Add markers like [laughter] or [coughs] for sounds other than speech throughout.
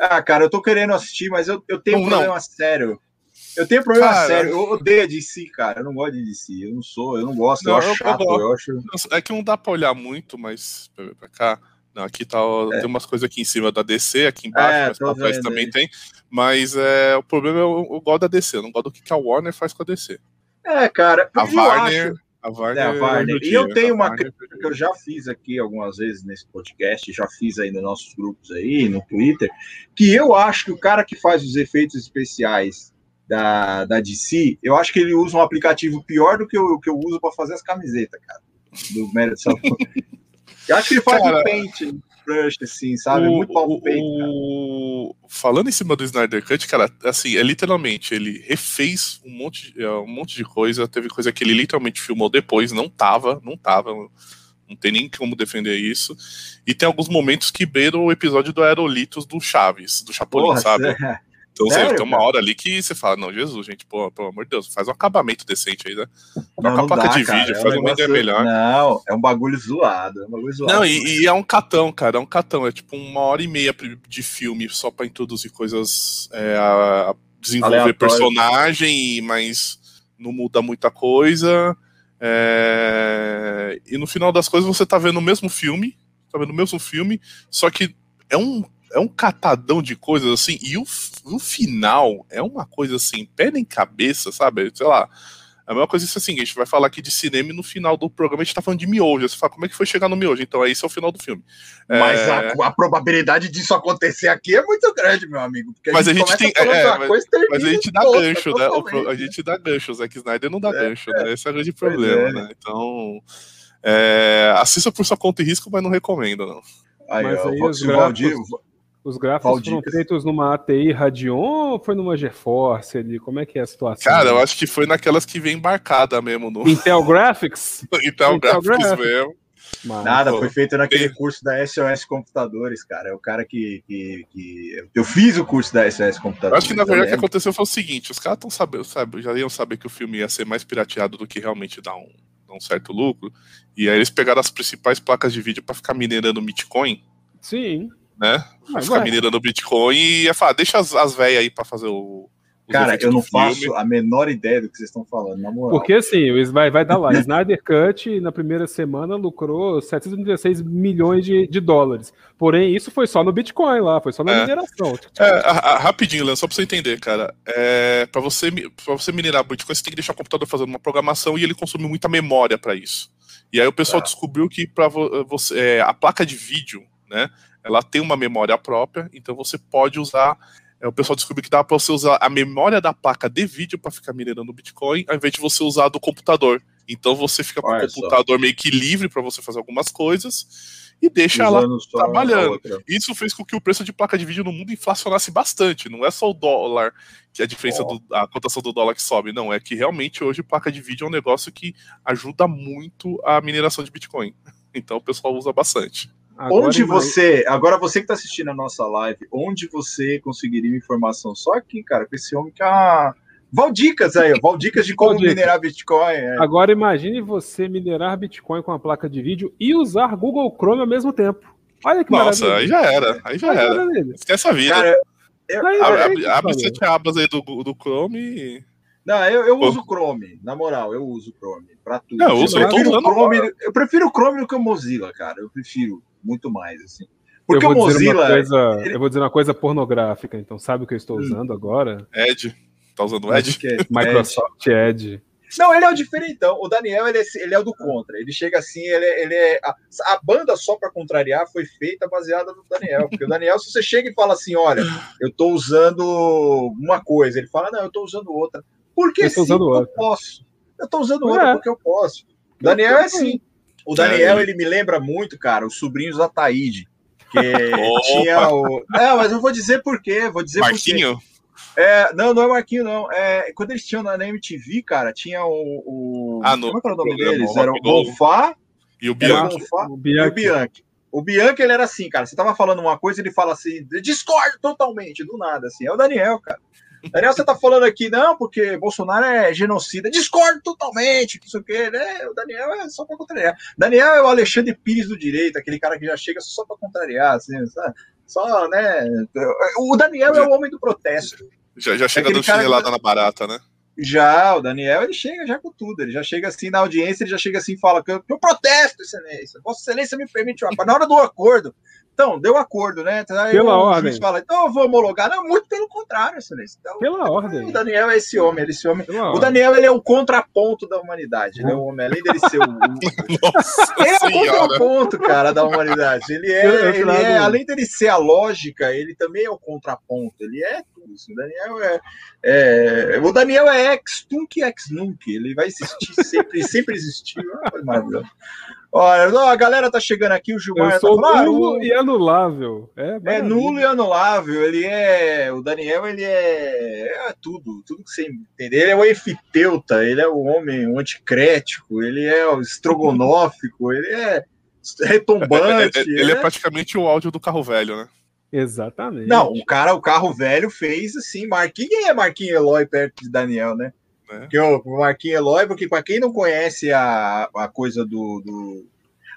Ah, cara, eu tô querendo assistir, mas eu, eu tenho não, um problema não. sério. Eu tenho problema cara, sério. Eu odeio a DC, cara. Eu não gosto de DC. Eu não sou, eu não gosto. Não, eu acho chato. Eu, eu acho... É que não dá pra olhar muito, mas pra cá. Não, aqui tá, é. tem umas coisas aqui em cima da DC, aqui embaixo, é, mas pra trás também aí. tem. Mas é, o problema é eu, eu gosto da DC, eu não gosto do que a Warner faz com a DC. É, cara, a Warner, acho... a Warner, é, a Warner. E eu tenho uma crítica que eu já fiz aqui algumas vezes nesse podcast, já fiz aí nos nossos grupos aí, no Twitter, que eu acho que o cara que faz os efeitos especiais da, da DC, eu acho que ele usa um aplicativo pior do que o que eu uso para fazer as camisetas, cara. Do Merit [laughs] Eu acho que ele faz cara, um paint brush, assim, sabe? O, Muito. O... Falando em cima do Snyder Cut, cara, assim, é literalmente, ele refez um monte, de, é, um monte de coisa. Teve coisa que ele literalmente filmou depois, não tava, não tava. Não tem nem como defender isso. E tem alguns momentos que beiram o episódio do Aerolitos do Chaves, do Chapolin, Porra, sabe? [laughs] É. Então Sério, tem uma hora ali que você fala, não, Jesus, gente, pô, pelo amor de Deus, faz um acabamento decente aí, né? Troca a placa dá, de cara, vídeo, é um faz um negócio... melhor. Não, é um bagulho zoado, é um bagulho zoado. Não, e, e, é um catão, cara, é um catão, é tipo uma hora e meia de filme só pra introduzir coisas, é, a desenvolver Aleatório. personagem, mas não muda muita coisa. É... E no final das coisas você tá vendo o mesmo filme, tá vendo o mesmo filme, só que é um é um catadão de coisas assim, e o, o final é uma coisa assim, pé em cabeça, sabe? Sei lá. A mesma coisa é assim, a gente vai falar aqui de cinema e no final do programa a gente tá falando de miojo. Você fala, como é que foi chegar no miojo? Então, esse é o final do filme. Mas é... a, a, probabilidade disso acontecer aqui é muito grande, meu amigo. mas a gente, a gente tem. É, mas, coisa, mas, a gente dá gancho, né? O, a gente dá gancho. O Zack Snyder não dá é, gancho, né? Esse é o grande problema, é. né? Então. É, assista por sua conta e risco, mas não recomendo, não. Aí, mas aí, os Valdir, os gráficos foram feitos numa ATI Radeon ou foi numa GeForce ali? Como é que é a situação? Cara, eu acho que foi naquelas que vem embarcada mesmo. No... Intel Graphics? [laughs] Intel, Intel Graphics, Graphics mesmo. Mano, Nada, pô, foi feito naquele tem... curso da SOS Computadores, cara. É o cara que, que, que, Eu fiz o curso da SOS Computadores. Eu acho que na verdade o que aconteceu foi o seguinte: os caras estão sabendo, sabe, já iam saber que o filme ia ser mais pirateado do que realmente dar um, dar um certo lucro. E aí eles pegaram as principais placas de vídeo para ficar minerando Bitcoin. Sim né? Vai ficar minerando Bitcoin e ia falar, deixa as, as velhas aí pra fazer o. Cara, eu não faço a menor ideia do que vocês estão falando, na moral. Porque assim, vai, vai dar lá. [laughs] Snyder Cut, na primeira semana, lucrou 736 milhões de, de dólares. Porém, isso foi só no Bitcoin lá, foi só na é. mineração. É, a, a, rapidinho, Leandro, só pra você entender, cara. É, para você, pra você minerar Bitcoin, você tem que deixar o computador fazendo uma programação e ele consome muita memória para isso. E aí o pessoal ah. descobriu que para você é, a placa de vídeo, né? Ela tem uma memória própria, então você pode usar. É, o pessoal descobriu que dá para você usar a memória da placa de vídeo para ficar minerando Bitcoin, ao invés de você usar do computador. Então você fica com o computador meio que livre para você fazer algumas coisas e deixa ela trabalhando. Isso fez com que o preço de placa de vídeo no mundo inflacionasse bastante. Não é só o dólar, que é a diferença oh. da cotação do dólar que sobe, não. É que realmente hoje placa de vídeo é um negócio que ajuda muito a mineração de Bitcoin. [laughs] Então o pessoal usa bastante. Agora onde você, agora você que está assistindo a nossa live, onde você conseguiria informação? Só aqui, cara, com esse homem que é uma... Valdicas aí, Valdicas de [laughs] como minerar Bitcoin. É. Agora imagine você minerar Bitcoin com a placa de vídeo e usar Google Chrome ao mesmo tempo. Olha que Nossa, maravilha. aí já era, aí já aí era. Esquece a vida. Cara, eu, aí, abre, abre, abre sete abas aí do, do Chrome e... Não, eu, eu uso Chrome, na moral, eu uso Chrome para tudo. Não, eu, uso, eu, prefiro Chrome, eu prefiro o Chrome do que o Mozilla, cara. Eu prefiro muito mais, assim. Porque eu vou, Mozilla, coisa, ele... eu vou dizer uma coisa pornográfica, então sabe o que eu estou hum. usando hum. agora? Edge. Tá usando o Edge? É Microsoft Edge. Edge. Não, ele é o diferentão. O Daniel, ele é, ele é o do contra. Ele chega assim, ele é. Ele é a, a, banda só para contrariar foi feita baseada no Daniel. Porque o Daniel, se você chega e fala assim: olha, eu tô usando uma coisa, ele fala: não, eu tô usando outra. Porque eu, sim, eu posso. Eu tô usando outra é. porque eu posso. O Daniel é assim. O Daniel, é. ele me lembra muito, cara, os sobrinhos da Taíde. Que tinha o. Não, mas eu vou dizer por quê. Vou dizer Marquinho? Por quê. É, não, não é Marquinho, não. É, quando eles tinham na MTV, cara, tinha o. o ah, no como é que era o nome deles? Era o Bonfá e o Bianchi. O Bianchi. o Bianchi. O Bianchi, ele era assim, cara. Você tava falando uma coisa, ele fala assim, discordo totalmente, do nada, assim. É o Daniel, cara. Daniel, você tá falando aqui, não, porque Bolsonaro é genocida. Discordo totalmente, não sei o quê. Né? O Daniel é só pra contrariar. Daniel é o Alexandre Pires do direito, aquele cara que já chega só pra contrariar, assim, sabe? Só, né? O Daniel é o homem do protesto. Já, já chega dando chinelada que... na barata, né? Já, o Daniel, ele chega já com tudo. Ele já chega assim na audiência, ele já chega assim e fala que eu, eu protesto, excelência. Vossa excelência me permite uma... Na hora do acordo, então, deu acordo, né? Aí Pela o ordem. fala, então eu vou homologar. Não, muito pelo contrário, excelência. Então, Pela ordem. O Daniel é esse homem, ele é esse homem. o Daniel, ele é o contraponto da humanidade. Ele é o homem, além dele ser o. [laughs] Nossa ele é o contraponto, cara, da humanidade. Ele é, ele é, além dele ser a lógica, ele também é o contraponto. Ele é tudo. Assim. O Daniel é, é. o Daniel é ex-tunc ex-nunc. Ele vai existir sempre, sempre existiu. Maravilhoso. Olha, a galera tá chegando aqui, o Gilmar Eu sou tá nulo ah, e anulável. É, é, nulo e anulável. Ele é. O Daniel, ele é. É tudo, tudo que você entender. Ele é o efiteuta, ele é o homem o anticrético, ele é o estrogonófico, ele é retombante. É, [laughs] ele é, é praticamente o áudio do carro velho, né? Exatamente. Não, o cara, o carro velho fez assim, Marquinhos. Quem é Marquinhos Eloy perto de Daniel, né? Que o Marquinhos Eloy, porque para quem não conhece a, a coisa do, do...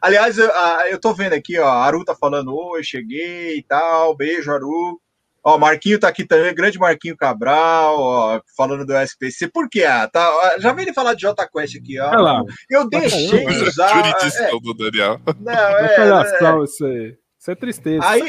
Aliás, eu, a, eu tô vendo aqui, ó, a Aru tá falando, oi, cheguei e tal, beijo, Aru. Ó, Marquinho tá aqui também, grande Marquinho Cabral, ó, falando do SPC. Por quê? Ah, tá, já vem ele falar de J Quest aqui, ó. Lá. Eu deixei de usar. É, do Daniel. Não, é, é, é, isso aí. Isso é tristeza. Aí,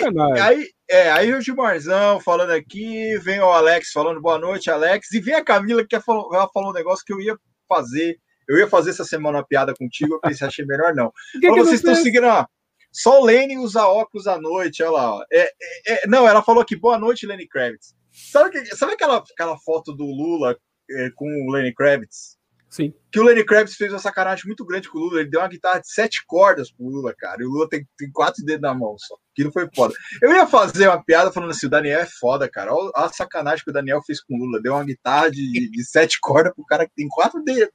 aí, é, aí o Gilmarzão falando aqui, vem o Alex falando boa noite, Alex, e vem a Camila que falou, ela falou um negócio que eu ia fazer. Eu ia fazer essa semana uma piada contigo, eu pensei, achei melhor não. [laughs] Que que vocês estão seguindo, ó. Só o Lene usa óculos à noite, olha lá. Ó. É, é, é, não, ela falou aqui, boa noite, Lenny Kravitz. Sabe, sabe aquela, aquela foto do Lula é, com o Lenny Kravitz? Sim. Que o Lenny Kravitz fez uma sacanagem muito grande com o Lula. Ele deu uma guitarra de sete cordas pro Lula, cara. E o Lula tem, tem quatro dedos na mão só. Aquilo foi foda. Eu ia fazer uma piada falando assim: o Daniel é foda, cara. Olha a sacanagem que o Daniel fez com o Lula. Deu uma guitarra de, de sete cordas pro cara que tem quatro dedos.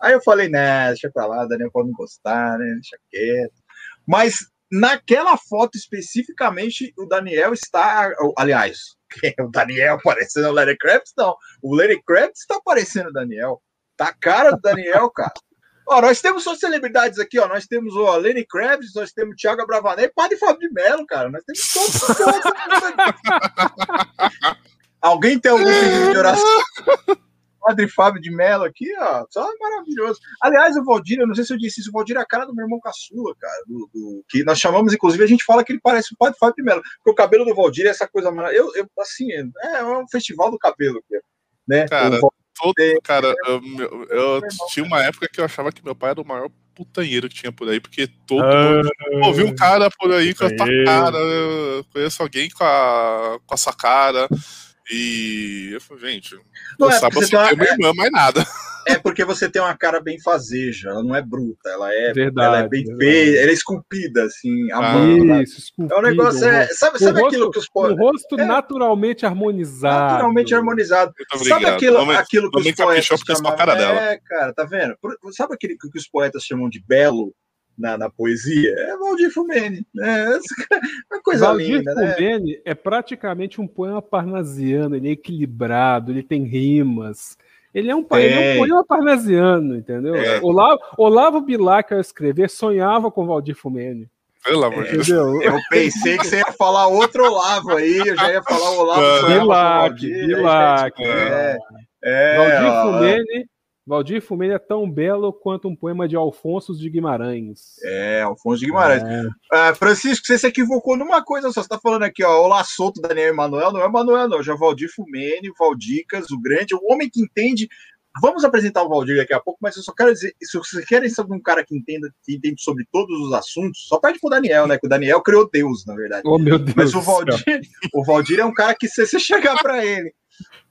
Aí eu falei, né, deixa pra lá, o Daniel pode não gostar, né? Deixa quieto. Mas naquela foto especificamente, o Daniel está. Aliás, [laughs] o Daniel parecendo o Lenny Kravitz? Não. O Lenny Kravitz está parecendo o Daniel. Tá a cara do Daniel, cara. Ó, nós temos só celebridades aqui, ó. Nós temos o Lenny Kravitz, nós temos o Thiago Bravanel e Padre Fábio de Mello, cara. Nós temos todos. Alguém tem algum pedido de oração? Padre Fábio de Mello aqui, ó. Só maravilhoso. Aliás, o Valdir, eu não sei se eu disse isso, o Valdir é a cara do meu irmão caçula, cara. Do, do, que nós chamamos, inclusive, a gente fala que ele parece o Padre Fábio de Mello. Porque o cabelo do Valdir é essa coisa maravilhosa. Eu, eu, assim, é, é um festival do cabelo, né? Cara, todo, cara, eu, eu, tinha uma época que eu achava que meu pai era o maior putanheiro que tinha por aí, porque todo ah, mundo ouvi um cara por aí com a tua cara, eu conheço alguém com, a, com essa cara. E eu falei, gente, não é, sabe assim, uma... minha irmã, mais nada. É porque você tem uma cara bem fazeja, ela não é bruta, ela é, verdade, ela é bem feia, ela é esculpida, assim, a ah, mão. Isso, esculpida. É um negócio, é, sabe, sabe rosto, aquilo que os poetas. O rosto é, naturalmente harmonizado. Naturalmente harmonizado. Sabe aquilo, Nome, aquilo que os poetas chamam. Cara dela. É, cara, tá vendo? Sabe aquilo que os poetas chamam de belo? Na, na poesia é Valdir Fumene. Né? É uma coisa Valdir linda. Valdir né? Fumene né? é praticamente um poema parnasiano, ele é equilibrado, ele tem rimas. Ele é um, ele é um poema parnasiano, entendeu? É. Olavo, Olavo Bilac, ao escrever, sonhava com Valdir Fumene. Pelo amor de Deus. Eu pensei que você ia falar outro Olavo aí, eu já ia falar o Olavo. Bilac, Bilac. É, é, Valdir Fumene Valdir Fumene é tão belo quanto um poema de Alfonso de Guimarães. É, Alfonso de Guimarães. É. Uh, Francisco, você se equivocou numa coisa só. Você está falando aqui, ó, Olá Solto, Daniel Emanuel. Não é Emanuel, não. Já é Valdir Fumene, Valdicas, o grande, o homem que entende. Vamos apresentar o Valdir daqui a pouco, mas eu só quero dizer: se vocês querem saber um cara que entenda, que entende sobre todos os assuntos, só pede pro Daniel, né? Que o Daniel criou Deus, na verdade. Oh, meu Deus. Mas o Valdir, o Valdir é um cara que, se você chegar para ele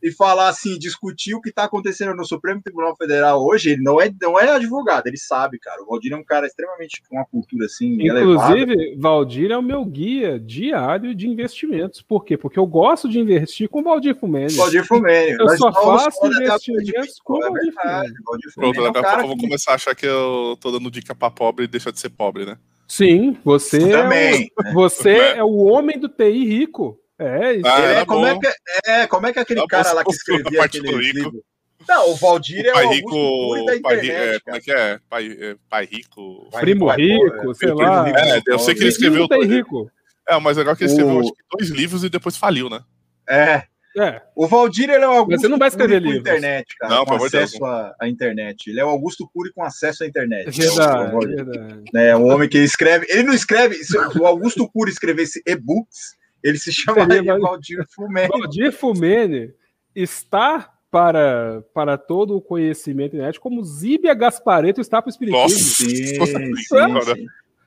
e falar assim, discutir o que está acontecendo no Supremo Tribunal Federal hoje, ele não é, não é advogado, ele sabe, cara. O Valdir é um cara extremamente com uma cultura assim. Inclusive, elevada. Valdir é o meu guia diário de investimentos. Por quê? Porque eu gosto de investir com Valdir Fumene. Valdir Fumene. Eu Nós só faço investimentos com é Valdir Fumene. Pronto, daqui a pouco eu vou começar a achar que eu tô dando dica para pobre e deixar de ser pobre, né? Sim, você, Também, é, o, você é o homem do TI rico. É, isso. Ah, é, como, é, que, é, como é que aquele cara lá que escrevia aquele livro... Não, o Valdir é pai o rico, da pai, internet, é, Como é que é? Pai, é, pai rico. Primo rico, sei lá. é, eu sei que ele escreveu. Tem rico. É, mas legal que ele escreveu o... dois livros e depois faliu, né? É. É. O Valdir ele é o Augusto Mas você não vai escrever livro. internet, cara. Não, com acesso à, à, internet. Ele é o Augusto Cury com acesso à internet. É verdade, é verdade. É um homem que escreve. Ele não escreve. Se o Augusto Cury escrevesse e-books, ele se chamaria Seria, Valdir Fumene. Valdir Fumene está para, para todo o conhecimento internet como Zíbia Gaspareto está para o Espiritismo. Nossa, sim, sim, sim.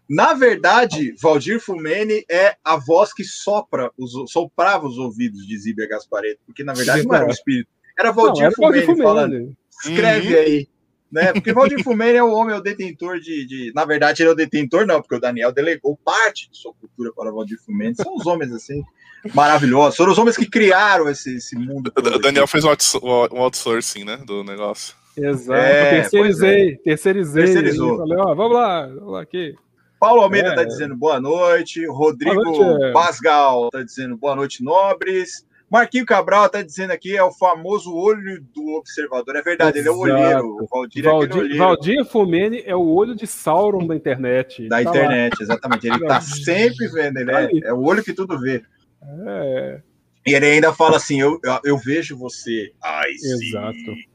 Na verdade, Valdir Fumene é a voz que sopra os, soprava os ouvidos de Zíbia Gaspareto, porque na verdade não era o espírito, era Valdir, não, era Fumene, Fumene falando. Escreve uhum. aí. Né? Porque Valdir Fumene é o homem, é o detentor de, de, Na verdade, ele é o detentor, não, porque o Daniel delegou parte de sua cultura para Valdir Fumene. São os homens assim, maravilhosos. Foram os homens que criaram esse, esse mundo. O Daniel fez um outsourcing, né? Do negócio. Exato. É, terceirizei, é. terceirizei. Terceirizou. Falei, ó, vamos lá, vamos lá aqui. Paulo Almeida está é. dizendo boa noite. Rodrigo noite, Basgal está dizendo boa noite, nobres. Marquinho Cabral está dizendo aqui, é o famoso olho do observador. É verdade, Exato. ele é o olheiro. O Valdir, é Valdir, é olheiro. Valdir Fumene é o olho de Sauron da internet. Da tá internet, lá. exatamente. Ele está [laughs] sempre vendo, ele é, é, o olho que tudo vê. É. E ele ainda fala assim: eu, eu, eu vejo você. Ai, Exato. Sim.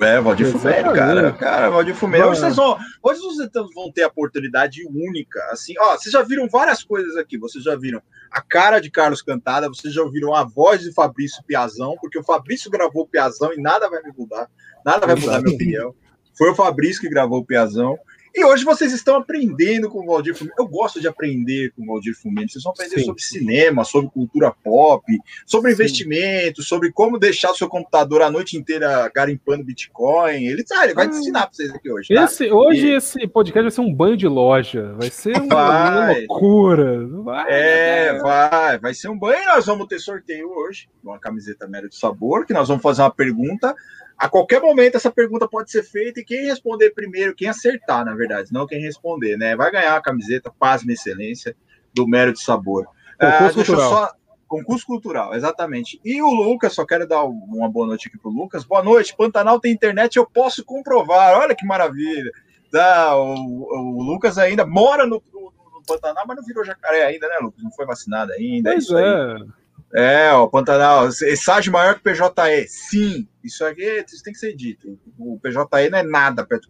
É, Valdir Fumero, cara. Cara, Valdir Fumero. Hoje vocês, vão, hoje vocês vão ter a oportunidade única. Assim, ó, vocês já viram várias coisas aqui. Vocês já viram a cara de Carlos Cantada, vocês já ouviram a voz de Fabrício Piazão, porque o Fabrício gravou o Piazão e nada vai me mudar. Nada vai mudar minha opinião. Foi o Fabrício que gravou o Piazão. E hoje vocês estão aprendendo com o Valdir Fumene. Eu gosto de aprender com o Valdir Fumene. Vocês vão aprender sim, sobre cinema, sobre cultura pop, sobre sim. investimento, sobre como deixar o seu computador a noite inteira garimpando Bitcoin. Ele, ah, ele vai ah, ensinar para vocês aqui hoje. Tá? Esse, hoje e... esse podcast vai ser um banho de loja. Vai ser uma, vai. uma loucura. Vai, é, vai. Vai ser um banho. E nós vamos ter sorteio hoje. Uma camiseta Mero de Sabor, que nós vamos fazer uma pergunta a qualquer momento essa pergunta pode ser feita e quem responder primeiro, quem acertar, na verdade, não quem responder, né? Vai ganhar a camiseta Pasma Excelência do Mero de Sabor. Concurso ah, cultural. Só... Concurso cultural, exatamente. E o Lucas, só quero dar uma boa noite aqui pro Lucas. Boa noite, Pantanal tem internet, eu posso comprovar. Olha que maravilha. Tá, o, o Lucas ainda mora no, no, no, Pantanal, mas não virou jacaré ainda, né, Lucas? Não foi vacinado ainda. Pois é. é. É, o Pantanal, estágio maior que o PJE. Sim, isso aqui isso tem que ser dito. O PJE não é nada perto.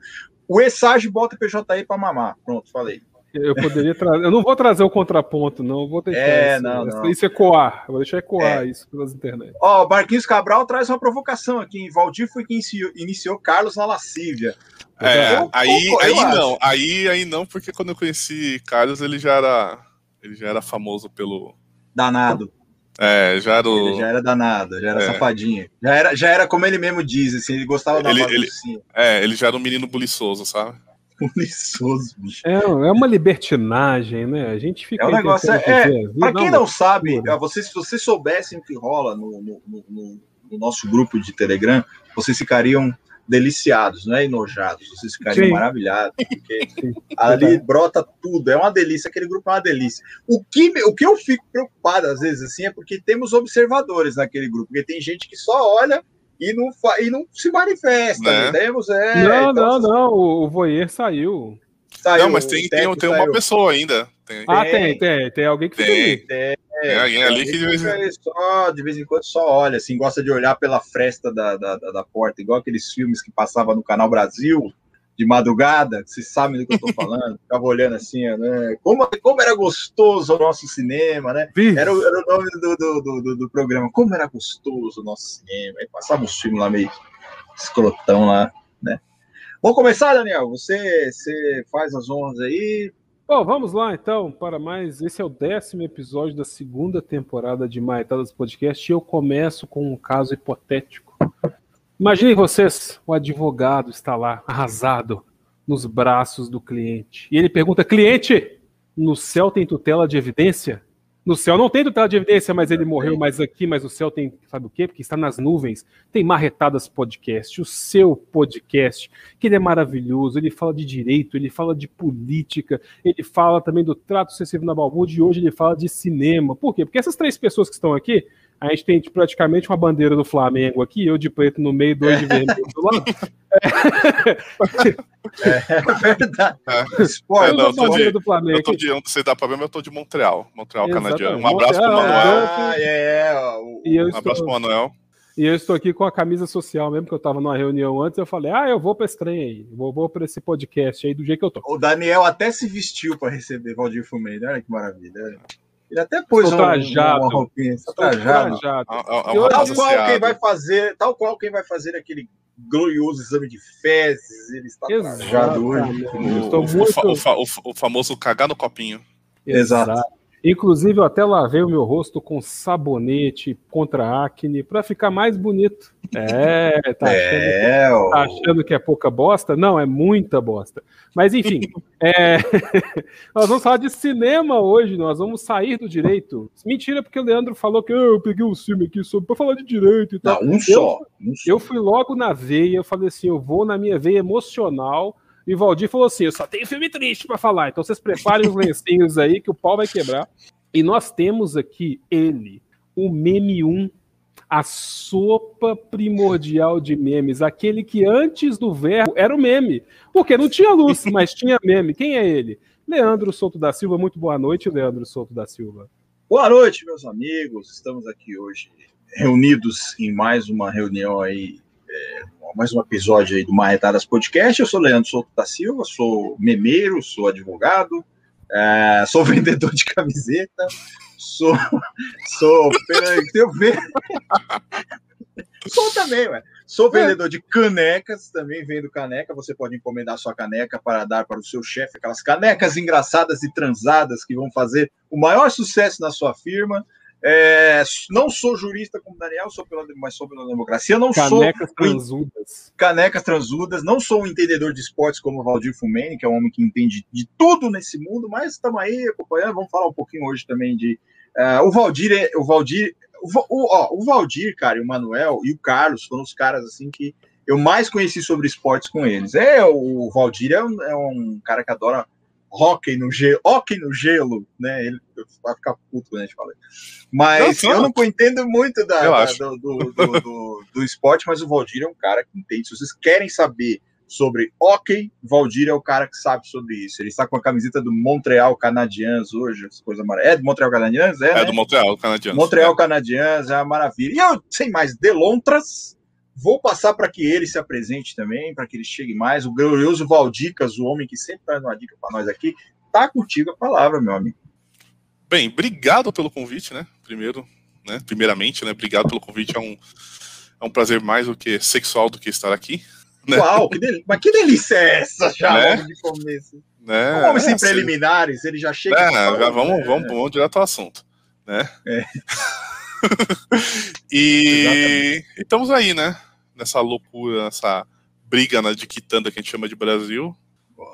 O ESAG bota o PJE para mamar. Pronto, falei. Eu poderia trazer. Eu não vou trazer o contraponto, não. vou deixar é, isso. Não, não. Isso ecoar. Eu vou deixar ecoar é. isso pelas internet. Ó, o Barquinhos Cabral traz uma provocação aqui. Em Valdir foi quem iniciou, iniciou Carlos na lascívia. É, eu, aí, eu, aí não. Aí, aí não, porque quando eu conheci Carlos, ele já era. Ele já era famoso pelo. Danado. É, já era. Ele já era danado, já era é. safadinho. Já era, já era como ele mesmo diz, assim, ele gostava da ele, ele, É, ele já era um menino buliçoso, sabe? [laughs] Buliçoso, bicho. É, é uma libertinagem, né? A gente fica. É um negócio. É, é, pra quem não, não sabe, vocês, se vocês soubessem o que rola no, no, no, no nosso grupo de Telegram, vocês ficariam deliciados, não é enojados, vocês ficariam Sim. maravilhados, porque [laughs] ali brota tudo, é uma delícia, aquele grupo é uma delícia. O que, o que eu fico preocupado às vezes assim é porque temos observadores naquele grupo, porque tem gente que só olha e não, e não se manifesta, né? Temos, é, não, então, não, não, o Voyeur saiu. Saiu, não, mas tem, tem, tem uma pessoa ainda. Tem. Ah, tem, tem, tem alguém que tem. Tem, é, alguém ali que de vez, em... Só, de vez em quando só olha, assim, gosta de olhar pela fresta da, da, da, porta, igual aqueles filmes que passavam no Canal Brasil de madrugada, vocês sabem do que eu tô falando, [laughs] ficava olhando assim, né? Como, como era gostoso o nosso cinema, né? Era, era o nome do, do, do, do, programa, como era gostoso o nosso cinema. Aí passava os filmes lá meio escrotão lá, né? Vamos começar, Daniel? Você, você faz as honras aí, Bom, vamos lá então para mais. Esse é o décimo episódio da segunda temporada de Maetadas Podcast e eu começo com um caso hipotético. Imaginem vocês, o advogado está lá, arrasado, nos braços do cliente. E ele pergunta: cliente, no céu tem tutela de evidência? No céu não tem tutela de evidência, mas ele morreu, mas aqui, mas o céu tem, sabe o quê? Porque está nas nuvens. Tem Marretadas Podcast, o seu podcast, que ele é maravilhoso, ele fala de direito, ele fala de política, ele fala também do trato excessivo na Balbúrdia e hoje ele fala de cinema. Por quê? Porque essas três pessoas que estão aqui A gente tem praticamente uma bandeira do Flamengo aqui, eu de preto no meio, dois de vermelho do lado. É, é verdade. É. Esporte, não, eu tô de, do Flamengo. Eu tô de, onde você dá pra ver, mas eu tô de Montreal. Montreal, canadiano. Um abraço Montreal, pro Manuel. Ah, é, é. Um estou... abraço pro Manuel. E eu estou aqui com a camisa social mesmo, que eu estava numa reunião antes, eu falei, ah, eu vou para esse trem aí, vou, vou para esse podcast aí do jeito que eu tô. O Daniel até se vestiu para receber Valdir Fumei, olha que maravilha. Ele até pôs uma, trajado, uma roupinha, trajado. trajado. É, é, é tal qual quem vai fazer, tal qual quem vai fazer aquele glorioso exame de fezes, ele está trajado hoje. O, muito... o, o, o, famoso cagar no copinho. Exato. Exato. Inclusive, eu até lavei o meu rosto com sabonete contra acne para ficar mais bonito. É, tá achando, é, que, tá achando que é pouca bosta? Não, é muita bosta. Mas enfim, [laughs] é... [laughs] nós vamos falar de cinema hoje, nós vamos sair do direito. Mentira, porque o Leandro falou que oh, eu peguei um filme aqui para falar de direito e tal. Não, um, só, um só. Eu fui logo na veia, eu falei assim: eu vou na minha veia emocional e o Valdir falou assim: eu só tenho filme triste para falar, então vocês preparem os [laughs] lencinhos aí que o pau vai quebrar. E nós temos aqui ele, o meme 1, a sopa primordial de memes, aquele que antes do verbo era o meme, porque não tinha luz, [laughs] mas tinha meme. Quem é ele? Leandro Souto da Silva. Muito boa noite, Leandro Souto da Silva. Boa noite, meus amigos. Estamos aqui hoje reunidos em mais uma reunião aí é, mais um episódio aí do Marretadas Podcast. Eu sou Leandro Souto da Silva, sou memeiro, sou advogado, é, sou [laughs] vendedor de camiseta, sou. sou. eu ver. sou também, ué. Sou vendedor de canecas, também vendo caneca. Você pode encomendar sua caneca para dar para o seu chefe, aquelas canecas engraçadas e transadas que vão fazer o maior sucesso na sua firma. É, não sou jurista como Daniel, sou pela, mas sou pela democracia. Não canecas sou transudas. Canecas transudas. Não sou um entendedor de esportes como o Valdir Fumene, que é um homem que entende de tudo nesse mundo, mas estamos aí acompanhando. Vamos falar um pouquinho hoje também de. Uh, o Valdir, é, o Valdir, o, ó, o Valdir, cara, e o Manuel e o Carlos foram os caras assim que eu mais conheci sobre esportes com eles. É, o Valdir é um, é um cara que adora hockey no gelo, hockey no gelo, né? Ele vai ficar puto quando a gente fala. Mas não, eu não entendo muito da, da do, do, do, do, esporte, mas o Valdir é um cara que entende. Se vocês querem saber sobre hockey, Valdir é o cara que sabe sobre isso. Ele está com a camiseta do Montreal Canadiens hoje, essa coisa maravilhosa. É do Montreal Canadiens? É, é né? do Montreal Canadiens. Montreal é. Canadiens, é uma maravilha. E eu, sem mais delontras, Vou passar para que ele se apresente também, para que ele chegue mais. O glorioso Valdicas, o homem que sempre traz uma dica para nós aqui, tá contigo a palavra, meu amigo. Bem, obrigado pelo convite, né? Primeiro, né? Primeiramente, né? Obrigado pelo convite. É um, é um prazer mais do que sexual do que estar aqui. Né? Uau, que mas que delícia é essa já né? de começo? Né? Um homem sem é, preliminares, ele já chega. É, já vamos, vamos, vamos direto ao assunto. Né? É. [laughs] [laughs] e... e estamos aí, né? nessa loucura, nessa briga né, de quitanda que a gente chama de Brasil.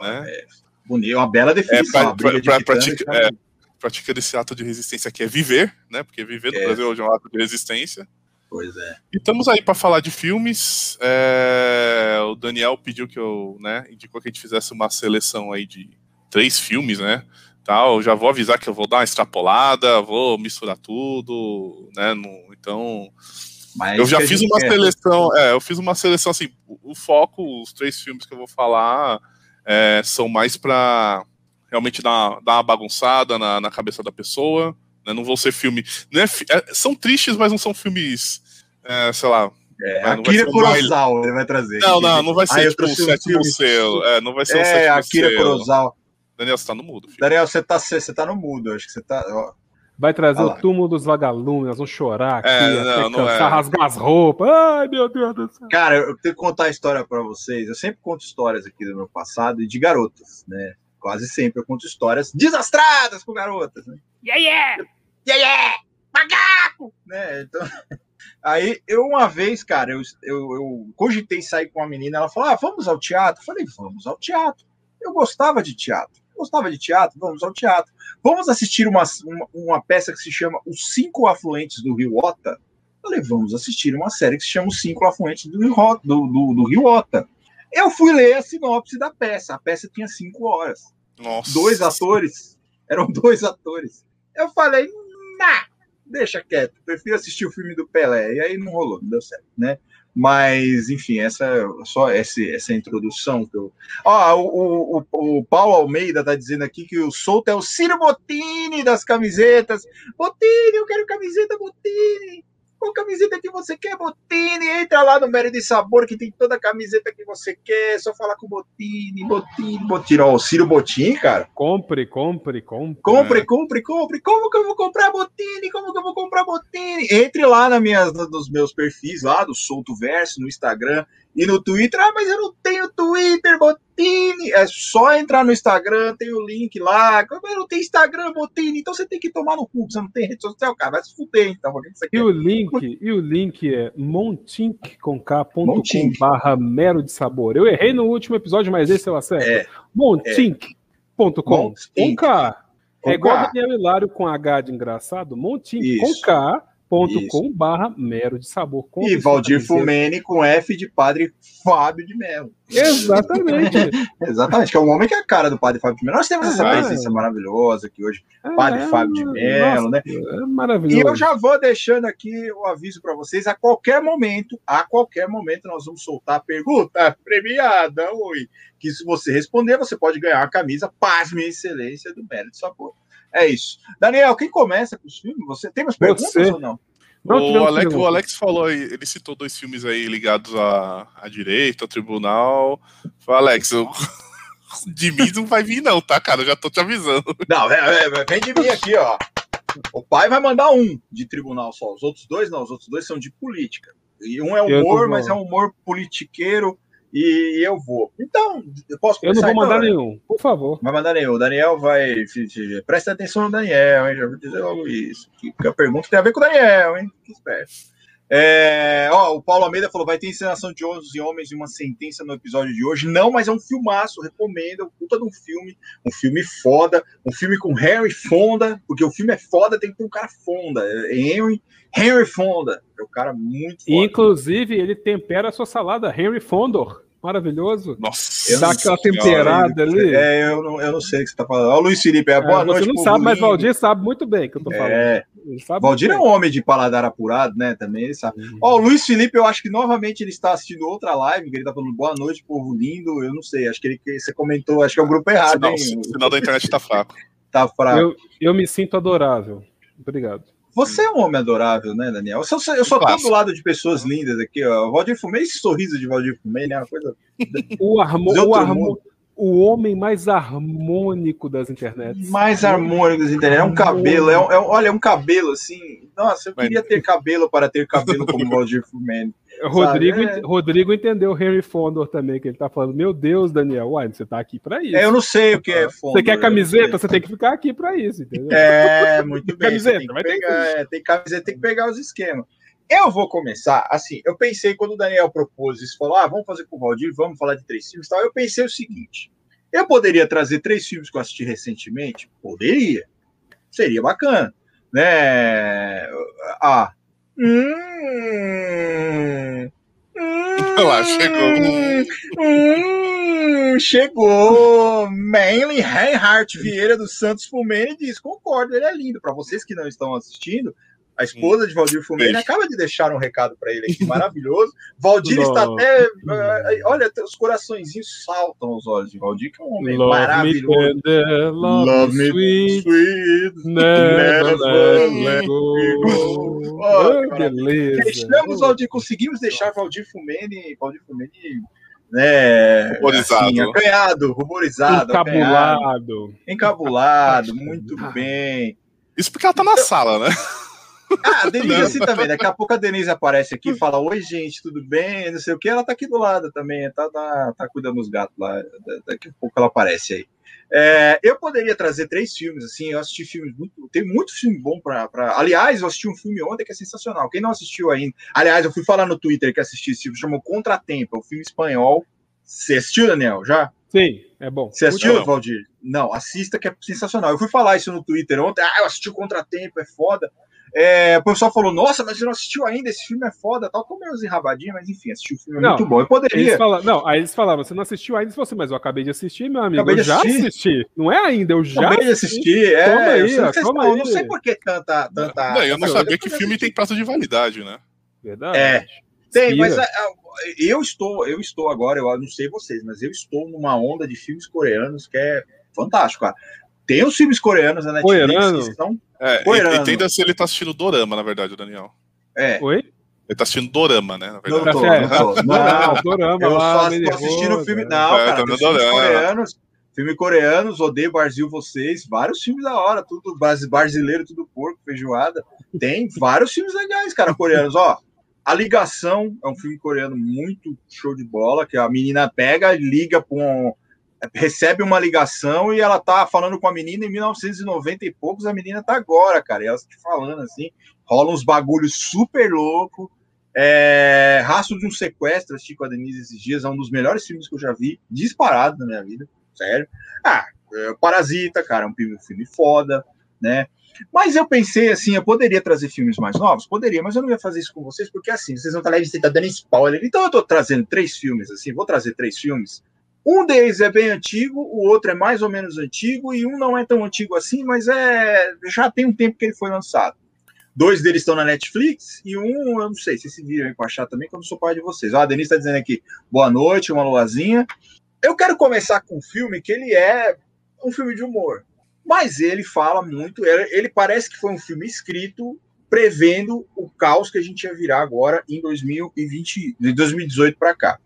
né? É bonito, uma bela definição. É, pra, pra, pratica, é, praticando esse ato de resistência que é viver, né? Porque viver no é. Brasil hoje é um ato de resistência. Pois é. E estamos aí para falar de filmes. É, o Daniel pediu que eu, né, indicou que a gente fizesse uma seleção aí de três filmes, né? Tal, já vou avisar que eu vou dar uma extrapolada, vou misturar tudo, né? No, então, mas eu já fiz uma quer. seleção, é, eu fiz uma seleção assim, o, o, foco, os três filmes que eu vou falar é, são mais para realmente dar, dar uma bagunçada na, na cabeça da pessoa, né, não vão ser filme, é, é, são tristes, mas não são filmes, é, sei lá, é, Akira Kurosawa ele vai trazer. Não, não, não vai ser ah, tipo o sétimo selo. É, não vai ser é, o sétimo Akira selo. Kurosawa. Daniel, você tá no mudo. Filho. Daniel, você tá, você tá no mudo. Acho que você tá. Ó. Vai trazer o túmulo dos vagalumes, nós vamos chorar aqui, é, não, não cansar, é. rasgar as roupas. Ai, meu Deus do céu. Cara, eu tenho que contar a história para vocês. Eu sempre conto histórias aqui do meu passado e de garotas, né? Quase sempre eu conto histórias desastradas com garotas, né? Yeah, yeah! Yeah, yeah! Magaco! Né? Então, [laughs] aí, eu uma vez, cara, eu, eu, eu cogitei sair com uma menina, ela falou, ah, vamos ao teatro? Eu falei, vamos ao teatro. Eu gostava de teatro gostava de teatro, vamos ao teatro. Vamos assistir uma, uma, uma, peça que se chama Os Cinco Afluentes do Rio Ota. Falei, vamos assistir uma série que se chama Os Cinco Afluentes do Rio, do, do, do Rio Ota. Eu fui ler a sinopse da peça. A peça tinha cinco horas. Nossa. Dois atores. Eram dois atores. Eu falei, nah, deixa quieto, prefiro assistir o filme do Pelé. E aí não rolou, não deu certo, né? Mas, enfim, essa só essa, essa introdução que eu. O, o, o Paulo Almeida tá dizendo aqui que o Souto é o Ciro Bottini das camisetas. Bottini, eu quero camiseta Bottini. Qual camiseta que você quer, Botini? Entra lá no Mério de Sabor, que tem toda a camiseta que você quer. É só falar com o Botini, Botini, Botini. Ó, o Ciro Botin, cara. Compre, compre, compre. Compre, compre, compre. Como que eu vou comprar Botini? Como que eu vou comprar Botini? Entre lá na minhas, nos meus perfis lá do Solto Verso, no Instagram e no Twitter. Ah, mas eu não tenho Twitter, Botini. É só entrar no Instagram, tem o link lá. Não tenho Instagram, Botini. Então você tem que tomar no cu, você não tem rede social, cara. Vai se fuder, então. E o link, e o link é montink.com barra mero de sabor. Eu errei no último episódio, mas esse eu acerto. É, montink.com com K. É igual Daniel Hilário com H de engraçado. Montink com K com barra mero de sabor. E Valdir Fumene com F de padre Fábio de Melo. Exatamente. [laughs] Exatamente, que é um homem que é a cara do padre Fábio de Melo. Nós temos essa ah, presença maravilhosa aqui hoje, padre Fábio de Melo, né? É maravilhoso. E eu já vou deixando aqui o aviso para vocês, a qualquer momento, a qualquer momento nós vamos soltar a pergunta [laughs] premiada, oi, que se você responder, você pode ganhar a camisa Paz Minha Excelência do Mero de Sabor. É isso. Daniel, quem começa com os filmes? Você tem umas perguntas Você. ou não? Não, o, Alex, o Alex falou, ele citou dois filmes aí ligados à, à direita, ao tribunal. Falei, Alex, eu, [laughs] de mim não vai vir, não, tá, cara? Eu já tô te avisando. Não, é, é, vem de mim aqui, ó. O pai vai mandar um de tribunal só. Os outros dois não, os outros dois são de política. E um é humor, mas é um humor politiqueiro e eu vou. Então, eu posso começar, Eu não vou mandar então, nenhum, por favor. Vai mandar nenhum. O Daniel vai. Presta atenção no Daniel, hein? Já vou dizer logo isso. Que a pergunta tem a ver com o Daniel, hein? Que esperto. É, ó, o Paulo Almeida falou: vai ter encenação de 11 homens e uma sentença no episódio de hoje. Não, mas é um filmaço, recomendo. Puta de um filme, um filme foda, um filme com Harry Fonda, porque o filme é foda, tem que ter um cara fonda. É Henry, Henry Fonda, é um cara muito foda. Inclusive, ele tempera a sua salada, Henry Fondor. Maravilhoso. Nossa. Dá aquela temperada ali. É, eu não, eu não sei o que você está falando. Ó, o Luiz Felipe, é, boa é, noite. Você não sabe, lindo. mas Valdir sabe muito bem o que eu estou falando. É. Valdir é um homem de paladar apurado, né? Também ele sabe. Uhum. Ó, o Luiz Felipe, eu acho que novamente ele está assistindo outra live, que ele está falando boa noite, povo lindo. Eu não sei, acho que ele você comentou, acho que é o grupo errado. O sinal da internet está fraco. Tá fraco. Eu, eu me sinto adorável. Obrigado. Você é um homem adorável, né, Daniel? Eu só, eu só tô do lado de pessoas lindas aqui, ó. Valdir Fumei, esse sorriso de Valdir Fumei, né? Uma coisa. O, harmo, o, harmo, o homem mais harmônico das internets. Mais harmônico das internets. É um cabelo, é, é, olha, é um cabelo assim. Nossa, eu queria ter cabelo para ter cabelo como Valdir Fumei. Rodrigo, é... Rodrigo entendeu o Henry Fondor também, que ele tá falando, meu Deus, Daniel, uai, você tá aqui para isso. É, eu não sei o que é Fondor. Você quer camiseta, você tem que ficar aqui para isso, entendeu? É, muito [laughs] bem. Camiseta, tem vai pegar, ter que... É, tem camiseta, tem que pegar os esquemas. Eu vou começar, assim, eu pensei, quando o Daniel propôs isso, falou, ah, vamos fazer com o Valdir, vamos falar de três filmes e tal, eu pensei o seguinte, eu poderia trazer três filmes que eu assisti recentemente? Poderia. Seria bacana, né? Ah, Hum, Olha lá, chegou. Hum, chegou. Manly Reinhardt Vieira dos Santos Fumene diz: concordo, ele é lindo. Para vocês que não estão assistindo, a esposa de Valdir Fumene acaba de deixar um recado para ele aqui, maravilhoso. Valdir está até. Uh, olha, os coraçõezinhos saltam aos olhos de Valdir, que é um homem love maravilhoso. Me tender, love, love me sweet, sweet never, never let go. Oh, beleza. Estamos, Valdir, conseguimos deixar Valdir Fumene, Valdir Fumene né, ruborizado, assim, acanhado, ruborizado, encabulado, encabulado, muito bem. Isso porque ela tá na sala, né? Ah, a Denise assim também. Daqui a pouco a Denise aparece aqui e fala: Oi, gente, tudo bem? Não sei o que. Ela tá aqui do lado também, tá, tá, tá cuidando dos gatos lá. Daqui a pouco ela aparece aí. É, eu poderia trazer três filmes, assim. Eu assisti filmes muito. Tem muito filme bom pra, pra. Aliás, eu assisti um filme ontem que é sensacional. Quem não assistiu ainda. Aliás, eu fui falar no Twitter que assisti esse filme, chamou Contratempo, é um filme espanhol. Você assistiu, Daniel? Já? Sim, é bom. Você assistiu, Valdir? Não, assista que é sensacional. Eu fui falar isso no Twitter ontem. Ah, eu assisti o Contratempo, é foda. É, o pessoal falou, nossa, mas você não assistiu ainda, esse filme é foda, tal, como meio enrabadinho, mas enfim, assistiu o filme é muito bom. Eu poderia. Falaram, não, aí eles falavam, você não assistiu ainda, você mas eu acabei de assistir, meu amigo. Acabei eu já assistir. assisti. Não é ainda, eu já acabei assisti. de assistir. É, toma aí, eu, sei, toma aí. não sei por que tanta. tanta não, eu não sabia que filme tem prazo de validade, né? Verdade. É. Tem, mas a, a, eu estou, eu estou agora, eu não sei vocês, mas eu estou numa onda de filmes coreanos que é fantástico, cara. Tem os filmes coreanos na Netflix Coreano. que são é, coreanos. Entenda se ele tá assistindo Dorama, na verdade, Daniel. É. Oi? Ele tá assistindo Dorama, né? Na verdade. Não, tô, não, tô. não, não, [laughs] Dorama, eu lá, só tô assistindo o filme. Não, é, cara, filmes coreanos. Filme coreanos, odeio Brasil vocês, vários filmes da hora, tudo brasileiro, tudo porco, feijoada. Tem vários filmes legais, cara, coreanos. Ó, A Ligação é um filme coreano muito show de bola, que a menina pega, liga para um, recebe uma ligação e ela tá falando com a menina em 1990 e poucos, a menina tá agora, cara. E ela tá falando assim, rola uns bagulhos super louco. É, Rastro de um sequestro, assisti com a Denise esses dias, é um dos melhores filmes que eu já vi, disparado na minha vida, sério. Ah, é, Parasita, cara, é um filme, um filme foda, né? Mas eu pensei assim, eu poderia trazer filmes mais novos? Poderia, mas eu não ia fazer isso com vocês, porque assim, vocês vão estar lá, você tá dando spoiler. Então eu tô trazendo três filmes, assim, vou trazer três filmes um deles é bem antigo, o outro é mais ou menos antigo, e um não é tão antigo assim, mas é já tem um tempo que ele foi lançado. Dois deles estão na Netflix, e um, eu não sei, se se viram achar também, que eu não sou pai de vocês. Ó, a Denise está dizendo aqui, boa noite, uma luazinha. Eu quero começar com um filme que ele é um filme de humor, mas ele fala muito, ele parece que foi um filme escrito prevendo o caos que a gente ia virar agora em 2020, de 2018 para cá.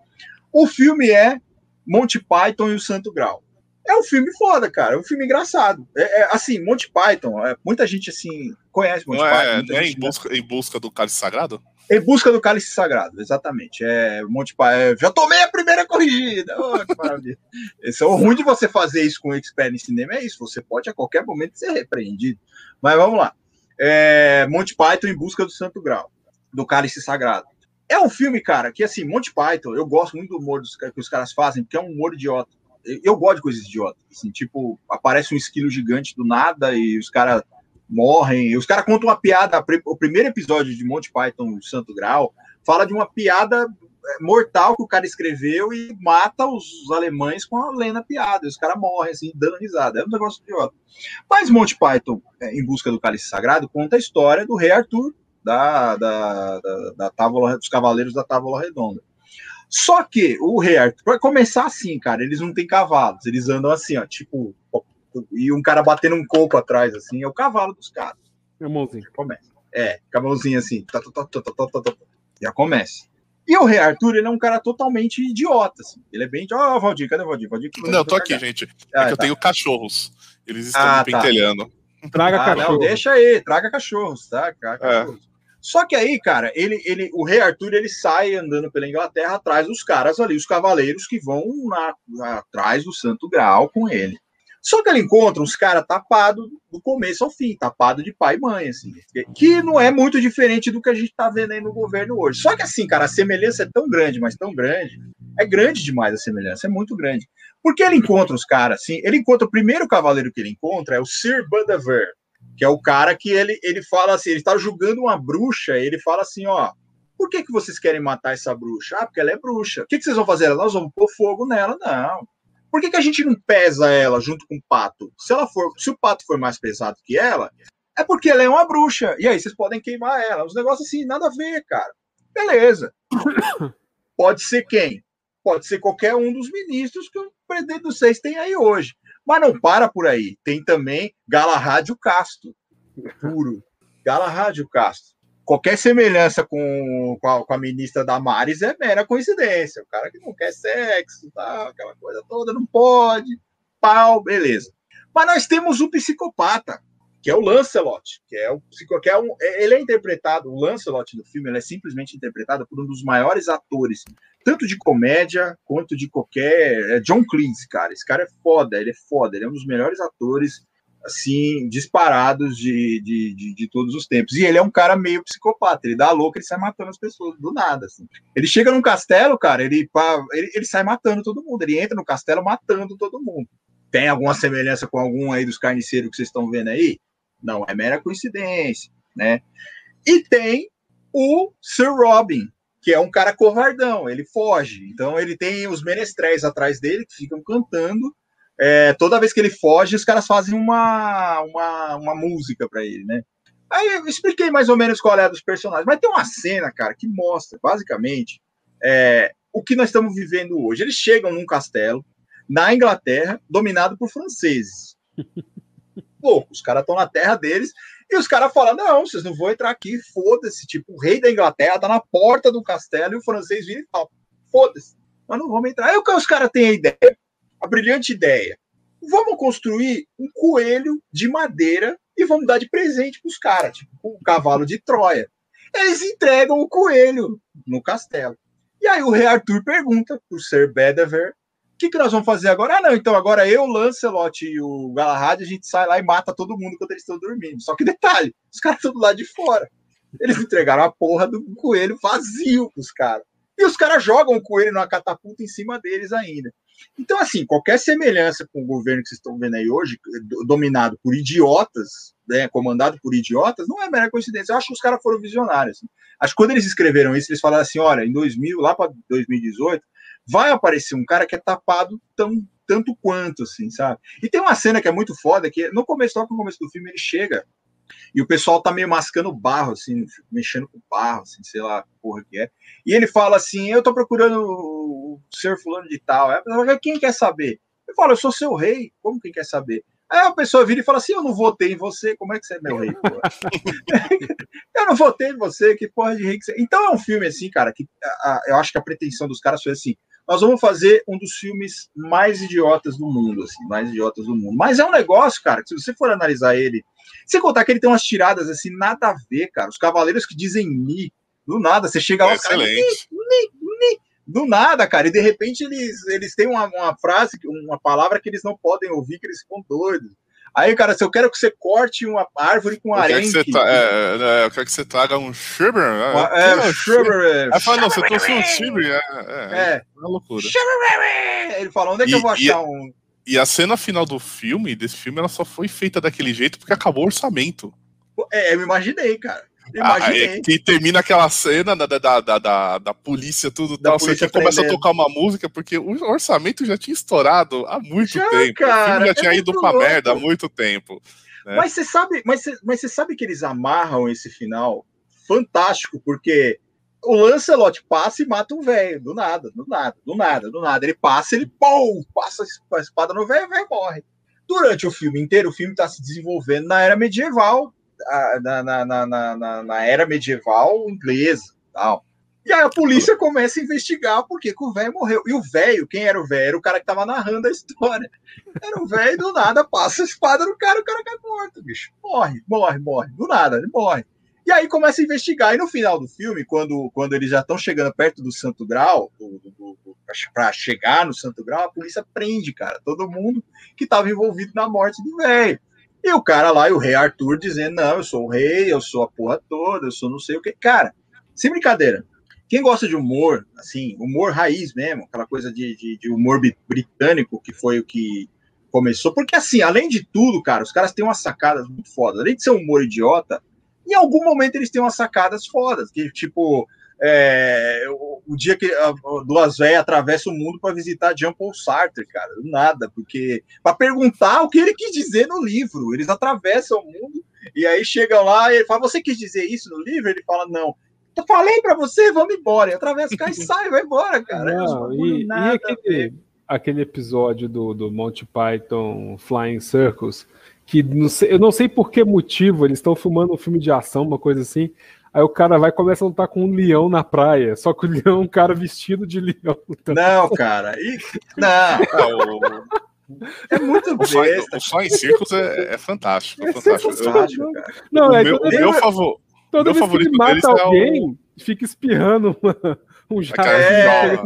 O filme é Monty Python e o Santo Grau. É um filme foda, cara. É um filme engraçado. É, é assim, Monty Python, é, muita gente assim conhece Monty não é, Python. É, em, busca, em busca do cálice sagrado? Em busca do cálice sagrado, exatamente. É Monty Python. É, já tomei a primeira corrigida. Oh, que maravilha. [laughs] Esse é o ruim de você fazer isso com o expert em cinema é isso. Você pode a qualquer momento ser repreendido. Mas vamos lá. É, Monty Python em busca do Santo Grau, do cálice sagrado. É um filme, cara, que assim, Monty Python, eu gosto muito do humor dos, que os caras fazem, porque é um humor idiota. Eu, eu gosto de coisas idiotas. Assim, tipo, aparece um esquilo gigante do nada e os caras morrem. E os caras contam uma piada. O primeiro episódio de Monty Python, Santo Grau, fala de uma piada é, mortal que o cara escreveu e mata os alemães com a lenda piada. Os caras morrem, assim, dando risada. É um negócio idiota. Mas Monty Python, é, em busca do cálice sagrado, conta a história do rei Arthur, da, da, da, da tábua, dos cavaleiros da Távola Redonda. Só que o rei Arthur, vai começar assim, cara, eles não têm cavalos, eles andam assim, ó, tipo, e um cara batendo um coco atrás, assim, é o cavalo dos caras. É mãozinho. Começa. É, cavalzinho assim, tá, tá, tá, já começa. E o Rei Arthur, ele é um cara totalmente idiota, assim. Ele é bem. Ó, oh, Valdir, cadê o Valdir? Valdir não, tô aqui, gente. É ah, que eu tá. tenho cachorros. Eles estão ah, me tá. pentelhando. Tá. Traga ah, cachorro. Não, deixa aí, traga cachorros, tá? Traga é. cachorros. Só que aí, cara, ele, ele, o rei Arthur ele sai andando pela Inglaterra atrás dos caras ali, os cavaleiros que vão na, atrás do Santo Graal com ele. Só que ele encontra uns caras tapados do começo ao fim, tapado de pai e mãe, assim, que não é muito diferente do que a gente tá vendo aí no governo hoje. Só que assim, cara, a semelhança é tão grande, mas tão grande, é grande demais a semelhança, é muito grande. Porque ele encontra os caras assim, ele encontra o primeiro cavaleiro que ele encontra é o Sir Budaver, que é o cara que ele, ele fala assim, ele está julgando uma bruxa, ele fala assim, ó, por que, que vocês querem matar essa bruxa? Ah, porque ela é bruxa. O que, que vocês vão fazer? Nós vamos pôr fogo nela? Não. Por que, que a gente não pesa ela junto com o pato? Se ela for, se o pato for mais pesado que ela, é porque ela é uma bruxa. E aí vocês podem queimar ela. Os negócios assim, nada a ver, cara. Beleza. [coughs] Pode ser quem? Pode ser qualquer um dos ministros que o presidente dos seis tem aí hoje. Mas não para por aí. Tem também Galarrádio Castro, puro. Galarrádio Castro. Qualquer semelhança com, com a, com, a, ministra Damares é mera coincidência. O cara que não quer sexo, tá, aquela coisa toda, não pode. Pau, beleza. Mas nós temos o psicopata, que é o Lancelot, que é o que é um, ele é interpretado, o Lancelot do filme, ele é simplesmente interpretado por um dos maiores atores tanto de comédia quanto de qualquer. É John Cleese, cara. Esse cara é foda, ele é foda, ele é um dos melhores atores, assim, disparados de, de, de, de todos os tempos. E ele é um cara meio psicopata, ele dá louco, ele sai matando as pessoas do nada, assim. Ele chega num castelo, cara, ele, ele, ele sai matando todo mundo, ele entra no castelo matando todo mundo. Tem alguma semelhança com algum aí dos carniceiros que vocês estão vendo aí? Não, é mera coincidência. né? E tem o Sir Robin, que é um cara covardão, ele foge. Então ele tem os menestréis atrás dele que ficam cantando. É, toda vez que ele foge, os caras fazem uma, uma, uma música para ele, né? Aí eu expliquei mais ou menos qual é dos personagens, mas tem uma cena, cara, que mostra basicamente é, o que nós estamos vivendo hoje. Eles chegam num castelo na Inglaterra, dominado por franceses. [laughs] Pô, os caras estão na terra deles e os caras falam: não, vocês não vão entrar aqui, foda-se. Tipo, o rei da Inglaterra tá na porta do castelo e o francês vira e fala: foda-se, nós não vamos entrar. Aí os caras têm a ideia, a brilhante ideia: vamos construir um coelho de madeira e vamos dar de presente pros caras, tipo, um cavalo de Troia. Eles entregam o coelho no castelo. E aí o rei Arthur pergunta pro Sir Bedivere o que, que nós vamos fazer agora? Ah, não, então agora eu, Lancelot e o Galahad, a gente sai lá e mata todo mundo quando eles estão dormindo. Só que detalhe, os caras estão do lado de fora. Eles entregaram a porra do coelho vazio pros caras. E os caras jogam o coelho numa catapulta em cima deles ainda. Então, assim, qualquer semelhança com o governo que vocês estão vendo aí hoje, dominado por idiotas, né, comandado por idiotas, não é mera coincidência. Eu acho que os caras foram visionários. Assim. Acho que quando eles escreveram isso, eles falaram assim: olha, em 2000, lá para 2018, vai aparecer um cara que é tapado tão tanto quanto, assim, sabe? E tem uma cena que é muito foda, que no começo, logo no começo do filme, ele chega e o pessoal tá meio mascando barro, assim, mexendo com barro, assim, sei lá, porra que é. E ele fala assim, eu tô procurando o senhor fulano de tal. É, quem quer saber? Eu falo, eu sou seu rei, como quem quer saber? Aí a pessoa vira e fala assim: Eu não votei em você, como é que você é meu rei? [laughs] eu não votei em você, que porra de rei que você. Então é um filme assim, cara, que a, a, eu acho que a pretensão dos caras foi assim: nós vamos fazer um dos filmes mais idiotas do mundo, assim, mais idiotas do mundo. Mas é um negócio, cara, que se você for analisar ele, sem contar que ele tem umas tiradas assim, nada a ver, cara. Os cavaleiros que dizem ni, do nada, você chega lá, é cara, ni, ni, ni, do nada, cara, e de repente eles, eles têm uma, uma frase, uma palavra que eles não podem ouvir, que eles ficam doidos. Aí, cara, se eu quero que você corte uma árvore com arenque... Eu, tá, é, é, eu quero que você traga um shiver. É, é, é shiver. Aí fala, não, você trouxe um shiver. É, é, é, é uma loucura. Ele fala, onde é que e, eu vou achar e, um... E a cena final do filme, desse filme, ela só foi feita daquele jeito porque acabou o orçamento. É, eu imaginei, cara. Ah, é, que termina aquela cena da, da, da, da, da polícia, tudo da tal. Polícia você começa a tocar uma música, porque o orçamento já tinha estourado há muito já, tempo. Cara, o filme já é tinha ido pra louco. merda há muito tempo. Né? Mas você sabe, mas você, mas você sabe que eles amarram esse final fantástico, porque o Lancelot passa e mata um velho, do nada, do nada, do nada, do nada. Ele passa, ele pum, passa a espada no velho e o velho morre. Durante o filme inteiro, o filme está se desenvolvendo na era medieval, na, na, na, na, era medieval inglesa tal. E aí a polícia começa a investigar por que o velho morreu. E o velho, quem era o velho? Era o cara que tava narrando a história. Era o velho do nada, passa a espada no cara, o cara cai morto, bicho. Morre, morre, morre. Do nada, ele morre. E aí começa a investigar. E no final do filme, quando, quando eles já estão chegando perto do Santo Grau, para chegar no Santo Grau, a polícia prende, cara, todo mundo que estava envolvido na morte do velho. E o cara lá, e o rei Arthur, dizendo: Não, eu sou o rei, eu sou a porra toda, eu sou não sei o que. Cara, sem brincadeira. Quem gosta de humor, assim, humor raiz mesmo, aquela coisa de, de, de humor britânico, que foi o que começou. Porque, assim, além de tudo, cara, os caras têm umas sacadas muito fodas. Além de ser um humor idiota, em algum momento eles têm umas sacadas fodas. Que, tipo, é, o, o, dia que a, duas velhas atravessam o mundo para visitar Jean Paul Sartre, cara, nada, porque para perguntar o que ele quis dizer no livro, eles atravessam o mundo e aí chegam lá e ele fala: Você quis dizer isso no livro? Ele fala: Não. Eu falei para você, vamos embora. E atravessa o cara e [laughs] sai, vai embora, cara. Não, e, e aquele, aquele episódio do, do Monty Python Flying Circles, que não sei, eu não sei por que motivo eles estão filmando um filme de ação, uma coisa assim. Aí o cara vai e começa a lutar com um leão na praia. Só que o leão é um cara vestido de leão. Não, cara. E... Não. É muito o besta. O Flying Circus é, é fantástico. É, fantástico. fantástico cara. Não, é meu, meu, favor, toda meu vez favorito que mata alguém, é o... fica espirrando um jato. É...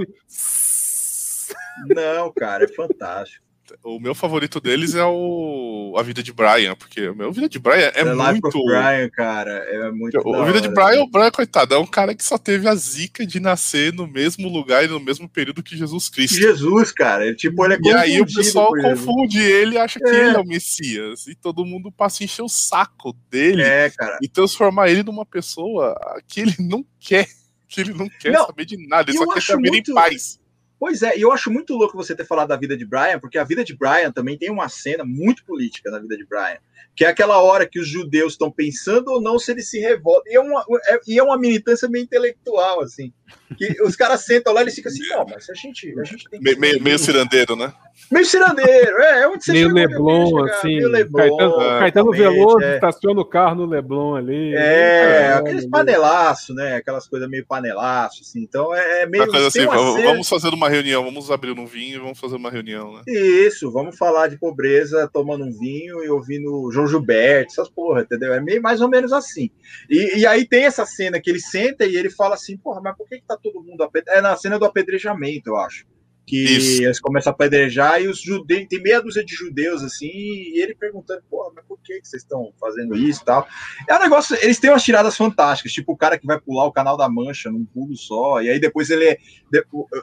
[laughs] Não, cara, é fantástico. O meu favorito deles é o A Vida de Brian, porque o meu Vida de Brian é The muito. Brian, cara, é muito. O Vida de Brian, o Brian, coitado, é um cara que só teve a zica de nascer no mesmo lugar e no mesmo período que Jesus Cristo. Jesus, cara, ele, tipo, ele é E aí o pessoal confunde ele e acha que é. ele é o Messias. E todo mundo passa a encher o saco dele é, cara. e transformar ele numa pessoa que ele não quer. Que ele não quer não, saber de nada, ele só quer saber muito... em paz. Pois é, e eu acho muito louco você ter falado da vida de Brian, porque a vida de Brian também tem uma cena muito política na vida de Brian, que é aquela hora que os judeus estão pensando ou não se eles se revoltam. E é uma, é, e é uma militância meio intelectual, assim. Que os caras sentam lá e eles ficam assim, não, mas a gente, a gente tem que... Meio, meio cirandeiro, né? Meio cirandeiro, é, é onde você Meio Leblon, assim. Meio Leblon, Caetano, é, Caetano Veloso é. estaciona o carro no Leblon ali. É, aqueles panelaços, né? Aquelas coisas meio panelaço, assim. Então é, é meio. Coisa assim, vamos, vamos fazer uma reunião, vamos abrir um vinho e vamos fazer uma reunião, né? Isso, vamos falar de pobreza tomando um vinho e ouvindo João Gilberto, essas porra, entendeu? É meio mais ou menos assim. E, e aí tem essa cena que ele senta e ele fala assim, porra, mas por que, que tá todo mundo apedrejado? É na cena do apedrejamento, eu acho que Isso. eles começam a apedrejar e os judeus, tem meia dúzia de judeus assim, e ele perguntando, pô, mas por que, que vocês estão fazendo isso e tal? É um negócio, eles têm umas tiradas fantásticas, tipo o cara que vai pular o canal da Mancha num pulo só, e aí depois ele é,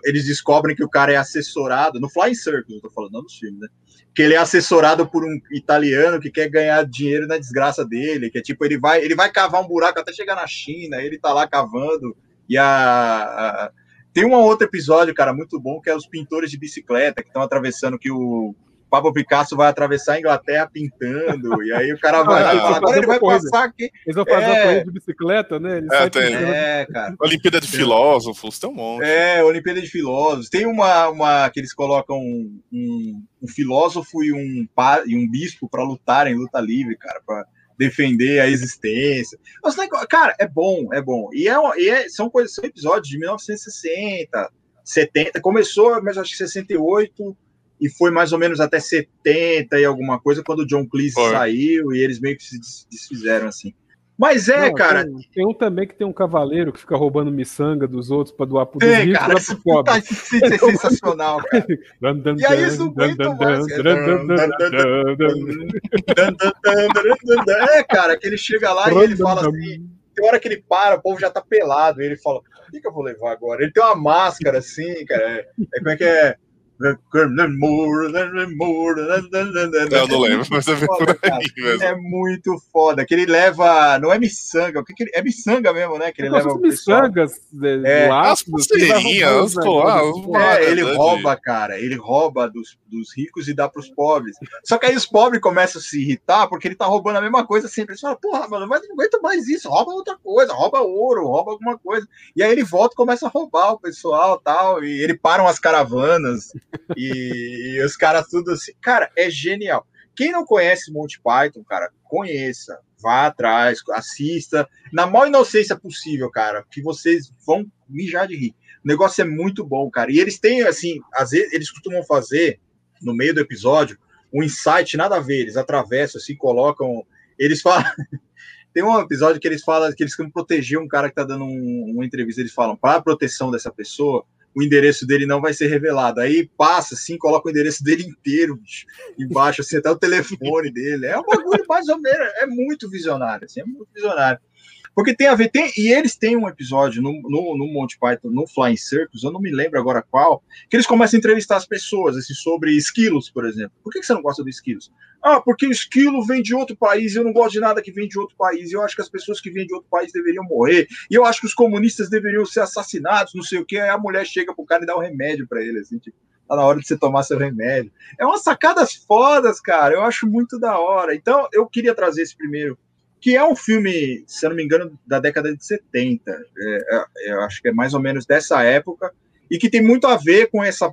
eles descobrem que o cara é assessorado, no Flying Circus, eu tô falando, não nos filmes, né? Que ele é assessorado por um italiano que quer ganhar dinheiro na desgraça dele, que é tipo, ele vai, ele vai cavar um buraco até chegar na China, ele tá lá cavando, e a, a tem um outro episódio, cara, muito bom, que é os pintores de bicicleta que estão atravessando, que o Pablo Picasso vai atravessar a Inglaterra pintando, e aí o cara vai ah, lá, agora ele vai coisa. passar aqui. Eles vão fazer é... corrida de bicicleta, né? Eles é, tem. é, cara. Olimpíada de Filósofos, tem um monte. É, Olimpíada de Filósofos. Tem uma, uma que eles colocam um, um, um filósofo e um, e um bispo para lutarem luta livre, cara, para defender a existência. Mas, cara, é bom, é bom. E, é, e é, são coisas, são episódios de 1960, 70, começou, mas acho que 68 e foi mais ou menos até 70 e alguma coisa quando o John Cleese foi. saiu e eles meio que se desfizeram assim. Mas é, Não, cara. Tem, tem, um também que tem um cavaleiro que fica roubando miçanga dos outros para doar pro tem, ricos, cara, pobre. Tá, isso é sensacional, [laughs] cara. e aí eles não mais. É, cara, que ele chega lá e ele fala assim. Tem hora que ele para, o povo já tá pelado. E ele fala: o que, que eu vou levar agora? Ele tem uma máscara assim, cara. É, é como é que é? Eu não lembro, mas é foda. É muito foda. Que ele leva. Não é miçanga, o que, que ele, é miçanga mesmo, né? Que ele leva. miçangas é, as pulseirinhas, é, ele rouba, cara. Ele rouba dos, dos ricos e dá pros pobres. Só que aí os pobres começam a se irritar porque ele tá roubando a mesma coisa sempre. Eles falam, porra, mano, mas não aguento mais isso. Rouba outra coisa, rouba ouro, rouba alguma coisa. E aí ele volta e começa a roubar o pessoal tal. E ele param as caravanas e, e os caras tudo assim. Cara, é genial. Quem não conhece Monty Python, cara, conheça, vá atrás, assista, na maior inocência possível, cara, que vocês vão mijar de rir. O negócio é muito bom, cara. E eles têm, assim, às vezes eles costumam fazer, no meio do episódio, um insight nada a ver. Eles atravessam, assim, colocam. Eles falam. [laughs] Tem um episódio que eles falam que eles querem proteger um cara que tá dando um, uma entrevista. Eles falam, para a proteção dessa pessoa, o endereço dele não vai ser revelado. Aí passa assim, coloca o endereço dele inteiro bicho, embaixo, assim, até o telefone dele. É um bagulho mais ou menos, é muito visionário, assim, é muito visionário. Porque tem a ver, tem, e eles têm um episódio no, no, no Monty Python, no Flying Circus, eu não me lembro agora qual, que eles começam a entrevistar as pessoas, assim, sobre esquilos, por exemplo. Por que, que você não gosta do esquilos? Ah, porque o esquilo vem de outro país, eu não gosto de nada que vem de outro país, eu acho que as pessoas que vêm de outro país deveriam morrer, e eu acho que os comunistas deveriam ser assassinados, não sei o que, aí a mulher chega pro cara e dá um remédio para ele, assim, tipo, tá na hora de você tomar seu remédio. É umas sacadas fodas, cara, eu acho muito da hora. Então, eu queria trazer esse primeiro que é um filme, se eu não me engano, da década de 70. É, é, eu acho que é mais ou menos dessa época, e que tem muito a ver com essa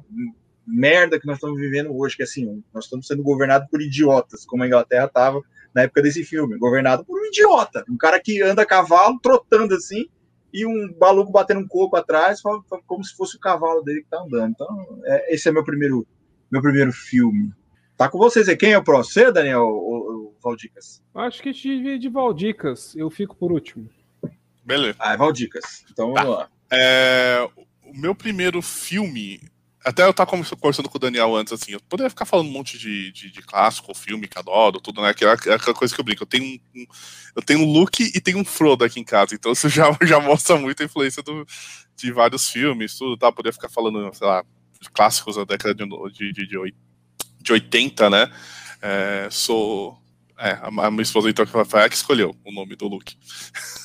merda que nós estamos vivendo hoje, que assim, nós estamos sendo governados por idiotas, como a Inglaterra estava na época desse filme, governado por um idiota, um cara que anda a cavalo, trotando assim, e um maluco batendo um coco atrás, como se fosse o cavalo dele que está andando. Então, é, esse é meu primeiro, meu primeiro filme. Tá com vocês aí. Quem é o próximo? Você, Daniel, ou, ou Valdicas? Acho que de, de Valdicas. Eu fico por último. Beleza. Ah, é Valdicas. Então vamos tá. lá. É, o meu primeiro filme até eu tava conversando com o Daniel antes, assim, eu poderia ficar falando um monte de, de, de clássico, filme que adoro, tudo, né? Aquela, aquela coisa que eu brinco. Eu tenho um, um, eu tenho um Luke e tenho um Frodo aqui em casa, então isso [laughs] já, já mostra muito a influência do, de vários filmes, tudo, tá? Eu poderia ficar falando, sei lá, de clássicos da década de, de, de, de 80, né? É, sou. É, a, minha esposa então foi a que escolheu o nome do Luke.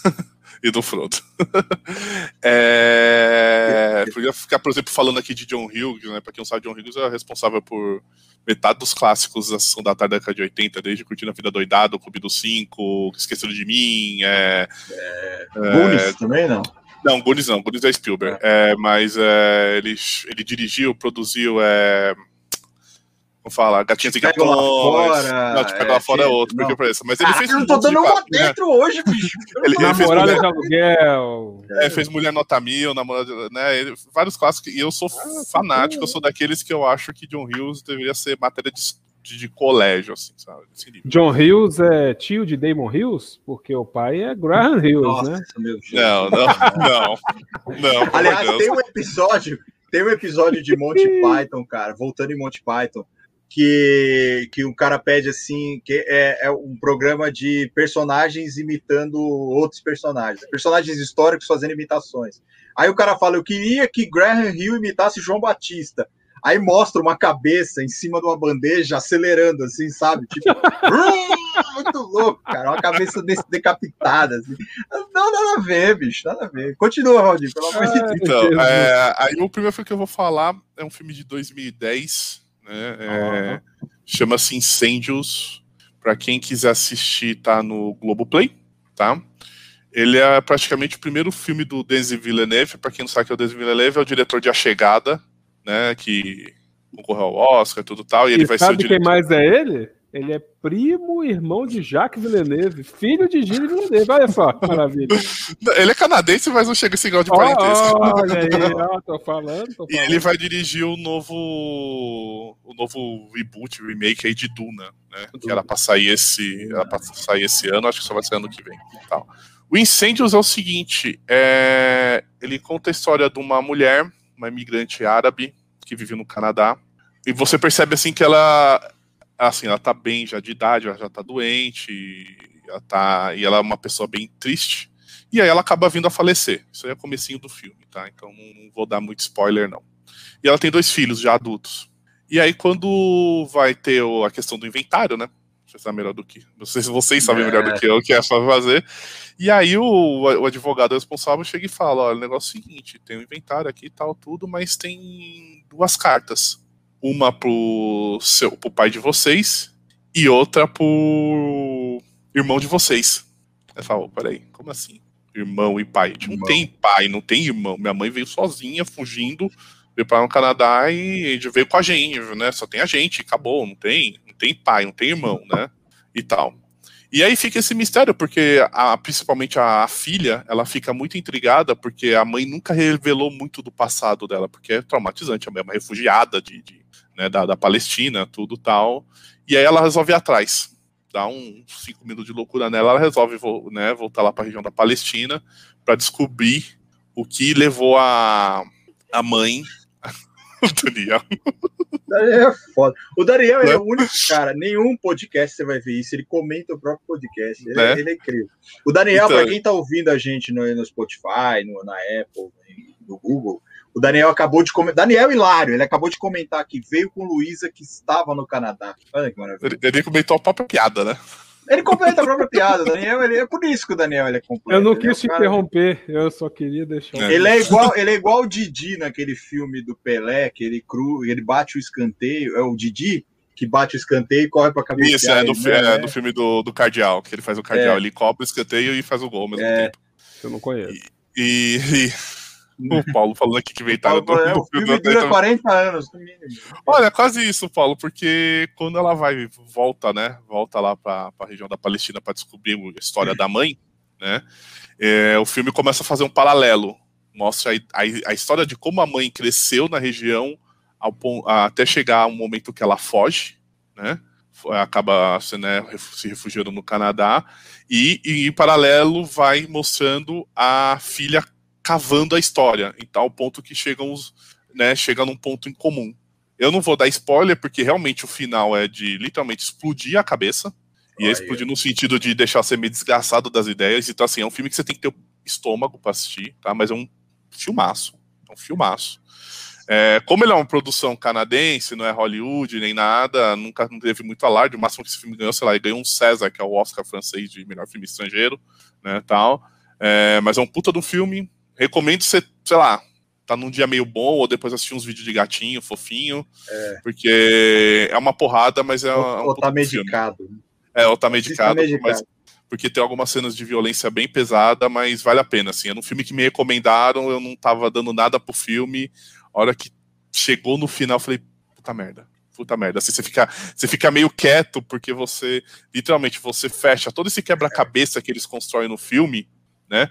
[laughs] [laughs] e do Frodo. [laughs] é, podia ficar, por exemplo, falando aqui de John Hughes, né? Pra quem não sabe, John Hughes é responsável por metade dos clássicos da sessão da tarde da década de 80, desde Curtindo a Vida Doidado, Clube dos Cinco, Esqueceram de Mim. É, é, é, também não? Não, Goonies não, Goonies é Spielberg. É. é mas é, ele, ele dirigiu, produziu. É, Vamos falar, gatinhas e gatões. Não, te pega lá fora é, é outro, porque preço. Mas ele ah, fez. Eu não tô dando uma dentro né? hoje, bicho. ele, ele fez mulher, de aluguel. É, fez Mulher Nota Mil, namorada, né? Ele, vários clássicos. E eu sou ah, fanático, eu sou daqueles que eu acho que John Hughes deveria ser matéria de, de, de colégio, assim, sabe? John Hughes é tio de Damon Hughes? Porque o pai é Graham Hughes, Nossa, né? Não, não, não. não Aliás, tem um episódio. Tem um episódio de Monty [laughs] Python, cara, voltando em Monty Python, que, que o cara pede assim, que é, é, um programa de personagens imitando outros personagens, personagens históricos fazendo imitações. Aí o cara fala, eu queria que Graham Hill imitasse João Batista. Aí mostra uma cabeça em cima de uma bandeja acelerando, assim, sabe? Tipo, [laughs] muito louco, cara. Uma cabeça decapitada, assim. Não, nada a ver, bicho, nada a ver. Continua, Valdir, pelo amor de Deus. Então, [laughs] é, aí o primeiro filme que eu vou falar é um filme de 2010 né? É, uhum. Chama-se Incêndios. Para quem quiser assistir, tá no Globoplay, tá? Ele é praticamente o primeiro filme do Denis Villeneuve. Para quem não sabe que é o Denis Villeneuve, é o diretor de A Chegada, né? Que concorreu ao Oscar e tudo tal. E, e ele vai ser o diretor. quem mais é ele? Ele é primo irmão de Jacques Villeneuve, filho de Gilles Villeneuve. Olha só, que maravilha. [laughs] Ele é canadense, mas não chega esse grau de parentesco. Oh, olha aí, ó, tô falando, tô falando. E ele vai dirigir o novo o novo reboot, remake aí de Duna, né? Duna. Que era pra sair esse, era pra sair esse ano, acho que só vai ser ano que vem. Tal. O Incêndios é o seguinte, é... ele conta a história de uma mulher, uma imigrante árabe, que vive no Canadá, e você percebe assim que ela assim, ela tá bem já de idade, ela já tá doente, ela tá, e ela é uma pessoa bem triste, e aí ela acaba vindo a falecer. Isso aí é o comecinho do filme, tá? Então não vou dar muito spoiler, não. E ela tem dois filhos já adultos. E aí, quando vai ter a questão do inventário, né? Você sabe melhor do que. Não sei se vocês sabem melhor do que eu, que é só fazer. E aí o, o advogado responsável chega e fala: olha, o negócio é o seguinte, tem um inventário aqui e tal, tudo, mas tem duas cartas uma pro, seu, pro pai de vocês e outra pro irmão de vocês. Aí fala, peraí, como assim? Irmão e pai? Não irmão. tem pai, não tem irmão. Minha mãe veio sozinha, fugindo, veio para o Canadá e veio com a gente, né? Só tem a gente, acabou, não tem, não tem pai, não tem irmão, né? E tal. E aí fica esse mistério, porque a, principalmente a, a, filha, ela fica muito intrigada, porque a mãe nunca revelou muito do passado dela, porque é traumatizante, a mãe é uma refugiada de, de né, da, da, Palestina, tudo tal. E aí ela resolve ir atrás. Dá uns cinco minutos de loucura nela, ela resolve né, voltar lá para a região da Palestina para descobrir o que levou a, a mãe. [laughs] o Daniel. Daniel é foda. O Daniel é, é o único cara, nenhum podcast você vai ver isso, ele comenta o próprio podcast. Ele é, é ele é incrível. O Daniel, então, para quem está ouvindo a gente no, no Spotify, no, na Apple, no Google, o Daniel acabou de comentar. Daniel Hilário, ele acabou de comentar que veio com Luísa que estava no Canadá. Olha que maravilha. Ele, ele comentou a própria piada, né? Ele comenta a própria piada. Daniel, ele, é por isso que o Daniel ele é completo. Eu não quis te cara... interromper, eu só queria deixar. É. Ele é igual, ele é igual o Didi naquele filme do Pelé, que ele cru, ele bate o escanteio, é o Didi que bate o escanteio e corre para cabeça. Isso, é, do, né? é, do filme do, do Cardeal, que ele faz o Cardeal, é. ele cobre o escanteio e faz o gol ao mesmo é. tempo. Eu não conheço. E, e, o Paulo falando aqui que inventaram do, é, o filme dura 40 anos, no mínimo. Olha, quase isso, Paulo, porque quando ela vai, volta, né? Volta lá para a região da Palestina para descobrir a história da mãe, né? É, o filme começa a fazer um paralelo. Mostra a, a, a história de como a mãe cresceu na região ao, até chegar um momento que ela foge, né? Acaba né, se refugiando no Canadá, e, e em paralelo vai mostrando a filha cavando a história, em tal ponto que chegam os. né, chega num ponto em comum. Eu não vou dar spoiler, porque realmente o final é de literalmente explodir a cabeça. E é explodir no sentido de deixar você meio desgraçado das ideias. Então, assim, é um filme que você tem que ter estômago para assistir, tá? Mas é um filmaço. É um filmaço. É, como ele é uma produção canadense, não é Hollywood nem nada, nunca não teve muito alarde. O máximo que esse filme ganhou, sei lá, ele ganhou um César, que é o Oscar francês de melhor filme estrangeiro, né, tal. É, mas é um puta do filme. Recomendo você, sei lá, tá num dia meio bom, ou depois assistir uns vídeos de gatinho, fofinho, é. porque é uma porrada, mas é, ou, um ou tá medicado. Filme. É, ou tá medicado, medicado. Mas, porque tem algumas cenas de violência bem pesada, mas vale a pena, assim. É um filme que me recomendaram, eu não tava dando nada pro filme, a hora que chegou no final, eu falei, puta merda. Puta merda. Assim, você, fica, você fica meio quieto, porque você, literalmente, você fecha todo esse quebra-cabeça que eles constroem no filme, né?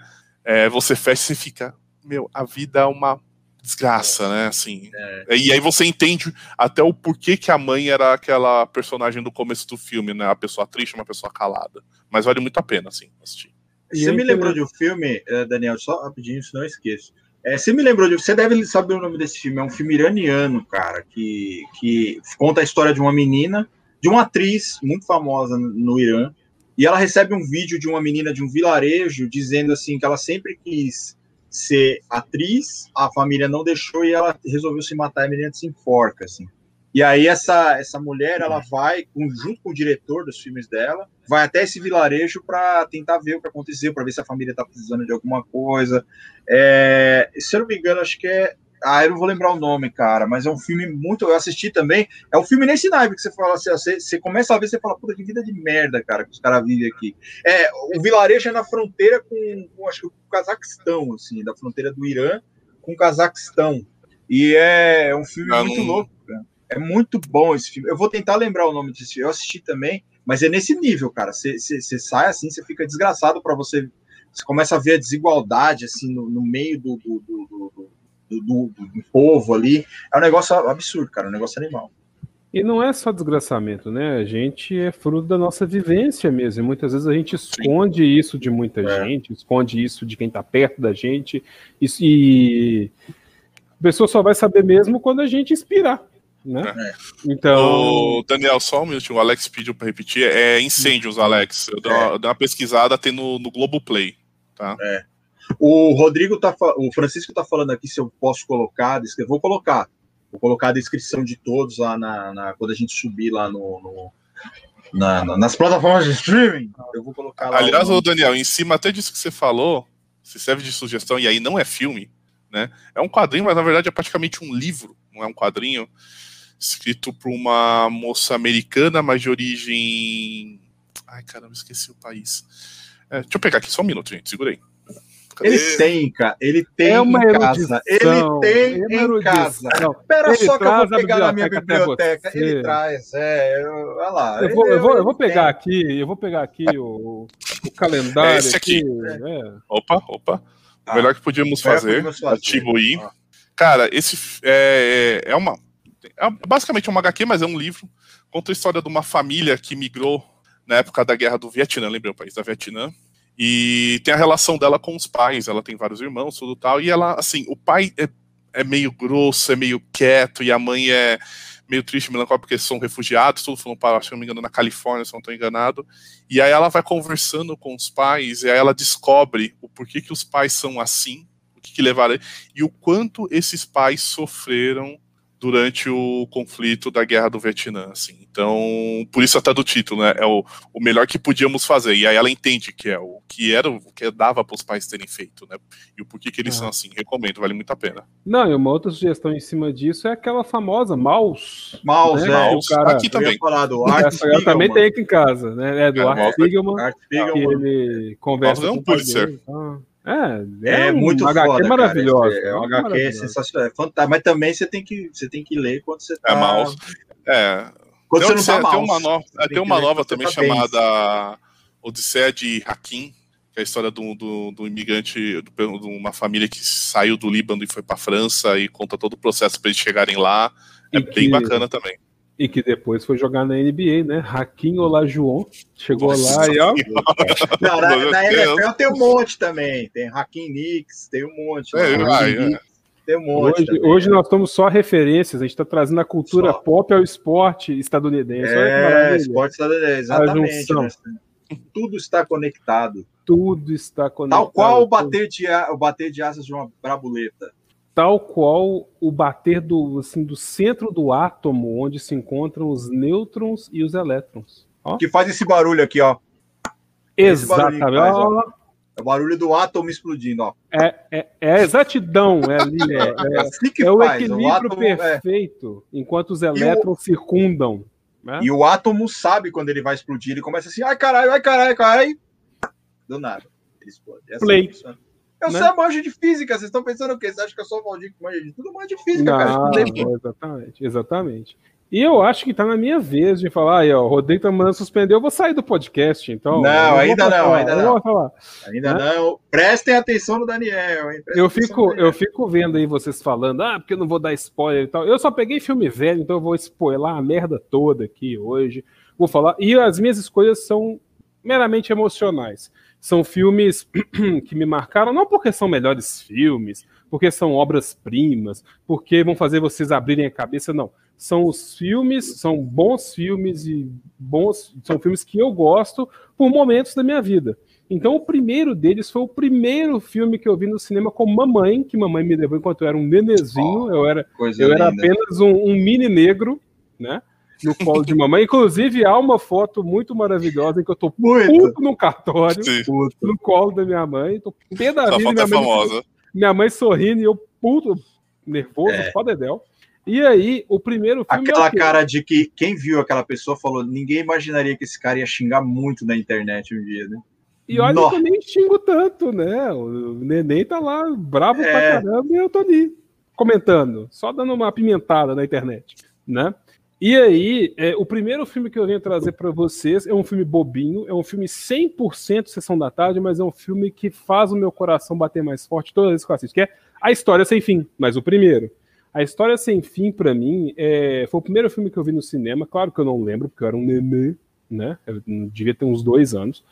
É, você fecha e fica, meu, a vida é uma desgraça, né? Assim. É. E aí você entende até o porquê que a mãe era aquela personagem do começo do filme, né? A pessoa triste, uma pessoa calada. Mas vale muito a pena, assim, assistir. Você me lembrou de um filme, eh, Daniel, só rapidinho, se não esqueço. É, você me lembrou de. Você deve saber o nome desse filme. É um filme iraniano, cara, que, que conta a história de uma menina, de uma atriz muito famosa no Irã. E ela recebe um vídeo de uma menina de um vilarejo dizendo assim que ela sempre quis ser atriz, a família não deixou e ela resolveu se matar e a menina se enforca, assim. E aí essa, essa mulher, ela vai, junto com o diretor dos filmes dela, vai até esse vilarejo para tentar ver o que aconteceu, para ver se a família está precisando de alguma coisa. É, se eu não me engano, acho que é. Ah, eu não vou lembrar o nome, cara, mas é um filme muito. Eu assisti também. É um filme nesse naipe que você fala assim, você, você começa a ver, você fala, puta que vida de merda, cara, que os caras vivem aqui. É, o vilarejo é na fronteira com, com acho que o Cazaquistão, assim, da fronteira do Irã com o Cazaquistão. E é um filme muito não... louco, cara. É muito bom esse filme. Eu vou tentar lembrar o nome desse filme. Eu assisti também, mas é nesse nível, cara. Você sai assim, você fica desgraçado para você. Você começa a ver a desigualdade assim no, no meio do do do, do, do, do, povo ali. É um negócio absurdo, cara. Um negócio animal. E não é só desgraçamento, né? A gente é fruto da nossa vivência mesmo. E muitas vezes a gente esconde Sim. isso de muita é. gente, esconde isso de quem está perto da gente. Isso, e a pessoa só vai saber mesmo quando a gente inspirar. Né? É. Então. O Daniel, só um minutinho, o Alex pediu para repetir. É incêndios, Alex. Eu dei, uma, é. dei uma pesquisada, tem no, no Globoplay. Tá? É. O Rodrigo tá o Francisco tá falando aqui se eu posso colocar, eu vou colocar. Vou colocar a descrição de todos lá na, na quando a gente subir lá no, no na, na, nas plataformas de streaming. Eu vou colocar lá. Aliás, o Daniel, em cima até disso que você falou, se serve de sugestão, e aí não é filme, né? É um quadrinho, mas na verdade é praticamente um livro, não é um quadrinho escrito por uma moça americana, mas de origem. Ai, caramba, esqueci o país. É, deixa eu pegar aqui só um minuto, gente, segurei. Ele tem, cara. Ele tem é uma em casa. Ele tem é em casa. Espera só que eu vou pegar na minha biblioteca. Ele traz, é. olha lá. Eu vou, eu vou, eu vou pegar aqui, eu vou pegar aqui o, o calendário. É esse aqui. aqui é. Opa, opa. O melhor que podíamos fazer, atribuir. Ah. Cara, esse é, é uma é basicamente uma HQ, mas é um livro. Conta a história de uma família que migrou na época da guerra do Vietnã, lembrei o país da Vietnã. E tem a relação dela com os pais. Ela tem vários irmãos, tudo tal. E ela, assim, o pai é, é meio grosso, é meio quieto, e a mãe é meio triste, melancólica, porque são refugiados, tudo foram para, se não me engano, na Califórnia, se não estou enganado. E aí ela vai conversando com os pais, e aí ela descobre o porquê que os pais são assim, o que, que levaram, e o quanto esses pais sofreram durante o conflito da guerra do Vietnã, assim. Então, por isso até do título, né? É o, o melhor que podíamos fazer. E aí ela entende que é o que era o que dava para os pais terem feito, né? E o porquê que eles são assim. Recomendo, vale muito a pena. Não, e uma outra sugestão em cima disso é aquela famosa Mouse. Mouse, né? Mouse. Cara, aqui também. Falar do Art eu também tem aqui em casa, né? É do é, Art Spiegelman. Art Spiegelman. Que ele conversa Mouse é um com Pulitzer. É, é, é um muito HQ foda, maravilhosa. É, é um HQ sensacional, é fantástico. Mas também você tem que, você tem que ler quando você tá. É mouse. É. Quando tem, você não tá tem uma nova, tem uma nova também tá chamada Odisseia de Hakim, que é a história do, do, do imigrante, de uma família que saiu do Líbano e foi para França e conta todo o processo para eles chegarem lá. É e bem que... bacana também. E que depois foi jogar na NBA, né? Raquinho Olajuwon chegou Nossa, lá e ó. Não, na, na NFL tem um monte também. Tem Raquinho Knicks, tem um monte. É, vai, é. tem um monte. Hoje, também, hoje né? nós estamos só referências, a gente está trazendo a cultura só. pop ao esporte estadunidense. É, esporte estadunidense, exatamente. Né? Tudo está conectado. Tudo está conectado. Tal qual o bater de, o bater de asas de uma brabuleta. Tal qual o bater do, assim, do centro do átomo, onde se encontram os nêutrons e os elétrons. Ó. Que faz esse barulho aqui, ó. Exatamente. Faz, ó. É o barulho do átomo explodindo, ó. É, é, é a exatidão, é ali, é, [laughs] é, é assim é o equilíbrio o átomo, é. perfeito, enquanto os elétrons o, circundam. Né? E o átomo sabe quando ele vai explodir, ele começa assim, ai caralho, ai caralho, caralho. Do nada, ele explode. Essa Play. Eu né? sou manjo de física, vocês estão pensando o quê? Você acha que eu sou o Valdir que manja de tudo? Manjo de física, não, cara. Exatamente, exatamente. E eu acho que tá na minha vez de falar, aí, ó, o Rodrigo tá mandando suspender, eu vou sair do podcast, então. Não, ainda não, ainda não. Falar, ainda né? não. Prestem atenção no Daniel, hein? eu fico, eu fico vendo aí vocês falando, ah, porque eu não vou dar spoiler e tal. Eu só peguei filme velho, então eu vou spoiler a merda toda aqui hoje. Vou falar. E as minhas escolhas são meramente emocionais. São filmes [clears throat] que me marcaram, não porque são melhores filmes, porque são obras-primas, porque vão fazer vocês abrirem a cabeça, não são os filmes, são bons filmes e bons, são filmes que eu gosto por momentos da minha vida. Então o primeiro deles foi o primeiro filme que eu vi no cinema com mamãe, que mamãe me levou enquanto eu era um nenezinho, oh, eu era eu era apenas um, um, mini negro, né? No colo de mamãe. Inclusive, há uma foto muito maravilhosa em que eu tô muito. puto no cartório, no colo da minha mãe. Tô pé da vida. Minha, é mãe, minha mãe sorrindo e eu puto, nervoso, é. fodedel. E aí, o primeiro filme. É Aquela é cara de que quem viu aquela pessoa falou: ninguém imaginaria que esse cara ia xingar muito na internet um dia, né? E olha Nossa. que eu nem xingo tanto, né? O neném tá lá bravo é... pra caramba e eu tô ali comentando, só dando uma apimentada na internet, né? E aí, é, o primeiro filme que eu venho trazer para vocês é um filme bobinho, é um filme 100% Sessão da Tarde, mas é um filme que faz o meu coração bater mais forte toda vez que eu assisto, que é A História Sem Fim, mas o primeiro. A História Sem Fim, para mim, é... foi o primeiro filme que eu vi no cinema. Claro que eu não lembro, porque eu era um nenê, né? Eu devia ter uns dois anos.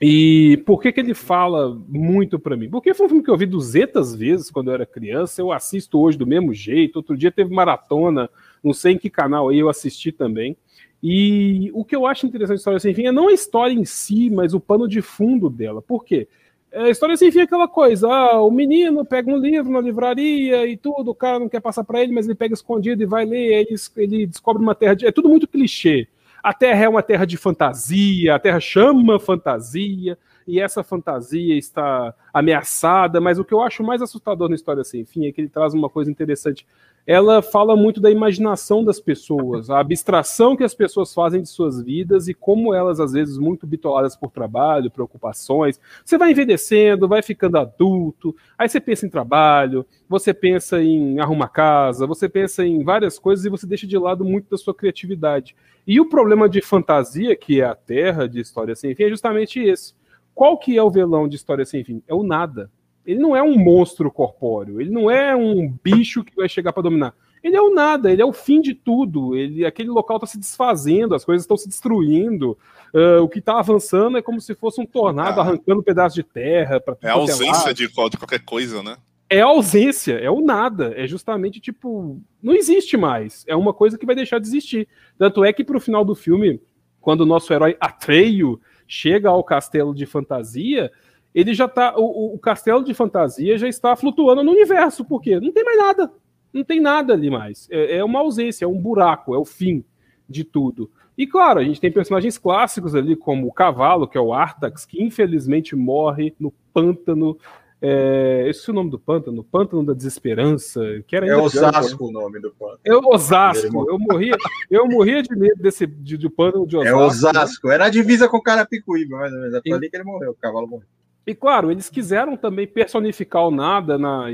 E por que, que ele fala muito para mim? Porque foi um filme que eu vi 200 vezes quando eu era criança. Eu assisto hoje do mesmo jeito. Outro dia teve maratona, não sei em que canal aí eu assisti também. E o que eu acho interessante da História Sem Fim é não a história em si, mas o pano de fundo dela. Por quê? É, a história assim fica aquela coisa: ah, o menino pega um livro na livraria e tudo, o cara não quer passar para ele, mas ele pega escondido e vai ler, ele, ele descobre uma terra de. É tudo muito clichê. A Terra é uma terra de fantasia, a Terra chama fantasia, e essa fantasia está ameaçada, mas o que eu acho mais assustador na história sem fim é que ele traz uma coisa interessante ela fala muito da imaginação das pessoas, a abstração que as pessoas fazem de suas vidas e como elas, às vezes, muito bitoladas por trabalho, preocupações. Você vai envelhecendo, vai ficando adulto, aí você pensa em trabalho, você pensa em arrumar casa, você pensa em várias coisas e você deixa de lado muito da sua criatividade. E o problema de fantasia, que é a terra de História Sem Fim, é justamente esse. Qual que é o velão de História Sem Fim? É o nada ele não é um monstro corpóreo, ele não é um bicho que vai chegar para dominar. Ele é o nada, ele é o fim de tudo. Ele, aquele local está se desfazendo, as coisas estão se destruindo. Uh, o que está avançando é como se fosse um tornado ah. arrancando um pedaço de terra. Pra é a ausência de, de qualquer coisa, né? É a ausência, é o nada. É justamente tipo. Não existe mais. É uma coisa que vai deixar de existir. Tanto é que pro final do filme, quando o nosso herói Atreio chega ao castelo de fantasia, ele já tá. O, o, castelo de fantasia já está flutuando no universo, porque não tem mais nada. Não tem nada ali mais. É, é, uma ausência, é um buraco, é o fim de tudo. E claro, a gente tem personagens clássicos ali, como o cavalo, que é o Artax, que infelizmente morre no pântano. É, esse é o nome do pântano, Pântano da Desesperança, que era É Osasco o nome do pântano. É Osasco. Eu morria, eu morria de medo desse de, de pântano de Osasco. É Osasco. Era a divisa com o Carapicuíba, mas é ali que ele morreu, o cavalo morreu. E claro, eles quiseram também personificar o nada, na,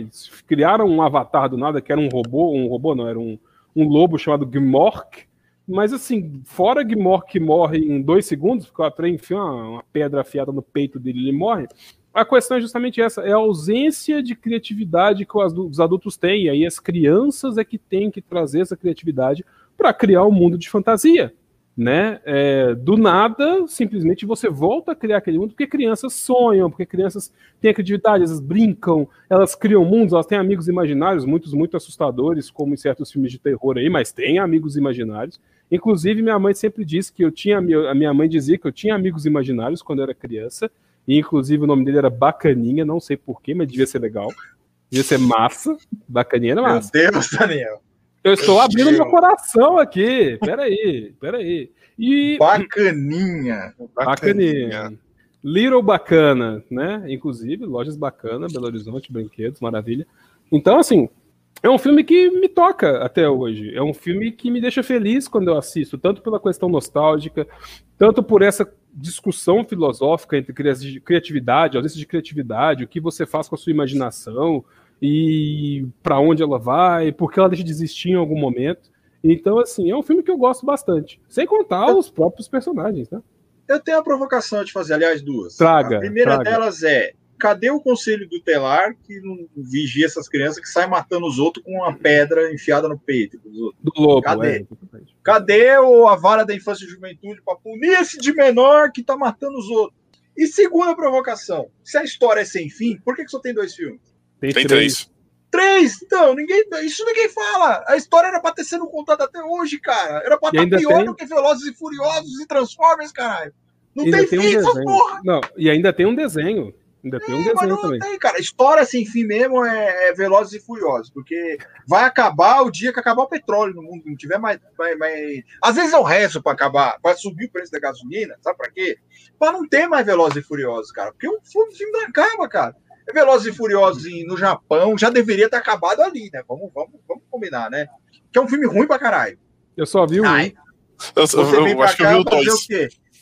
criaram um avatar do nada, que era um robô, um robô não, era um, um lobo chamado Gmork, mas assim, fora Gmork que morre em dois segundos, porque o Atreia enfia uma, uma pedra afiada no peito dele ele morre, a questão é justamente essa, é a ausência de criatividade que os adultos têm, e aí as crianças é que têm que trazer essa criatividade para criar um mundo de fantasia. Né? É, do nada, simplesmente você volta a criar aquele mundo porque crianças sonham, porque crianças têm criatividade, elas brincam, elas criam mundos, elas têm amigos imaginários, muitos muito assustadores, como em certos filmes de terror aí, mas tem amigos imaginários. Inclusive, minha mãe sempre disse que eu tinha, a minha mãe dizia que eu tinha amigos imaginários quando eu era criança, e inclusive o nome dele era Bacaninha, não sei porquê, mas devia ser legal. Devia ser massa. Bacaninha era massa. Meu Deus, Daniel. Eu estou abrindo meu coração aqui. Peraí, peraí. E... Bacaninha. Bacaninha. Little Bacana, né? Inclusive, lojas bacana, Belo Horizonte, brinquedos, maravilha. Então, assim, é um filme que me toca até hoje. É um filme que me deixa feliz quando eu assisto, tanto pela questão nostálgica, tanto por essa discussão filosófica entre criatividade, ausência de criatividade, o que você faz com a sua imaginação, e para onde ela vai, porque ela deixa de existir em algum momento. Então, assim, é um filme que eu gosto bastante. Sem contar os próprios personagens, né? Eu tenho a provocação de fazer, aliás, duas. Traga. A primeira traga. delas é: cadê o conselho tutelar que não vigia essas crianças que saem matando os outros com uma pedra enfiada no peito dos outros? Do lobo, Cadê? É, cadê o, a vara da infância e juventude para punir esse de menor que tá matando os outros? E segunda provocação: se a história é sem fim, por que, que só tem dois filmes? Tem, tem três. três. Então, ninguém, isso ninguém fala. A história era pra ter sido contada até hoje, cara. Era pra estar pior tem... do que Velozes e Furiosos e Transformers, caralho. Não tem tem fim, um essa porra. Não, e ainda tem um desenho. Ainda tem um é, desenho também. Tem, cara. História sem fim mesmo é, é, Velozes e Furiosos, porque vai acabar o dia que acabar o petróleo no mundo, não tiver mais. mais, mais... Às vezes é o resto para acabar, para subir o preço da gasolina, sabe para quê? Para não ter mais Velozes e Furiosos, cara. Porque o filme não acaba, cara. Velozes e Furiosos no Japão já deveria ter acabado ali, né? Vamos, vamos, vamos combinar, né? Que é um filme ruim pra caralho. Eu só vi o Ai, eu, eu, eu acho que eu vi o 2.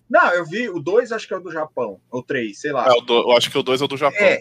Não, eu vi o 2, acho que é o do Japão. Ou 3, sei lá. É, do, eu acho que o 2 é o do Japão. É.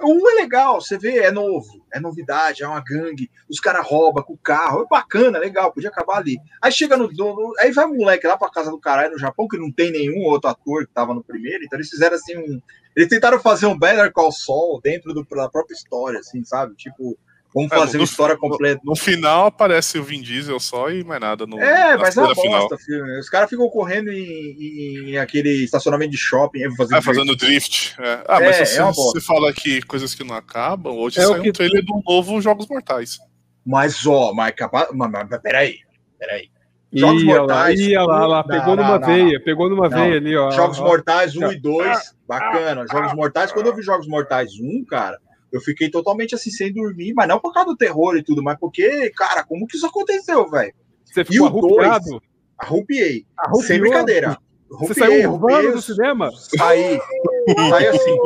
O 1 é legal, você vê, é novo, é novidade, é uma gangue, os caras roubam com o carro, é bacana, legal, podia acabar ali. Aí chega no, no. Aí vai o moleque lá pra casa do caralho no Japão, que não tem nenhum outro ator que tava no primeiro, então eles fizeram assim um eles tentaram fazer um Better Call Saul dentro do, da própria história, assim, sabe? Tipo, vamos é, fazer é, no, uma história completa. No, no, final aparece o Vin Diesel só e mais nada. No, é, mas é uma bosta, filme. Os caras ficam correndo em, em, aquele estacionamento de shopping. Fazendo, é, fazendo drift. É. Ah, mas é, se é você, fala que coisas que não acabam, hoje é saiu que... um trailer do novo Jogos Mortais. Mas, ó, mas, mas, mas peraí, peraí. Jogos ia Mortais. Lá, ia lá, lá, pegou não, numa não, veia, não. pegou numa veia ali, ó. Jogos ó, Mortais 1 e 2, bacana. Jogos Mortais, quando eu vi Jogos Mortais 1, cara, eu fiquei totalmente assim, sem dormir, mas não por causa do terror e tudo, mas porque, cara, como que isso aconteceu, velho? Você ficou arrupiado? Dois, arrupiei. Arrupiou. Sem brincadeira. Arrupiei, Você saiu arrupiei, do cinema? Saí. saí assim.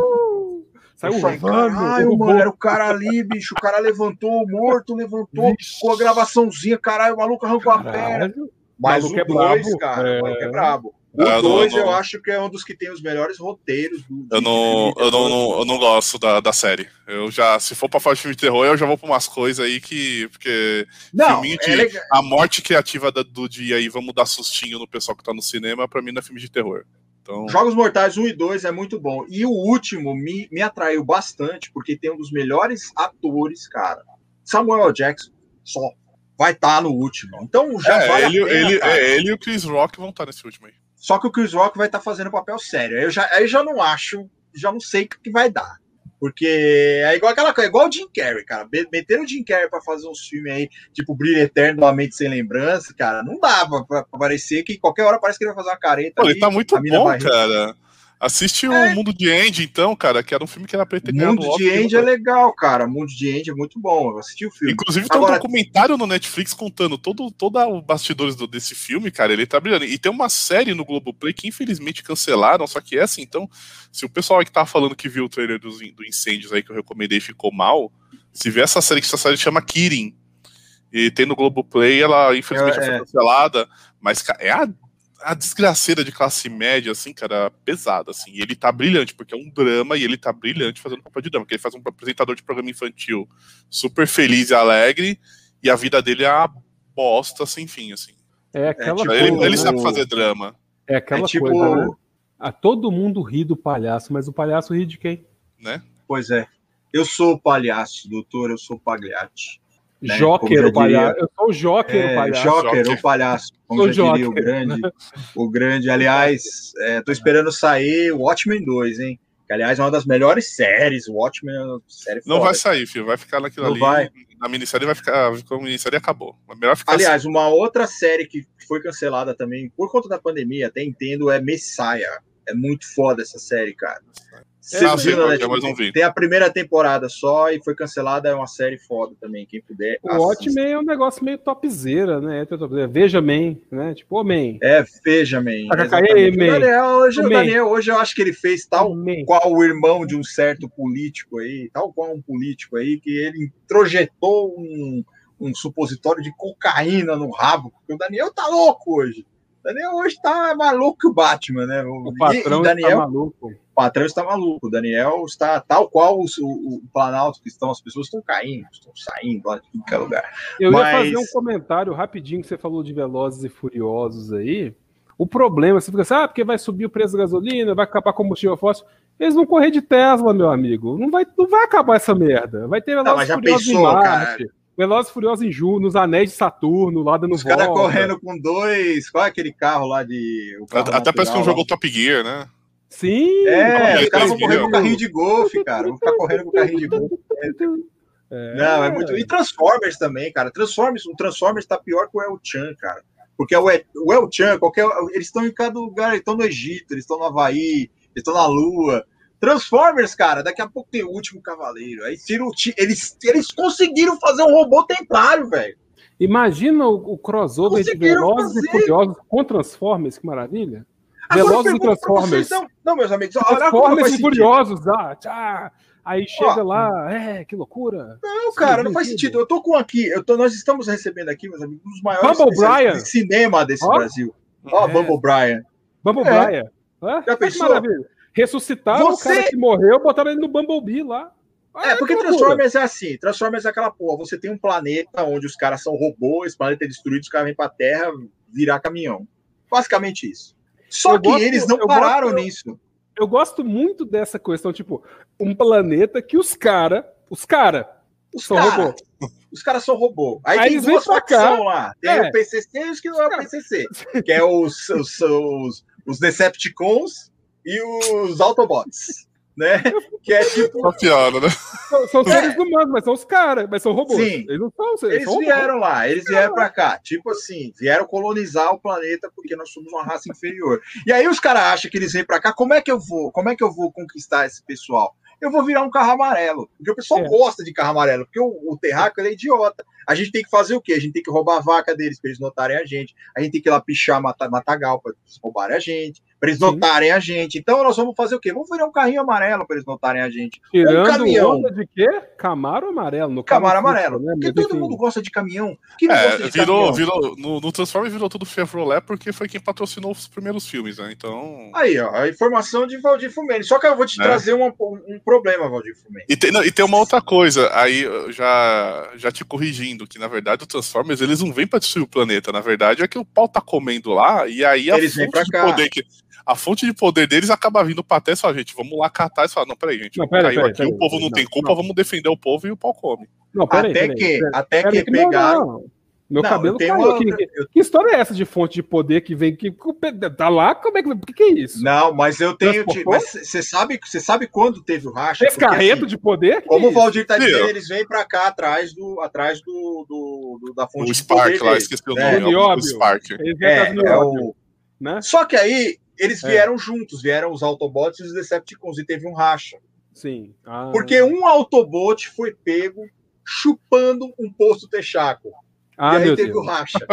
Saiu falei, caralho, mano, era o cara ali, bicho. O cara levantou, morto, levantou, Vixe. com a gravaçãozinha, caralho, o maluco arrancou caralho. a perna. Mas o 2, é cara, é... é brabo. O 2 eu, eu acho que é um dos que tem os melhores roteiros. Do, eu, não, eu, não, não, eu não gosto da, da série. Eu já, se for pra falar de filme de terror, eu já vou pra umas coisas aí que. Porque. Não, de, é a morte criativa da, do dia aí, vamos dar sustinho no pessoal que tá no cinema, pra mim não é filme de terror. Então... Jogos Mortais 1 e 2 é muito bom. E o último me, me atraiu bastante, porque tem um dos melhores atores, cara. Samuel Jackson, só vai estar tá no último. Então já é, vale ele, pena, ele, é, ele e o Chris Rock vão estar tá nesse último aí. Só que o Chris Rock vai estar tá fazendo papel sério. Aí eu já, aí já não acho, já não sei o que vai dar. Porque é igual aquela coisa, é igual o Jim Carrey, cara. Meteram o Jim Carrey pra fazer uns filmes aí, tipo Brilho Eterno da Mente Sem Lembrança, cara. Não dava pra, pra parecer que qualquer hora parece que ele vai fazer uma careta. Pô, ele tá muito bom, cara. Assiste é. o Mundo de End, então, cara, que era um filme que era pra ter Mundo de End é legal, cara. Mundo de End é muito bom. Eu assisti o filme. Inclusive, tem Agora... um documentário no Netflix contando todo, todo o bastidores do, desse filme, cara. Ele tá brilhando. E tem uma série no Globoplay que infelizmente cancelaram, só que essa, então, se o pessoal aí que tá falando que viu o trailer dos, do Incêndios aí que eu recomendei ficou mal, se vê essa série, que essa série chama Kirin. E tem no Globoplay, ela infelizmente é, foi cancelada, mas é a a desgraceira de classe média, assim, cara, pesada, assim. E ele tá brilhante, porque é um drama e ele tá brilhante fazendo papel de drama, porque ele faz um apresentador de programa infantil super feliz e alegre, e a vida dele é uma bosta sem fim, assim. É aquela é, tipo, coisa, ele, ele sabe fazer drama. É aquela é, tipo... coisa, né? A todo mundo ri do palhaço, mas o palhaço ri de quem? Né? Pois é. Eu sou o palhaço, doutor, eu sou o Pagliatti. Né? Joker, o palhaço. Eu sou o Joker, é, o palhaço. Joker, Joker, o palhaço. Como já Joker, diria o grande. O grande, aliás, é, tô esperando sair o Watchmen 2, hein? Que, aliás, é uma das melhores séries. O Watchmen é uma série Não foda. vai sair, filho. Vai ficar naquilo Não ali. Vai. Na minissérie vai ficar. A minissérie acabou. É melhor ficar aliás, assim. uma outra série que foi cancelada também por conta da pandemia, até entendo, é Messiah. É muito foda essa série, cara. É, ah, sim, né, tipo, não vi. Tem a primeira temporada só e foi cancelada, é uma série foda também, quem puder. O Watchmen é um negócio meio topzera, né? Veja Man, né? Tipo, o Man. É, Veja Man. O Daniel, hoje, o Daniel, hoje eu acho que ele fez tal qual o irmão de um certo político aí, tal qual um político aí, que ele introjetou um, um supositório de cocaína no rabo, porque o Daniel tá louco hoje. Daniel hoje tá maluco que o Batman, né? O patrão e, Daniel, está maluco. O patrão está maluco. O Daniel está tal qual o, o, o Planalto que estão, as pessoas estão caindo, estão saindo lá de qualquer lugar. Eu Mas... ia fazer um comentário rapidinho que você falou de Velozes e Furiosos aí. O problema, você fica assim, ah, porque vai subir o preço da gasolina, vai acabar combustível fóssil. Eles vão correr de Tesla, meu amigo. Não vai, não vai acabar essa merda. Vai ter Velozes e Furiosos pensou, em Marte. Cara? Velozes Furiosos em Ju, nos anéis de Saturno, lá dando Os caras correndo com dois. Qual é aquele carro lá de. Carro Até parece que um jogo Top Gear, né? Sim! É, os caras vão correr com carrinho de golfe, cara. Vão ficar correndo com carrinho de golfe. É. Não, é muito. E Transformers também, cara. Transformers, o Transformers tá pior que o El Chan, cara. Porque o El, o El Chan, qualquer, eles estão em cada lugar, eles estão no Egito, eles estão no Havaí, eles estão na Lua. Transformers, cara, daqui a pouco tem o último cavaleiro. Aí tiro, eles, eles conseguiram fazer um robô templário, velho. Imagina o, o crossover de Velozes fazer. e Furiosos com Transformers, que maravilha. Velozes e Transformers. Não, não, meus amigos, Transformers e Furiosos, ah, tchá. Aí chega Ó, lá, é, que loucura. Não, cara, não faz sentido. Eu tô com aqui, eu tô, nós estamos recebendo aqui, meus amigos, um dos maiores Bumble Brian. de cinema desse Ó. Brasil. Ó, é. Bumble Brian. Bumble é. Brian. Hã? Já pensou? Maravilha. Ressuscitaram você... o cara que morreu, botaram ele no Bumblebee lá. Ah, é, porque Transformers é assim, Transformers é aquela porra, você tem um planeta onde os caras são robôs, esse planeta é destruído, os caras vêm pra Terra virar caminhão. Basicamente isso. Só eu que gosto, eles não pararam gosto, nisso. Eu gosto muito dessa questão, tipo, um planeta que os caras, os caras, são cara, robô. Os caras são robô. Aí, Aí tem duas facções lá. Tem é. o PCC e os que não é o PCC. que é os, os, os, os Decepticons e os Autobots. Né? Que é tipo. Piada, né? São, são seres é. humanos, mas são os caras, mas são robôs. Sim. Eles não são Eles são vieram robôs. lá, eles vieram pra cá. Tipo assim, vieram colonizar o planeta porque nós somos uma raça inferior. E aí os caras acham que eles vêm pra cá. Como é que eu vou? Como é que eu vou conquistar esse pessoal? eu vou virar um carro amarelo. Porque o pessoal é. gosta de carro amarelo, porque o, o terráqueo é idiota. A gente tem que fazer o quê? A gente tem que roubar a vaca deles para eles notarem a gente. A gente tem que ir lá pichar matagal para eles roubarem a gente para eles notarem Sim. a gente. Então nós vamos fazer o quê? Vamos virar um carrinho amarelo para eles notarem a gente. Tirando um caminhão. Onda de quê? Camaro amarelo. No Camaro amarelo. Né? Porque todo mundo gosta de caminhão. Quem é, de virou, caminhão? virou no, no Transformers virou tudo Chevrolet porque foi quem patrocinou os primeiros filmes, né? Então. Aí, ó, a informação de Valdir Fumene. Só que eu vou te é. trazer um, um problema, Valdir Fumene. E tem, não, e tem uma outra coisa, aí já, já te corrigindo, que na verdade o Transformers eles não vêm para destruir o planeta, na verdade é que o pau tá comendo lá e aí a eles vêm pra cá. poder que a fonte de poder deles acaba vindo pra até só, gente, vamos lá catar e falar, não, peraí, gente, não, pera, caiu pera, aqui, pera, o povo não, não tem culpa, não. vamos defender o povo e o pau come. Não, até que, até que pegaram... Meu não, cabelo caiu. Uma... Que, que, história é essa de fonte de poder que vem que tá lá? Como é que, que, que é isso? Não, mas eu tenho. você sabe, você sabe quando teve o racha? Esse carreto assim, de poder? Como o Valdir tá dizendo, eles vêm para cá atrás do, atrás do, do, do da fonte o de Spark, poder. lá, esqueci o é, nome. É, o Spark. É, é o... né? Só que aí eles é. vieram é. juntos, vieram os Autobots e os Decepticons, e teve um racha. Sim. Ah. Porque um Autobot foi pego chupando um poço texaco. Ah, e aí teve Deus. o racha.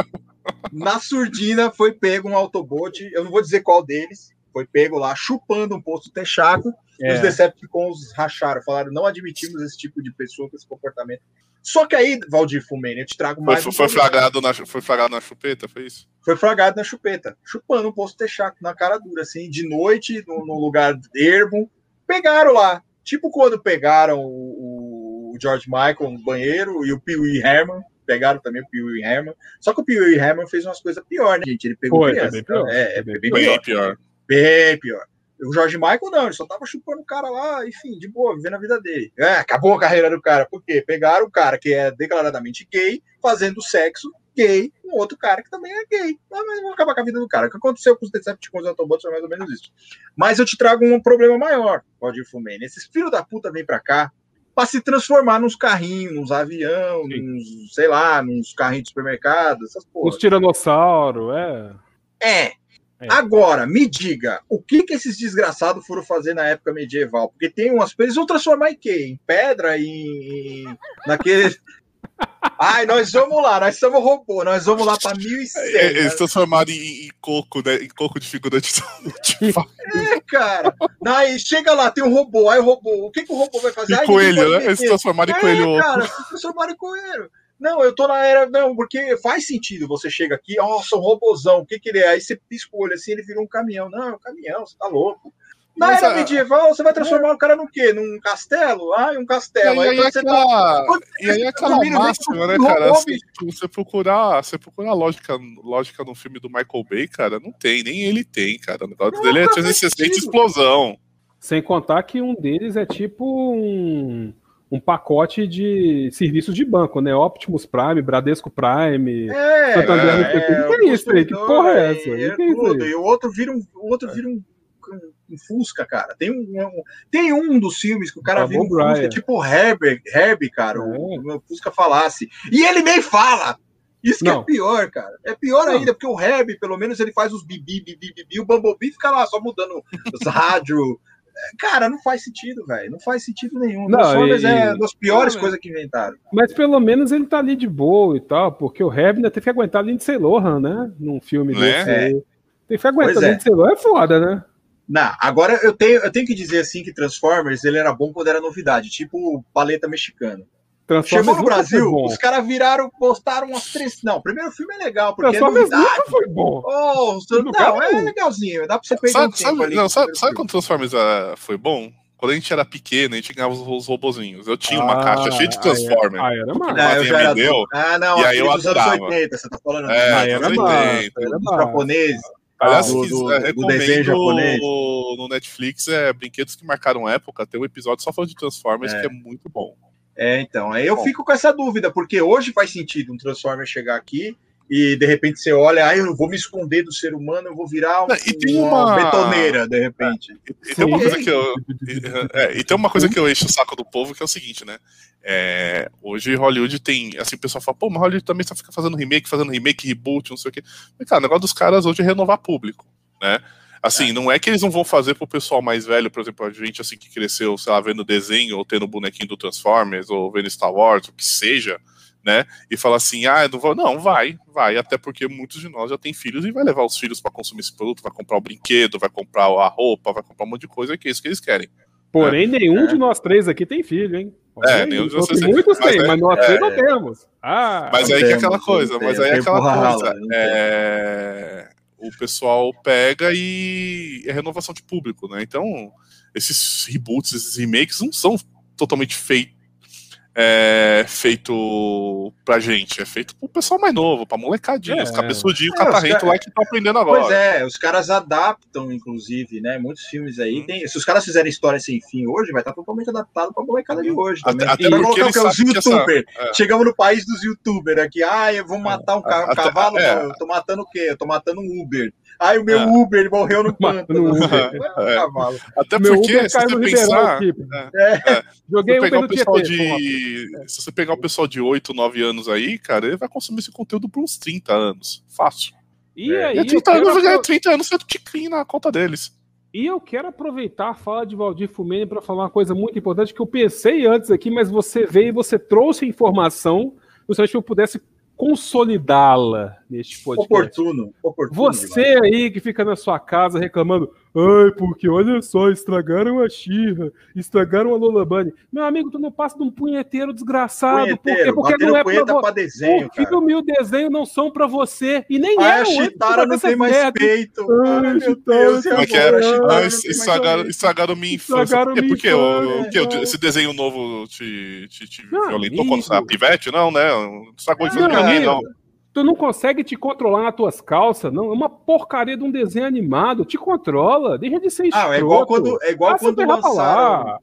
Na surdina foi pego um Autobot, eu não vou dizer qual deles, foi pego lá chupando um poço texaco. É. Os Decepticons racharam, falaram: não admitimos esse tipo de pessoa com esse comportamento. Só que aí, Valdir Fumene, eu te trago mais. Foi, um foi, flagrado na, foi flagrado na chupeta, foi isso? Foi flagrado na chupeta, chupando um posto texaco na cara dura, assim, de noite, no, no lugar ermo. Pegaram lá. Tipo quando pegaram o, o George Michael no banheiro e o Pee Herman. Pegaram também o Pee Herman. Só que o Pee Herman fez umas coisas piores, né, gente? Ele pegou foi, criança. Bem pior. É, é bem, bem pior. Bem pior. Bem pior. O Jorge Michael não, ele só tava chupando o cara lá, enfim, de boa, vivendo a vida dele. É, acabou a carreira do cara. Por quê? Pegaram o cara que é declaradamente gay, fazendo sexo gay com outro cara que também é gay. Mas vamos acabar com a vida do cara. O que aconteceu com os Decepticons e Autobots foi mais ou menos isso. Mas eu te trago um problema maior, Roger Fumane. Esses filhos da puta vêm pra cá para se transformar nos carrinhos, nos avião, nos, sei lá, nos carrinhos de supermercado, essas porra. Os tiranossauro, é. É, é. Agora, me diga, o que que esses desgraçados foram fazer na época medieval? Porque tem umas coisas, eles vão transformar em quê? Em pedra, em, em naquele... [laughs] Ai, nós vamos lá, nós somos robô, nós vamos lá para 1100. É, eles né? transformaram em, em, coco, né? Em coco de figurante. [laughs] é, cara. Aí chega lá, tem um robô, aí o robô, o que, que o robô vai fazer? Em coelho, né? Eles transformaram em é, coelho. Cara, se transformaram em coelho. Não, eu tô na era. Não, porque faz sentido. Você chega aqui, ó, oh, um robozão, o que, que ele é? Aí você pisca o olho assim, ele virou um caminhão. Não, é um caminhão, você tá louco. Na Mas, era medieval, você vai transformar é. o cara no quê? Num castelo? Ah, um castelo. E aí, aí, aquela, tá... e aí aquela máxima, né, cara? Assim, você procurar, você procurar lógica, lógica no filme do Michael Bay, cara, não tem, nem ele tem, cara. O negócio não, dele é 360 explosão. Sem contar que um deles é tipo um um pacote de serviços de banco, né? Optimus Prime, Bradesco Prime, é, Santander, é, é, que é isso aí? Que porra é essa? É, é tudo. E o outro vira um, o outro vira um, um, Fusca, cara. Tem um, um, tem um dos filmes que o cara vira um Fusca, tipo Herbie, Herbie cara, o, o Fusca falasse. E ele nem fala! Isso que é pior, cara. É pior ainda, porque o Herbie, pelo menos, ele faz os bibi, bibi, bibi, o Bumblebee fica lá só mudando os rádios, Cara, não faz sentido, velho. Não faz sentido nenhum. Não, Transformers e... é das piores coisas que inventaram. Mas pelo menos ele tá ali de boa e tal, porque o Heavy ainda teve que aguentar a Lindsay Lohan, né? Num filme né? desse. É. Tem que aguentar a é. Lindsay Lohan, é foda, né? Não, agora eu tenho, eu tenho que dizer assim que Transformers ele era bom quando era novidade, tipo paleta mexicana. Chegou no Brasil, os caras viraram, postaram umas três. Não, o primeiro filme é legal, porque é novidade. foi bom. Oh, não, é legalzinho, dá pra você pegar sabe, um sabe, ali, não, sabe, sabe quando Transformers uh, foi bom? Quando a gente era pequeno, a gente ganhava os, robozinhos. Eu tinha uma ah, caixa cheia de Transformers. Ah, era massa. Ah, eu já era... deu, ah, não, e aí eu adorava. anos 80, você tá falando. É, ah, era 80. Massa, Os japoneses. Aliás, do, do, do desenho japonês. no Netflix é Brinquedos que Marcaram Época. Tem um episódio só falando de Transformers é. que é muito bom. É, então, aí eu Bom. fico com essa dúvida, porque hoje faz sentido um Transformer chegar aqui e de repente você olha, ah, eu vou me esconder do ser humano, eu vou virar um, e tem uma... uma betoneira, de repente. É, e, e, tem uma coisa que eu, é, e tem uma coisa que eu encho o saco do povo, que é o seguinte, né? É, hoje Hollywood tem, assim, o pessoal fala, pô, mas Hollywood também só fica fazendo remake, fazendo remake, reboot, não sei o quê. Mas, cara, o negócio dos caras hoje é renovar público, né? Assim, é. não é que eles não vão fazer pro pessoal mais velho, por exemplo, a gente assim que cresceu, sei lá, vendo desenho ou tendo bonequinho do Transformers ou vendo Star Wars, o que seja, né? E falar assim, ah, não vou, não, vai, vai, até porque muitos de nós já têm filhos e vai levar os filhos para consumir esse produto, vai comprar o brinquedo, vai comprar a roupa, vai comprar um monte de coisa, que é isso que eles querem. Porém, né? nenhum é. de nós três aqui tem filho, hein? É, nenhum de vocês tem. Muitos têm, mas, mas nós três não é. temos. Ah, mas aí que é aquela coisa, mas aí é aquela coisa. É o pessoal pega e é renovação de público, né? Então, esses reboots, esses remakes não são totalmente feitos é feito pra gente, é feito pro pessoal mais novo, pra molecadinha, é, os cabeçudinhos, é, catarrento lá que estão aprendendo agora. Pois é, os caras adaptam, inclusive, né? Muitos filmes aí. Hum. Tem, se os caras fizerem história sem fim hoje, vai estar totalmente adaptado pra molecada de hoje. Também. Até, até porque colocar os youtubers. Essa... É. Chegamos no país dos youtubers aqui. Ah, eu vou matar um, ca cavalo. É. Eu tô matando o quê? Eu tô matando um Uber. Ai, o meu é. Uber, ele morreu no [laughs] pântano. [laughs] É. Até meu porque, Uber se você pensar... É. é. Joguei Uber no pessoal de... Se você pegar o pessoal de 8, 9 anos aí, cara, ele vai consumir esse conteúdo por uns 30 anos. Fácil. E é. aí, e 30 anos, quero... 30 anos você clean na conta deles. E eu quero aproveitar a fala de Valdir Fumene para falar uma coisa muito importante que eu pensei antes aqui, mas você veio e você trouxe informação, justamente que eu pudesse consolidá-la neste podcast. Oportuno, oportuno. Você aí que fica na sua casa reclamando, ai, porque olha só, estragaram a Xirra, estragaram a Lola Bunny. Meu amigo, tu não passa de um punheteiro desgraçado. Punheteiro, porque, porque não é pra, vo... pra desenho, o filme e o desenho não são pra você. E nem é. A Chitara não tem mais merda. peito. Ai, ai meu Deus. Como é que era? Estragaram, estragaram minha infância. Estragaram por quê? O, que, esse desenho novo te, te, te violentou quando você era pivete? Não, né? Estragou a infância não. Tu não consegue te controlar nas tuas calças, não. É uma porcaria de um desenho animado. Te controla, deixa de ser escroto. Ah, é igual quando, é igual quando lançaram,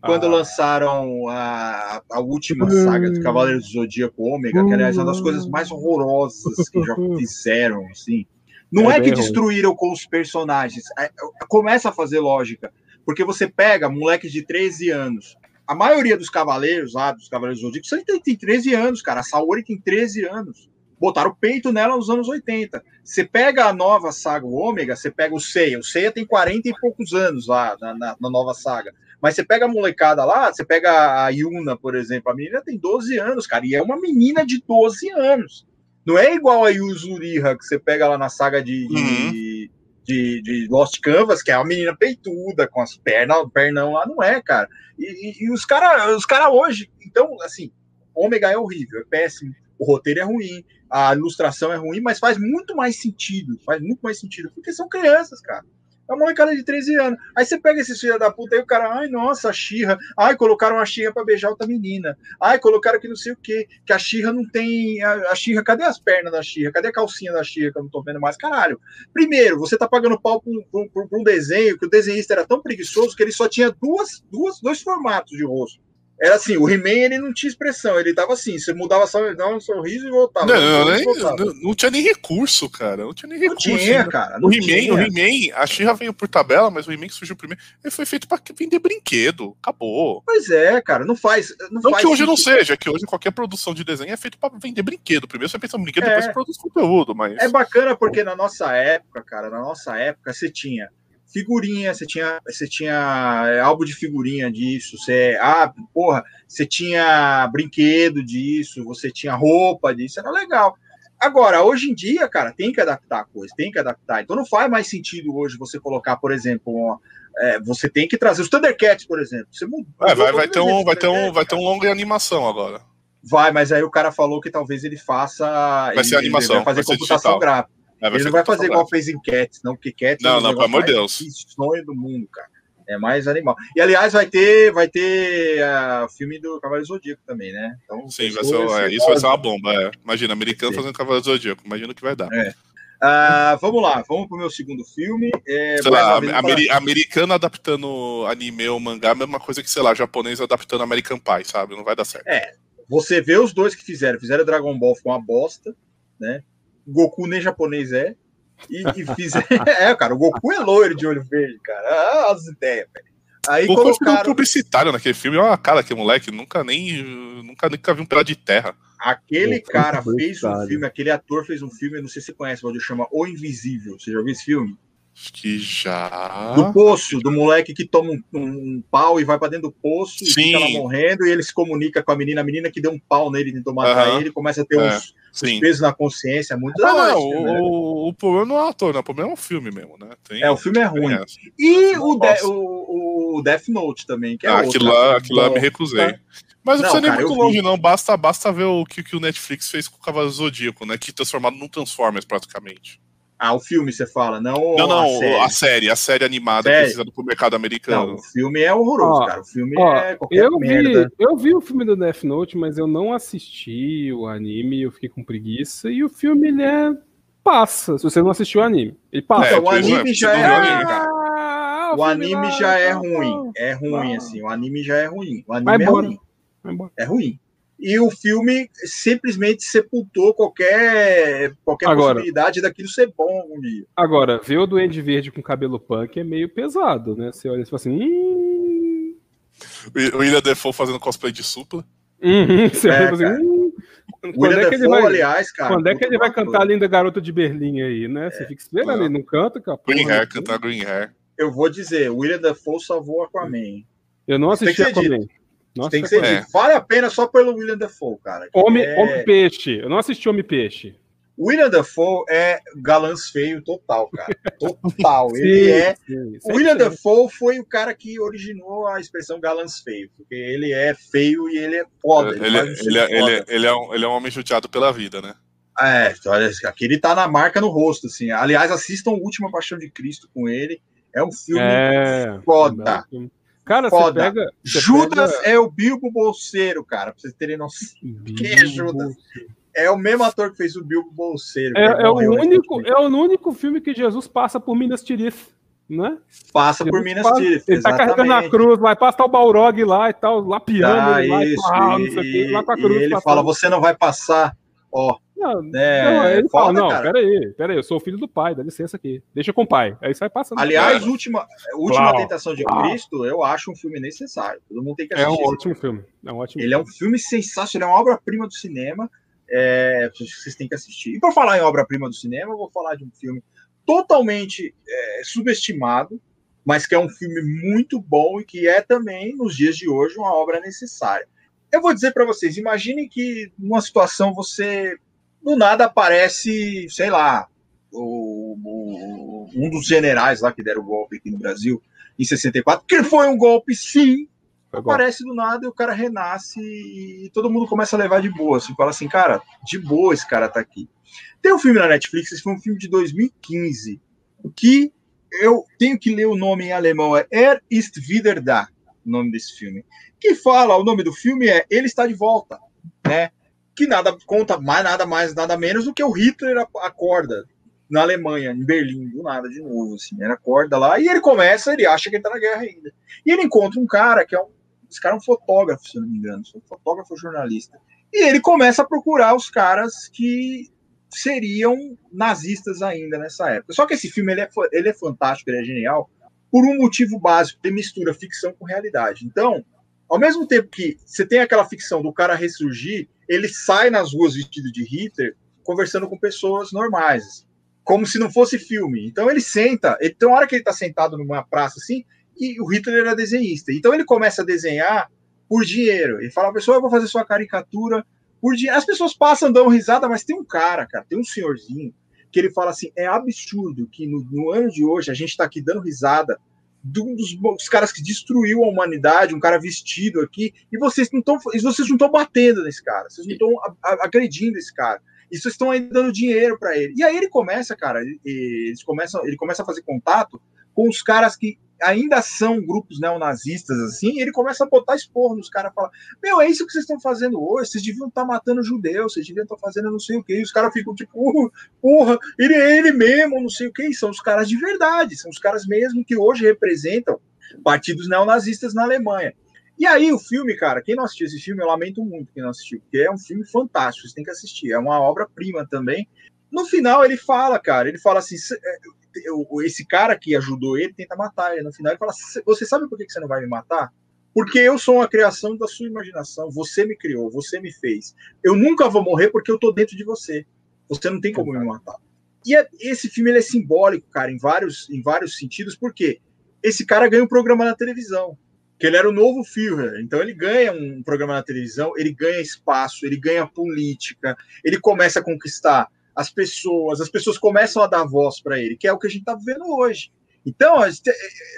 quando ah. lançaram a, a última saga de Cavaleiros do Zodíaco Ômega, que aliás é uma das coisas mais horrorosas que já [laughs] fizeram, assim. Não é, é que destruíram com os personagens, é, começa a fazer lógica, porque você pega moleques de 13 anos, a maioria dos cavaleiros lá, dos Cavaleiros do Zodíaco, tem 13 anos, cara, a Saori tem 13 anos. Botaram o peito nela nos anos 80. Você pega a nova saga o Ômega, você pega o Seiya. O Seiya tem 40 e poucos anos lá na, na, na nova saga. Mas você pega a molecada lá, você pega a Yuna, por exemplo, a menina tem 12 anos, cara, e é uma menina de 12 anos. Não é igual a Yuzuriha, que você pega lá na saga de, uhum. de, de, de, Lost Canvas, que é uma menina peituda, com as pernas, pernão lá, não é, cara. E, e, e os caras os cara hoje, então, assim, Ômega é horrível, é péssimo, o roteiro é ruim, a ilustração é ruim, mas faz muito mais sentido, faz muito mais sentido, porque são crianças, cara. É uma molecada de 13 anos. Aí você pega esse filho da puta aí, o cara, ai, nossa, a Xirra. Ai, colocaram a Xirra pra beijar outra menina. Ai, colocaram que não sei o quê. Que a Xirra não tem. A, a Xirra, cadê as pernas da Xirra? Cadê a calcinha da Xirra que eu não tô vendo mais? Caralho. Primeiro, você tá pagando pau pra um, pra um desenho que o desenhista era tão preguiçoso que ele só tinha duas, duas, dois formatos de rosto. Era assim, o He-Man ele não tinha expressão, ele tava assim, você mudava só, dava um sorriso e voltava. Não, não, nem, não, não, tinha nem recurso, cara. Não tinha nem recurso. Não tinha, cara. Não o He-Man, o He-Man, a Xirra veio por tabela, mas o He-Man que surgiu primeiro, ele foi feito para vender brinquedo. Acabou. Pois é, cara, não faz. Não, não faz que hoje não seja, que hoje qualquer produção de desenho é feito para vender brinquedo. Primeiro você pensa no brinquedo, é. depois você produz conteúdo, mas. É bacana porque na nossa época, cara, na nossa época, você tinha figurinha, você tinha, você tinha é, álbum de figurinha disso, você, ah, porra, você tinha brinquedo disso, você tinha roupa disso, era legal. Agora, hoje em dia, cara, tem que adaptar a coisa, tem que adaptar. Então não faz mais sentido hoje você colocar, por exemplo, uma, é, você tem que trazer os Thundercats, por exemplo. Você mudou, é, vai, vai, ter um, vai, ter um, vai ter um longa animação agora. Vai, mas aí o cara falou que talvez ele faça. Vai ele, ser animação. Ele vai fazer vai computação gráfica. É, ele não vai fazer igual fez em Cats, não, porque Cats não, é um não, pelo amor de Deus. sonho do mundo, cara. É mais animal. E aliás, vai ter, vai ter uh, filme do Cavaleiro Zodíaco também, né? Então, Sim, vai ser, é, isso vai ser uma bomba. É. Imagina, americano fazendo Cavaleiro Zodíaco. Imagina o que vai dar. É. Uh, vamos lá, vamos pro meu segundo filme. É, sei lá, ameri americano adaptando anime ou mangá, a mesma coisa que, sei lá, japonês adaptando American Pie, sabe? Não vai dar certo. É, você vê os dois que fizeram, fizeram Dragon Ball com uma bosta, né? Goku nem japonês é. E, e fiz. [laughs] é, cara, o Goku é loiro de olho verde, cara. Ah, as ideias, velho. Aí Goku colocaram... publicitário naquele filme. Olha a cara que moleque, nunca nem nunca, nunca vi um pedaço de terra. Aquele cara fez um filme, aquele ator fez um filme, não sei se você conhece, mas chama O Invisível. Você já viu esse filme? Acho que já. Do poço, do moleque que toma um, um, um pau e vai para dentro do poço Sim. e fica lá morrendo, e ele se comunica com a menina, a menina que deu um pau nele, tentou matar uhum. ele, começa a ter é. uns, uns pesos na consciência, muito ah, não, o, né? o, problema não é o ator, né? o problema é o filme mesmo, né? Tem, é, o filme é ruim. E o, de, o, o, Death Note também, que é ah, aquilo lá, aquilo lá me recusei. Mas não, não precisa nem muito longe, vi. não. Basta, basta ver o que, que o Netflix fez com o Cavalo Zodíaco, né? Que transformado num Transformers, praticamente. Ah, o filme você fala, não. Não, não, a série, a série, a série animada série? precisando pro mercado americano. Não, o filme é horroroso, ó, cara. O filme ó, é qualquer eu merda. Vi, eu vi o filme do Death Note, mas eu não assisti o anime, eu fiquei com preguiça. E o filme, ele é. Passa, se você não assistiu o anime. Ele passa. É, o anime já é ruim, cara. Ah, o, anime já é ruim. É ruim, assim. O anime já é ruim. O anime é ruim. É ruim e o filme simplesmente sepultou qualquer, qualquer agora, possibilidade daquilo ser bom um dia. Agora, ver o Duende Verde com cabelo punk é meio pesado, né? Você olha e fala assim. Hum... O William Defoe fazendo cosplay de supla. Uhum, [laughs] você é, olha assim. Hum... Quando é que ele vai, aliás, cara. Quando é que ele vai cantar a linda garota de Berlim aí, né? Você é, fica esperando, ele não canta, cara. Green Hair, cantar Green Hair. Eu vou dizer, o William Defoe salvou Aquaman. Eu não assisti Aquaman. Dito. Nossa, tem que ser é. Vale a pena só pelo William Dafoe, cara. Homem, é... Homem Peixe. Eu não assisti Homem Peixe. William Dafoe é galãs feio total, cara. [laughs] Total. sim, ele é. Sim, o William Dafoe foi o cara que originou a expressão galãs feio, porque ele é feio e ele é foda. Ele, ele, é, ele, é, ele, é, ele, é um, ele é um homem judiado pela vida, né? É, olha, aqui ele tá na marca no rosto, assim. Aliás, assistam Última Paixão de Cristo com ele. É um filme é, foda. É Cara, Foda. você pega. Você Judas pega... é o Bilbo Bolseiro, cara, pra vocês terem noção. Quem é Judas? É o mesmo ator que fez o Bilbo Bolseiro. É, é o único, é o único filme que Jesus passa por Minas Tirith, né? Passa Jesus por Minas passa, Tirith. Ele tá carregando a cruz, vai passar o Balrog lá e tal, lá piano, ah, lá, isso, e. E ele fala: você não vai passar, ó. Não, é, não ele foda, fala, não, cara. peraí, peraí, eu sou o filho do pai, dá licença aqui. Deixa com o pai. Aí sai passando. Aliás, última, última Tentação de Cristo, eu acho um filme necessário. Todo mundo tem que assistir. É um ótimo filme. É um ótimo ele filme. é um filme sensacional, ele é uma obra-prima do cinema. É, vocês têm que assistir. E por falar em obra-prima do cinema, eu vou falar de um filme totalmente é, subestimado, mas que é um filme muito bom e que é também, nos dias de hoje, uma obra necessária. Eu vou dizer para vocês, imaginem que numa situação você do nada aparece, sei lá, o, o, um dos generais lá que deram o golpe aqui no Brasil em 64, que foi um golpe, sim. Aparece do nada e o cara renasce e todo mundo começa a levar de boa. Assim, fala assim, cara, de boa esse cara tá aqui. Tem um filme na Netflix, esse foi um filme de 2015, que eu tenho que ler o nome em alemão, é Er ist wieder da, o nome desse filme. Que fala, o nome do filme é Ele está de volta, né? Que nada conta mais nada mais nada menos do que o Hitler acorda na Alemanha, em Berlim, do nada de novo, assim, ele acorda lá e ele começa, ele acha que ele tá na guerra ainda. E ele encontra um cara que é um, esse cara é um fotógrafo, se não me engano, um fotógrafo jornalista. E ele começa a procurar os caras que seriam nazistas ainda nessa época. Só que esse filme ele é, ele é fantástico, ele é genial, por um motivo básico, ele mistura ficção com realidade. Então, ao mesmo tempo que você tem aquela ficção do cara ressurgir, ele sai nas ruas vestido de Hitler, conversando com pessoas normais, assim, como se não fosse filme. Então ele senta, ele, tem uma hora que ele está sentado numa praça assim, e o Hitler era desenhista. Então ele começa a desenhar por dinheiro. Ele fala, pessoal, eu vou fazer sua caricatura por dinheiro. As pessoas passam, dão risada, mas tem um cara, cara, tem um senhorzinho, que ele fala assim: é absurdo que no, no ano de hoje a gente está aqui dando risada um dos, caras que destruiu a humanidade, um cara vestido aqui, e vocês não estão vocês não estão batendo nesse cara, vocês não estão agredindo esse cara. E vocês estão aí dando dinheiro para ele. E aí ele começa, cara, ele, eles começam, ele começa a fazer contato com os caras que ainda são grupos neonazistas, assim, ele começa a botar expor nos caras, fala, meu, é isso que vocês estão fazendo hoje, vocês deviam estar tá matando judeus, vocês deviam estar tá fazendo não sei o que, e os caras ficam tipo, porra, ele é ele mesmo, não sei o que, e são os caras de verdade, são os caras mesmo que hoje representam partidos neonazistas na Alemanha. E aí o filme, cara, quem não assistiu esse filme, eu lamento muito quem não assistiu, porque é um filme fantástico, vocês têm que assistir, é uma obra-prima também. No final ele fala, cara, ele fala assim, esse cara que ajudou ele tenta matar ele. No final ele fala: Você sabe por que você não vai me matar? Porque eu sou uma criação da sua imaginação. Você me criou, você me fez. Eu nunca vou morrer porque eu tô dentro de você. Você não tem como me matar. E é, esse filme é simbólico, cara, em vários, em vários sentidos, porque esse cara ganha um programa na televisão, que ele era o novo Führer. Então ele ganha um programa na televisão, ele ganha espaço, ele ganha política, ele começa a conquistar as pessoas, as pessoas começam a dar voz para ele, que é o que a gente está vivendo hoje. Então,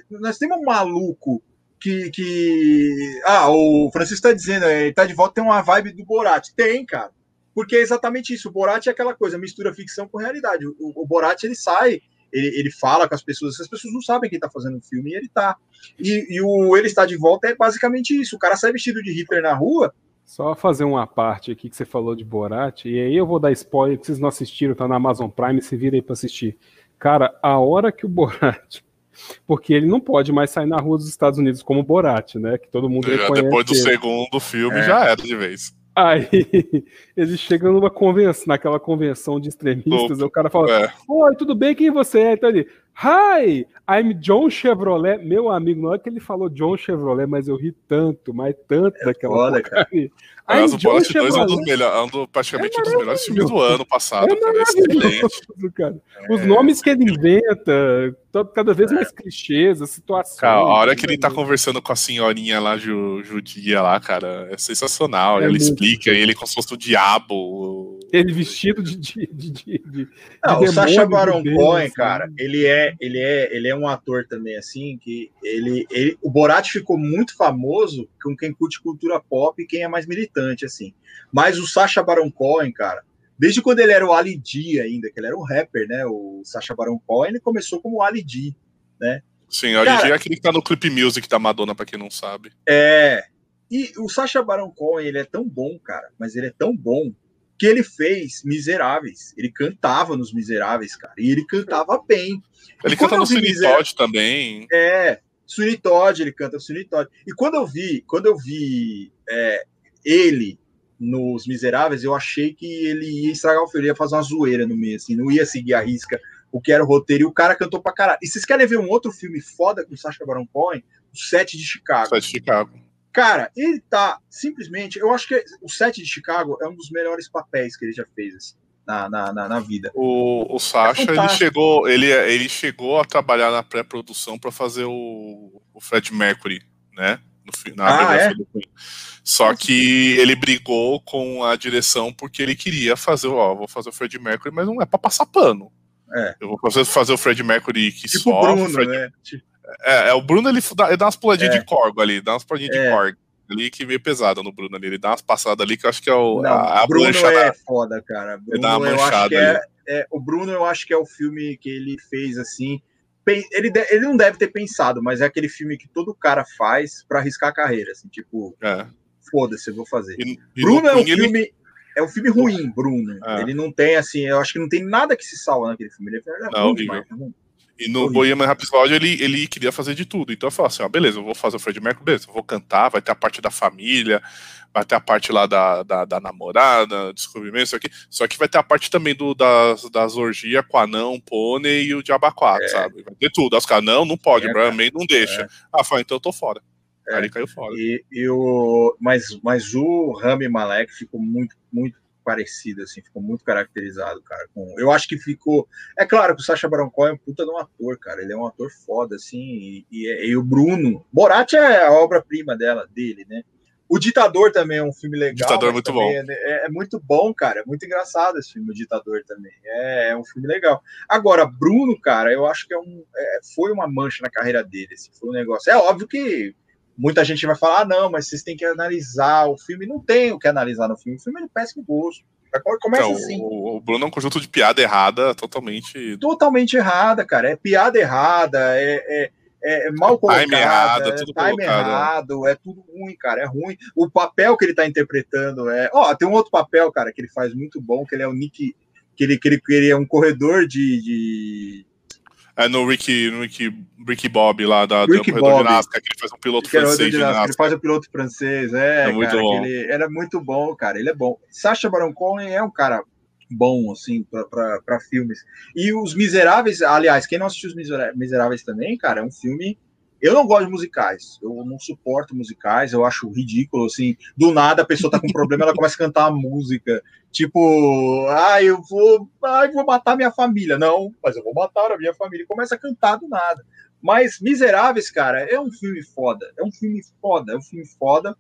nós temos um maluco que. que ah, o Francisco está dizendo, ele está de volta, tem uma vibe do Borat. Tem, cara. Porque é exatamente isso. O Borat é aquela coisa, mistura ficção com realidade. O, o Borat, ele sai, ele, ele fala com as pessoas, as pessoas não sabem quem está fazendo o filme e ele está. E, e o Ele Está de Volta é basicamente isso. O cara sai vestido de Hitler na rua só fazer uma parte aqui que você falou de Borat, e aí eu vou dar spoiler, que vocês não assistiram, tá na Amazon Prime, se vira aí pra assistir. Cara, a hora que o Borat. [laughs] Porque ele não pode mais sair na rua dos Estados Unidos como Borat, né? Que todo mundo já reconhece. Depois do segundo filme é. já era de vez. Aí [laughs] eles chegam numa convenção, naquela convenção de extremistas, o cara fala: é. Oi, tudo bem? Quem você é? Então ele, Hi, I'm John Chevrolet. Meu amigo, não é que ele falou John Chevrolet, mas eu ri tanto, mas tanto é daquela foda, cara. Aliás, o Borat 2 é um dos melhores, é um do, praticamente é um dos melhores filmes do ano passado. É cara, excelente. Cara. Os é. nomes que ele inventa, cada vez mais clichês, a situação. Cara, a hora que ele tá conversando com a senhorinha lá ju, judia lá, cara, é sensacional. É ele explica, ele como se fosse o diabo. Ele vestido de. de, de, de Não, de o Sacha Baron Cohen, assim. cara, ele é, ele, é, ele é um ator também, assim, que ele, ele. O Borat ficou muito famoso com quem curte cultura pop e quem é mais militante, assim. Mas o Sacha Baron Cohen, cara, desde quando ele era o Ali D ainda, que ele era um rapper, né? O Sacha Baron Cohen, ele começou como Ali D, né? Sim, Ali D é aquele que tá no Clip Music da Madonna, pra quem não sabe. É. E o Sacha Baron Cohen, ele é tão bom, cara, mas ele é tão bom porque ele fez Miseráveis. Ele cantava nos Miseráveis, cara. E ele cantava bem. Ele canta no Sweeney Todd também. É, Sweeney Todd, ele canta Sweeney Todd. E quando eu vi, quando eu vi é, ele nos Miseráveis, eu achei que ele ia estragar o filme, ia fazer uma zoeira no meio, assim, não ia seguir a risca o que era o roteiro, e o cara cantou pra caralho. E vocês querem ver um outro filme foda com Sacha Baron Cohen? O Sete de Chicago. Sete de Chicago. Cara, ele tá simplesmente. Eu acho que o Sete de Chicago é um dos melhores papéis que ele já fez assim, na, na, na, na, vida. O, o Sacha, é ele, chegou, ele, ele chegou a trabalhar na pré-produção para fazer o, o Fred Mercury, né? No, na ah, é? do Só que ele brigou com a direção porque ele queria fazer, ó, vou fazer o Fred Mercury, mas não é para passar pano. É. Eu vou fazer, fazer o Fred Mercury que tipo sofre. Bruno, Fred... né? É, é, o Bruno ele dá, ele dá umas puladinhas É. de corgo ali, dá umas puladinhas É. de corgo ali que meio pesada no Bruno ali. Ele dá umas passadas ali que eu acho que é o, Não, a, a Bruno manchada- é foda, cara. Bruno, dá uma manchada é, é- o Bruno, eu acho que é o filme que ele fez assim. Ele, de- ele não deve ter pensado, mas é aquele filme que todo cara faz pra arriscar a carreira, assim, tipo, É. foda-se, eu vou fazer. E, e Bruno no é um ele- filme. É um filme ruim, Bruno. É. Ele não tem, assim, eu acho que não tem nada que se salva naquele filme. Ele é Não, ruim demais, é ruim. E no Horrível. Bohemian Rhapsody ele, ele queria fazer de tudo. Então eu falei assim: ó, beleza, eu vou fazer o Fred Mercury, beleza, eu vou cantar, vai ter a parte da família, vai ter a parte lá da, da, da namorada, descobrimento, isso aqui. Só que vai ter a parte também do, das, das orgias com anão, pônei e o diaba 4, É. sabe? Vai ter tudo. Aí Os caras, não, não pode, É, o Brian. May não deixa. Ah, falei, então eu tô fora. É. Aí ele caiu fora. E, e o, mas, mas o Rami Malek ficou muito, muito parecido, assim, ficou muito caracterizado, cara. Com, eu acho que ficou. É claro que o Sacha Baron Cohen é um puta de um ator, cara. Ele é um ator foda, assim. E, e, e o Bruno. Borat é a obra-prima dela, dele, né? O Ditador também é um filme legal. Ditador é muito também É, é muito bom, cara. É muito engraçado esse filme, O Ditador também. É, é um filme legal. Agora, Bruno, cara, eu acho que é um, é, foi uma mancha na carreira dele. Assim, foi um negócio. É óbvio que muita gente vai falar, ah, não, mas vocês têm que analisar o filme. Não tem o que analisar no filme. O filme é de péssimo gosto. Começa Então, assim. o, o Bruno é um conjunto de piada errada, totalmente. Totalmente errada, cara. É piada errada, é, é, é mal colocada, Time errado, é tudo time colocado. errado, é tudo ruim, cara. É ruim. O papel que ele tá interpretando é. Ó, tem um outro papel, cara, que ele faz muito bom, que ele é o Nick. Que ele, que ele, que ele é um corredor de- de, É no Ricky, no Ricky, Ricky Bob lá da, Ricky do corredor Bob. de NASCAR, que ele faz um piloto Que francês de Ginástica, ele faz o piloto francês, é, É muito cara, bom. que ele era muito bom, cara, ele é bom. Sacha Baron Cohen é um cara bom, assim, para filmes. E Os Miseráveis, aliás, quem não assistiu Os Miseráveis também, cara, é um filme... Eu não gosto de musicais, eu não suporto musicais, eu acho ridículo, assim, do nada a pessoa tá com um problema, ela começa a cantar uma música, tipo, ah, eu vou, ah, eu vou matar minha família. Não, mas eu vou matar a minha família. Começa a cantar do nada. Mas Miseráveis, cara, é um filme foda. É um filme foda, é um filme foda.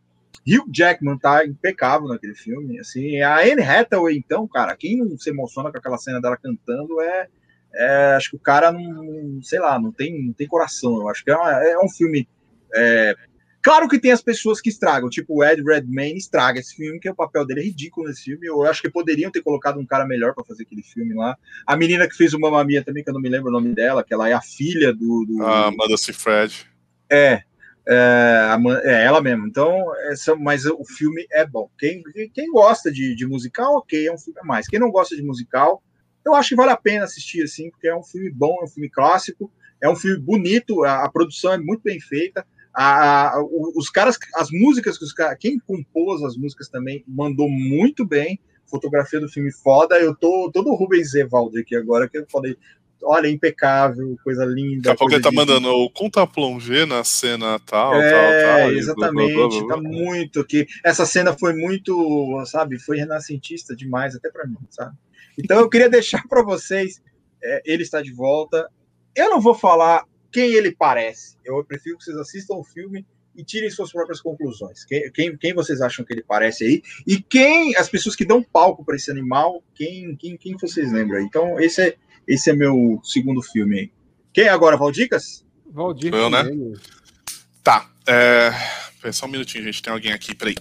Hugh Jackman tá impecável naquele filme. Assim, a Anne Hathaway, então, cara, quem não se emociona com aquela cena dela cantando é. É, acho que o cara não, sei lá, não tem, não tem coração. Eu acho que é, uma- é um filme. é, claro que tem as pessoas que estragam, tipo o Ed Redmayne estraga esse filme, que o papel dele é ridículo nesse filme. Eu acho que poderiam ter colocado um cara melhor para fazer aquele filme lá. A menina que fez o Mamma Mia também, que eu não me lembro o nome dela, que ela é a filha do. do A Amanda Seyfried. é, é, é ela mesmo. Então, essa, mas o filme é bom. Quem, quem gosta de, de musical, ok, é um filme a mais. Quem não gosta de musical, eu acho que vale a pena assistir, assim, porque é um filme bom, é um filme clássico, é um filme bonito, a, a produção é muito bem feita. A, a- os caras, as músicas que os caras, quem compôs as músicas também mandou muito bem. Fotografia do filme foda. Eu tô todo Rubens Evaldo aqui agora, que eu falei, olha, impecável, coisa linda. Daqui a pouco ele tá de- mandando o conta plongé na cena tal, é, tal, tal. exatamente, blá, blá, blá, tá muito que essa cena foi muito, sabe, foi renascentista demais até para mim, sabe? Então eu queria deixar para vocês, é, ele está de volta. Eu não vou falar quem ele parece. Eu prefiro que vocês assistam o filme e tirem suas próprias conclusões. Quem, quem, quem vocês acham que ele parece aí? E quem as pessoas que dão palco para esse animal? Quem, quem, quem vocês lembram? aí? Então esse é esse é meu segundo filme aí. Quem agora, Valdicas? Valdir Eu, né? Tá, é... pera só um minutinho, gente. Tem alguém aqui, peraí.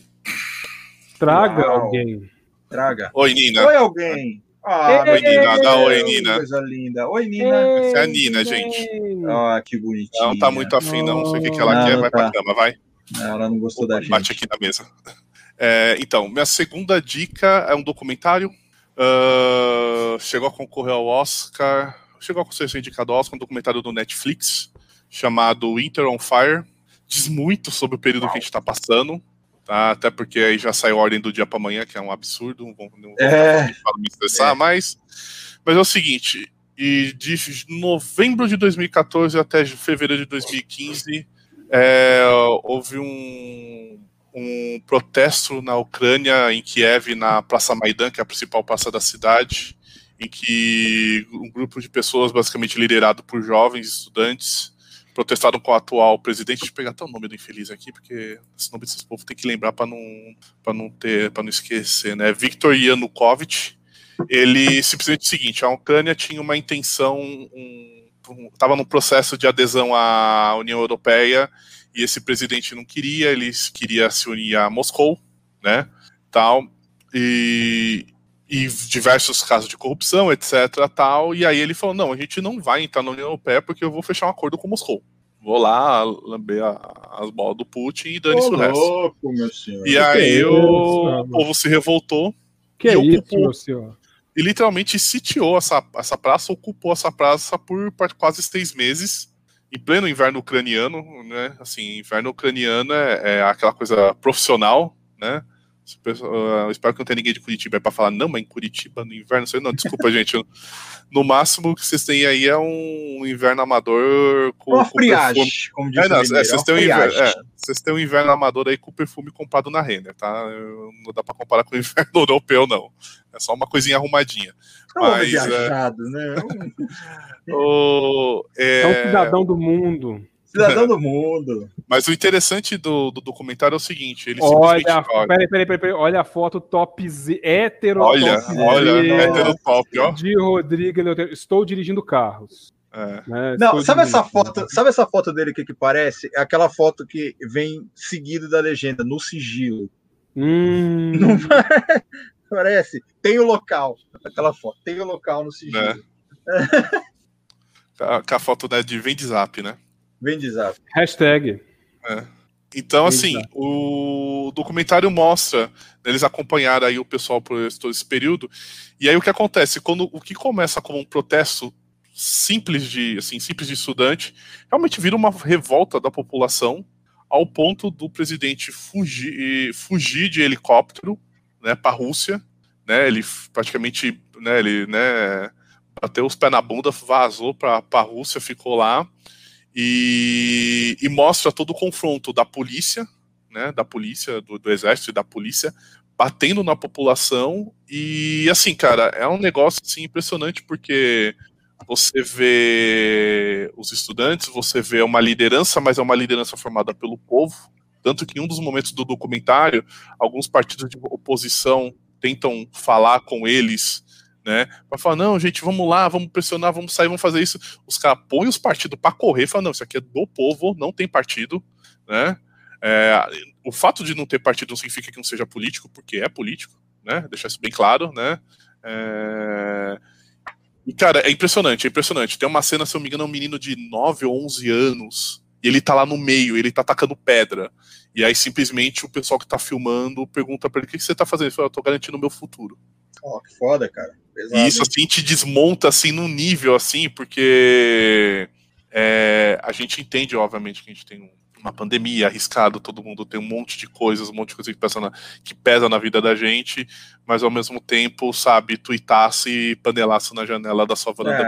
Traga Uau. alguém. Traga. Oi, Nina. Oi, alguém. Ah, Oi, Nina. Dá oi, Nina. Coisa linda. Oi, Nina. Essa é a Nina, gente. Ah, que bonitinha. Ela não tá muito afim, não. Não sei o que, que ela Não, quer. não Vai tá. pra cama, vai. Não, ela não gostou da gente. Bate aqui na mesa. É, então, minha segunda dica é um documentário. Uh, chegou a concorrer ao Oscar. Chegou a ser indicado ao Oscar, um documentário do Netflix chamado Winter on Fire. Diz muito sobre o período Uau. que a gente está passando. Tá? Até porque aí já saiu a ordem do dia para amanhã, que é um absurdo. Não vou, não é. me estressar, é. mas, mas é o seguinte: e de novembro de 2014 até fevereiro de 2015, é, houve um, um protesto na Ucrânia, em Kiev, na Praça Maidan, que é a principal praça da cidade, em que um grupo de pessoas, basicamente liderado por jovens estudantes, protestaram com o atual presidente. Deixa eu pegar até o nome do infeliz aqui, porque esse nome desse povo tem que lembrar para não, não ter, para não esquecer, né? Viktor Yanukovych ele simplesmente o seguinte: a Ucrânia tinha uma intenção, estava um, no processo de adesão à União Europeia e esse presidente não queria, ele queria se unir a Moscou, né? Tal e, e diversos casos de corrupção, etc. Tal. E aí ele falou: não, a gente não vai entrar na União Europeia porque eu vou fechar um acordo com Moscou. Vou lá lamber a, as bolas do Putin e dane-se o resto. E aí é o, povo se revoltou. Que é isso, meu senhor? e literalmente sitiou essa, essa praça, ocupou essa praça por, por quase seis meses, em pleno inverno ucraniano, né? Assim, inverno ucraniano é, é aquela coisa profissional, né? Eu espero que não tenha ninguém de Curitiba para falar, não, mas em Curitiba no inverno, sei não, desculpa, [laughs] gente. Eu, no máximo que vocês têm aí é um inverno amador com. Uma friagem, como diz é, não, é, vocês, têm um inverno, é, vocês têm um inverno amador aí com perfume comprado na Renner, tá? Não dá para comparar com o [laughs] inverno europeu, não. É só uma coisinha arrumadinha. É Mas, viajado, é... né? [laughs] o, é... é um cidadão do mundo. Cidadão [laughs] do mundo. Mas o interessante do, do documentário é o seguinte: ele olha, peraí, peraí, peraí, olha a foto top Z, hétero olha, top olha, hétero top, ó. De Rodrigo, estou dirigindo carros. É. Né? Não, sabe essa foto? Sabe essa foto dele que, que parece? É aquela foto que vem seguido da legenda no sigilo. Hum. Não [laughs] parece? Tem o local. Aquela foto. Tem o local no sigilo. É. [laughs] com a foto né, de vem de zap, né? Vem de zap. Hashtag. É. Então, assim, o documentário mostra, né, eles acompanharam aí o pessoal por todo esse período, e aí o que acontece? Quando o que começa como um protesto simples de, assim, simples de estudante, realmente vira uma revolta da população, ao ponto do presidente fugir, fugir de helicóptero, né, para a Rússia, né, ele praticamente, né, ele, né, bateu os pés na bunda, vazou para a Rússia, ficou lá, e, e, mostra todo o confronto da polícia, né, da polícia, do, do, exército e da polícia, batendo na população, e assim, cara, é um negócio assim, impressionante, porque você vê os estudantes, você vê uma liderança, mas é uma liderança formada pelo povo, tanto que em um dos momentos do documentário, alguns partidos de oposição tentam falar com eles né? Para falar, não, gente, vamos lá, vamos pressionar, vamos sair, vamos fazer isso. Os caras põem os partidos para correr, falam, não, isso aqui é do povo, não tem partido, né? É, o fato de não ter partido não significa que não seja político, porque é político, né? Deixar isso bem claro, né? É... E, cara, é impressionante, é impressionante. Tem uma cena, se eu não me engano, é um menino de 9 ou 11 anos, e ele tá lá no meio, ele tá atacando pedra. E aí, simplesmente, o pessoal que tá filmando pergunta para ele, o que, que você tá fazendo? Ele fala, eu tô garantindo o meu futuro. Ó, oh, que foda, cara. E isso assim te desmonta assim num nível assim, porque é, a gente entende, obviamente, que a gente tem uma pandemia arriscado, todo mundo tem um monte de coisas, um monte de coisa que pesa na, que pesa na vida da gente, mas ao mesmo tempo, sabe, tuitasse e panelasse na janela da sua varanda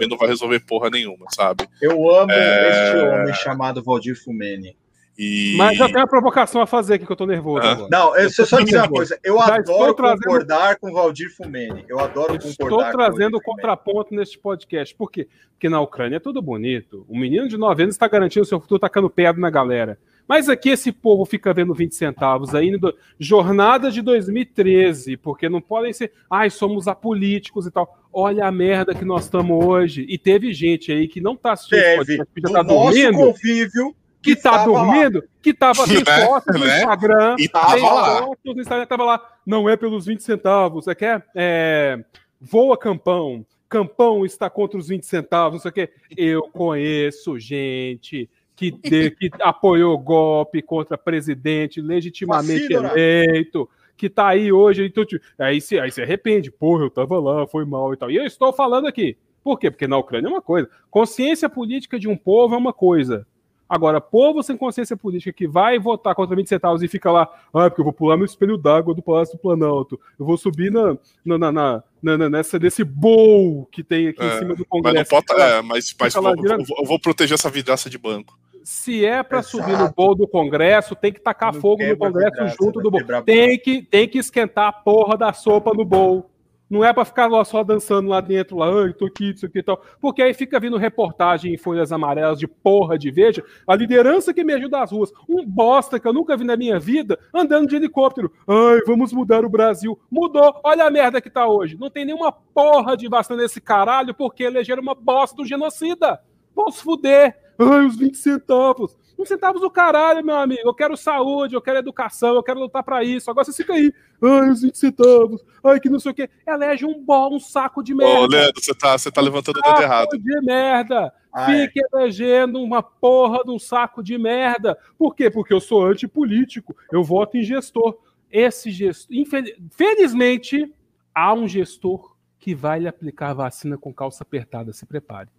é, não vai resolver porra nenhuma, sabe? Eu amo é... este homem chamado Valdir Fumene. E... Mas já tem uma provocação a fazer aqui que eu tô nervoso ah. agora. Não, eu, eu só dizer uma coisa. Eu já adoro concordar com o Valdir Fumene. Eu adoro estou concordar. Estou trazendo o contraponto neste podcast. Por quê? Porque na Ucrânia é tudo bonito. O menino de 9 anos está garantindo seu futuro tacando pedra na galera. Mas aqui esse povo fica vendo 20 centavos aí, no... jornada de 2013, porque não podem ser, ai, somos apolíticos e tal. Olha a merda que nós estamos hoje. E teve gente aí que não está assistindo, teve. Podcast, já tá dormindo. convívio que tá dormindo, lá. que tava sem né? fotos no né? Instagram, e tava lá. fotos no Instagram, tava lá, não é pelos 20 centavos, é que é, é voa campão, campão está contra os 20 centavos, não sei o quê. Eu conheço gente que, de, que [laughs] apoiou golpe contra presidente legitimamente eleito, que tá aí hoje, então, aí, se, aí se arrepende, porra, eu tava lá, foi mal e tal. E eu estou falando aqui. Por quê? Porque na Ucrânia é uma coisa. Consciência política de um povo é uma coisa. Agora, povo sem consciência política que vai votar contra 20 centavos e fica lá, ah, porque eu vou pular no espelho d'água do Palácio do Planalto, eu vou subir na, na, na, na nessa, desse bowl que tem aqui é, em cima do Congresso. Mas, não pode, é, mas, mas vou, eu vou proteger essa vidraça de banco. Se é para subir no bowl do Congresso, tem que tacar não fogo no Congresso vidraça, junto do bowl. Tem que, tem que esquentar a porra da sopa no bowl. Não é para ficar lá só dançando lá dentro, lá, ai, tô aqui, isso aqui e tal. Porque aí fica vindo reportagem em folhas amarelas de porra de veja. A liderança que me ajuda às ruas. Um bosta que eu nunca vi na minha vida andando de helicóptero. Ai, vamos mudar o Brasil. Mudou. Olha a merda que tá hoje. Não tem nenhuma porra de vacina nesse caralho porque elegeram uma bosta do genocida. Vamos fuder. Ai, os 20 centavos. 20 centavos do caralho, meu amigo. Eu quero saúde, eu quero educação, eu quero lutar para isso. Agora você fica aí. Ai, os 20 centavos. Ai, que não sei o quê. Elege um bom, um saco de merda. Ô, Leandro, você tá, você tá levantando um o dedo errado. de merda. Ai. Fique elegendo uma porra de um saco de merda. Por quê? Porque eu sou antipolítico. Eu voto em gestor. Esse gestor. Infelizmente, há um gestor que vai lhe aplicar a vacina com calça apertada. Se prepare.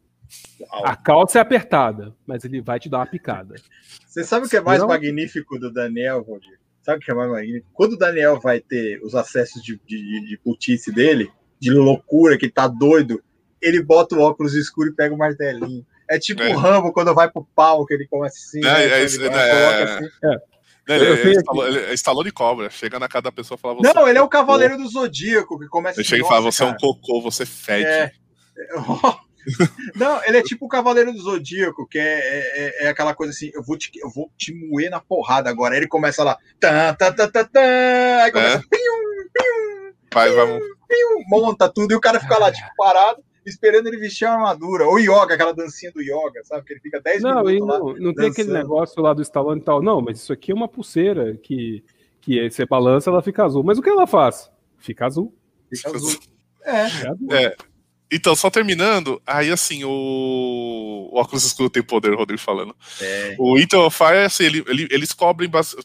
A calça é apertada, mas ele vai te dar uma picada. Você sabe o que é mais Não? magnífico do Daniel, Valdir? Sabe o que é mais magnífico? Quando o Daniel vai ter os acessos de, de, de putice dele, de loucura, que tá doido, ele bota o óculos escuro e pega o martelinho. É tipo é. o Rambo quando vai pro pau, que ele começa assim. É, né, é, isso, né, é, assim. é. Ele, ele, instalou, ele instalou de cobra. Chega na casa da pessoa e fala. Não, ele é o cavaleiro do Zodíaco que começa. Ele chega e fala: Você cara. é um cocô, você fede. É. Não, ele é tipo o Cavaleiro do Zodíaco, que é, é, é, aquela coisa assim, eu vou, te, eu vou te moer na porrada agora. Aí ele começa lá, tá, tá, tá, tá, tá, aí começa, é. pium, pium, vai, pium, pium, monta tudo, e o cara fica lá, tipo, parado, esperando ele vestir a armadura. Ou yoga, aquela dancinha do yoga, sabe? Que ele fica 10 não, minutos lá. Não, não tem aquele negócio lá do Stallone e tal. Não, mas isso aqui é uma pulseira que, que você balança, ela fica azul. Mas o que ela faz? Fica azul. Fica azul. É. é. Então, só terminando, aí assim, o, o óculos escuro tem poder, o Rodrigo falando. É. O Intel Fire, assim, ele, ele, eles cobrem bas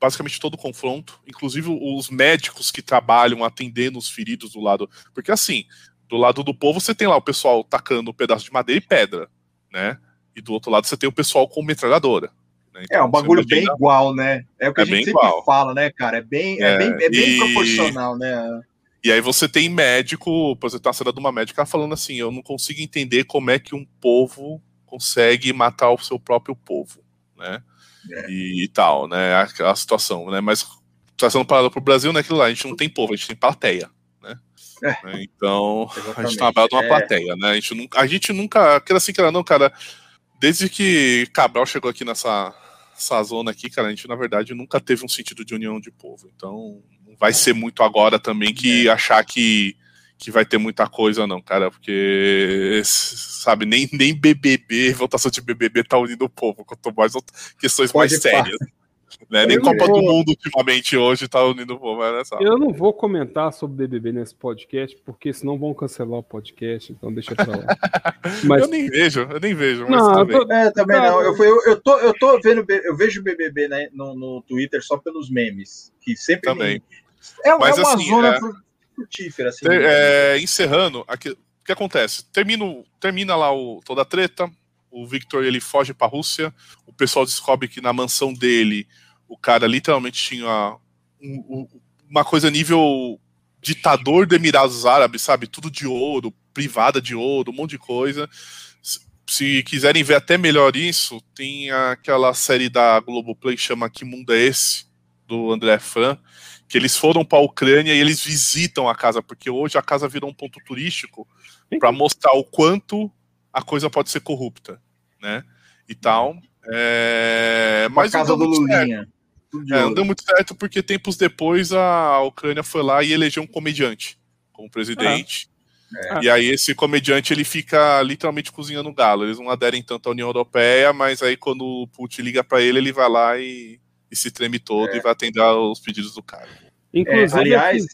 basicamente todo o confronto, inclusive os médicos que trabalham atendendo os feridos do lado. Porque assim, do lado do povo você tem lá o pessoal tacando um pedaço de madeira e pedra, né? E do outro lado você tem o pessoal com metralhadora. Né? Então, é um bagulho bem igual, né? É o que é a gente sempre igual. fala, né, cara? É bem, é, é bem, é bem e... proporcional, né? E aí você tem médico, por exemplo, tá a cena de uma médica falando assim, eu não consigo entender como é que um povo consegue matar o seu próprio povo, né? É. E, e, tal, né? A, a, situação, né? Mas trazendo para o Brasil, né? Aquilo lá, a gente não tem povo, a gente tem plateia, né? É. né? Então, Exatamente. a gente trabalha numa é. plateia, né? A gente nunca, a gente nunca, aquela assim, que era não, cara, desde que Cabral chegou aqui nessa, nessa zona aqui, cara, a gente na verdade nunca teve um sentido de união de povo. Então, vai ser muito agora também que é. achar que, que vai ter muita coisa, não, cara, porque, sabe, nem, nem BBB, votação de BBB tá unindo o povo, quanto mais questões Pode mais sérias. Né? Nem Copa vou... do Mundo ultimamente hoje tá unindo o povo. Né, eu não vou comentar sobre BBB nesse podcast, porque senão vão cancelar o podcast, então deixa pra lá. [laughs] Mas... Eu nem vejo, eu nem vejo. não, também. Tô... É, também não. Eu, eu, eu, tô, eu tô vendo, eu vejo BBB né, no, no Twitter só pelos memes, que sempre também. Me é, Mas, é uma assim, zona é, frutífera. Assim, é, encerrando, aqui, o que acontece? Termina, termina lá o, toda a treta, o Victor ele foge para a Rússia, o pessoal descobre que na mansão dele o cara literalmente tinha um, um, uma coisa nível ditador de Emirados Árabes, sabe? Tudo de ouro, privada de ouro, um monte de coisa. Se, se quiserem ver até melhor isso, tem aquela série da Globoplay que chama Que Mundo é Esse? do André Fran, que eles foram para a Ucrânia e eles visitam a casa, porque hoje a casa virou um ponto turístico para mostrar o quanto a coisa pode ser corrupta, né? E tal. É... Mas a casa do Lulinha. É, não deu muito certo porque tempos depois a Ucrânia foi lá e elegeu um comediante como presidente. É. E aí esse comediante ele fica literalmente cozinhando galo. Eles não aderem tanto à União Europeia, mas aí quando o Putin liga para ele, ele vai lá e e se treme todo é. e vai atender aos pedidos do cara. Inclusive, é, aliás,